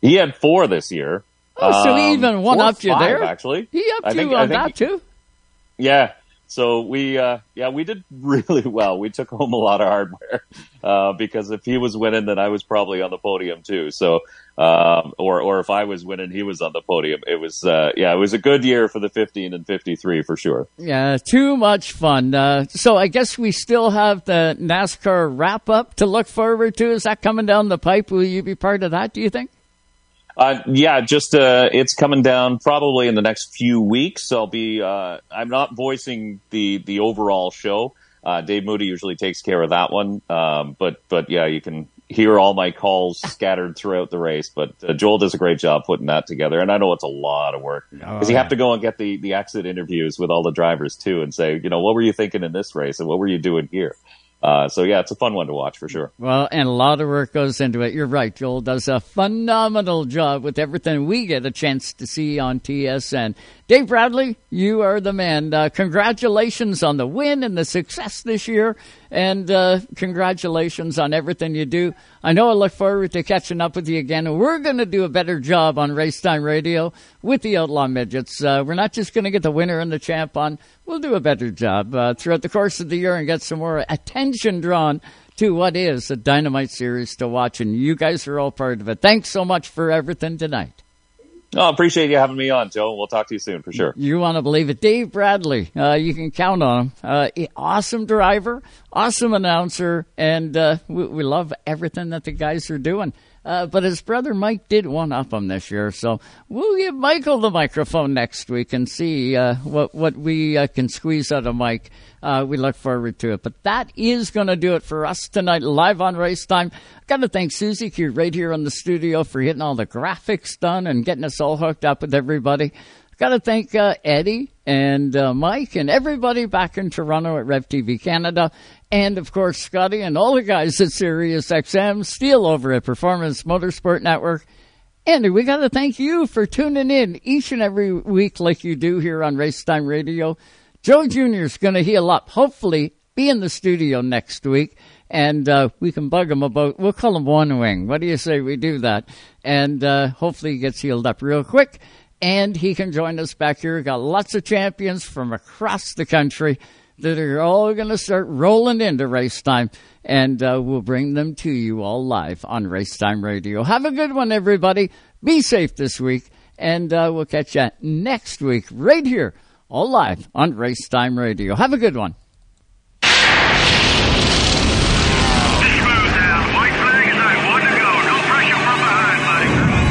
He had four this year. Oh, so he Um, even or upped you five, there? Actually, He I think- you on that he- too? Yeah. So we, uh, yeah, we did really (laughs) well. We took home a lot of hardware, (laughs) uh, because if he was winning, then I was probably on the podium too. So, um, or, or if I was winning, he was on the podium. It was, uh, yeah, it was a good year for the 15 and 53 for sure. Yeah, too much fun. Uh, so I guess we still have the NASCAR wrap up to look forward to. Is that coming down the pipe? Will you be part of that? Do you think? Uh, yeah, just uh, it's coming down probably in the next few weeks. I'll be. Uh, I'm not voicing the the overall show. Uh, Dave Moody usually takes care of that one. Um, but but yeah, you can hear all my calls scattered throughout the race. But uh, Joel does a great job putting that together, and I know it's a lot of work because you have to go and get the the exit interviews with all the drivers too, and say, you know, what were you thinking in this race, and what were you doing here. Uh, so yeah, it's a fun one to watch for sure. Well, and a lot of work goes into it. You're right. Joel does a phenomenal job with everything we get a chance to see on TSN. Dave Bradley, you are the man. Uh, congratulations on the win and the success this year, and uh, congratulations on everything you do. I know I look forward to catching up with you again. and We're going to do a better job on Racetime Radio with the Outlaw Midgets. Uh, we're not just going to get the winner and the champ on. We'll do a better job uh, throughout the course of the year and get some more attention drawn to what is a dynamite series to watch. And you guys are all part of it. Thanks so much for everything tonight. Oh, appreciate you having me on, Joe. We'll talk to you soon for sure. You want to believe it. Dave Bradley, uh, you can count on him. Uh, awesome driver, awesome announcer, and uh, we, we love everything that the guys are doing. Uh, but his brother Mike did one up him this year, so we'll give Michael the microphone next week and see uh, what what we uh, can squeeze out of Mike. Uh, we look forward to it. But that is going to do it for us tonight, live on Race Time. Got to thank Susie Q right here in the studio for getting all the graphics done and getting us all hooked up with everybody. Got to thank uh, Eddie and uh, Mike and everybody back in Toronto at Rev TV Canada, and of course Scotty and all the guys at Sirius XM, Steel over at Performance Motorsport Network. Andy, we got to thank you for tuning in each and every week like you do here on Race Time Radio. Joe Jr. is going to heal up, hopefully be in the studio next week, and uh, we can bug him about, we'll call him One Wing. What do you say we do that? And uh, hopefully he gets healed up real quick and he can join us back here. We've got lots of champions from across the country that are all going to start rolling into race time, and uh, we'll bring them to you all live on Race Time Radio. Have a good one, everybody. Be safe this week, and uh, we'll catch you next week right here, all live on Race Time Radio. Have a good one.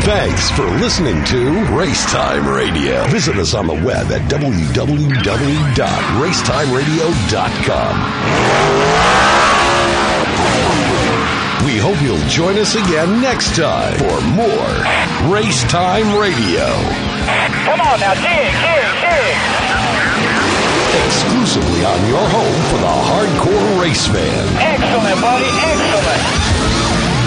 Thanks for listening to Racetime Radio. Visit us on the web at www.racetimeradio.com. We hope you'll join us again next time for more Racetime Radio. Come on now, dig, dig, dig. Exclusively on your home for the hardcore race fan. Excellent, buddy, excellent.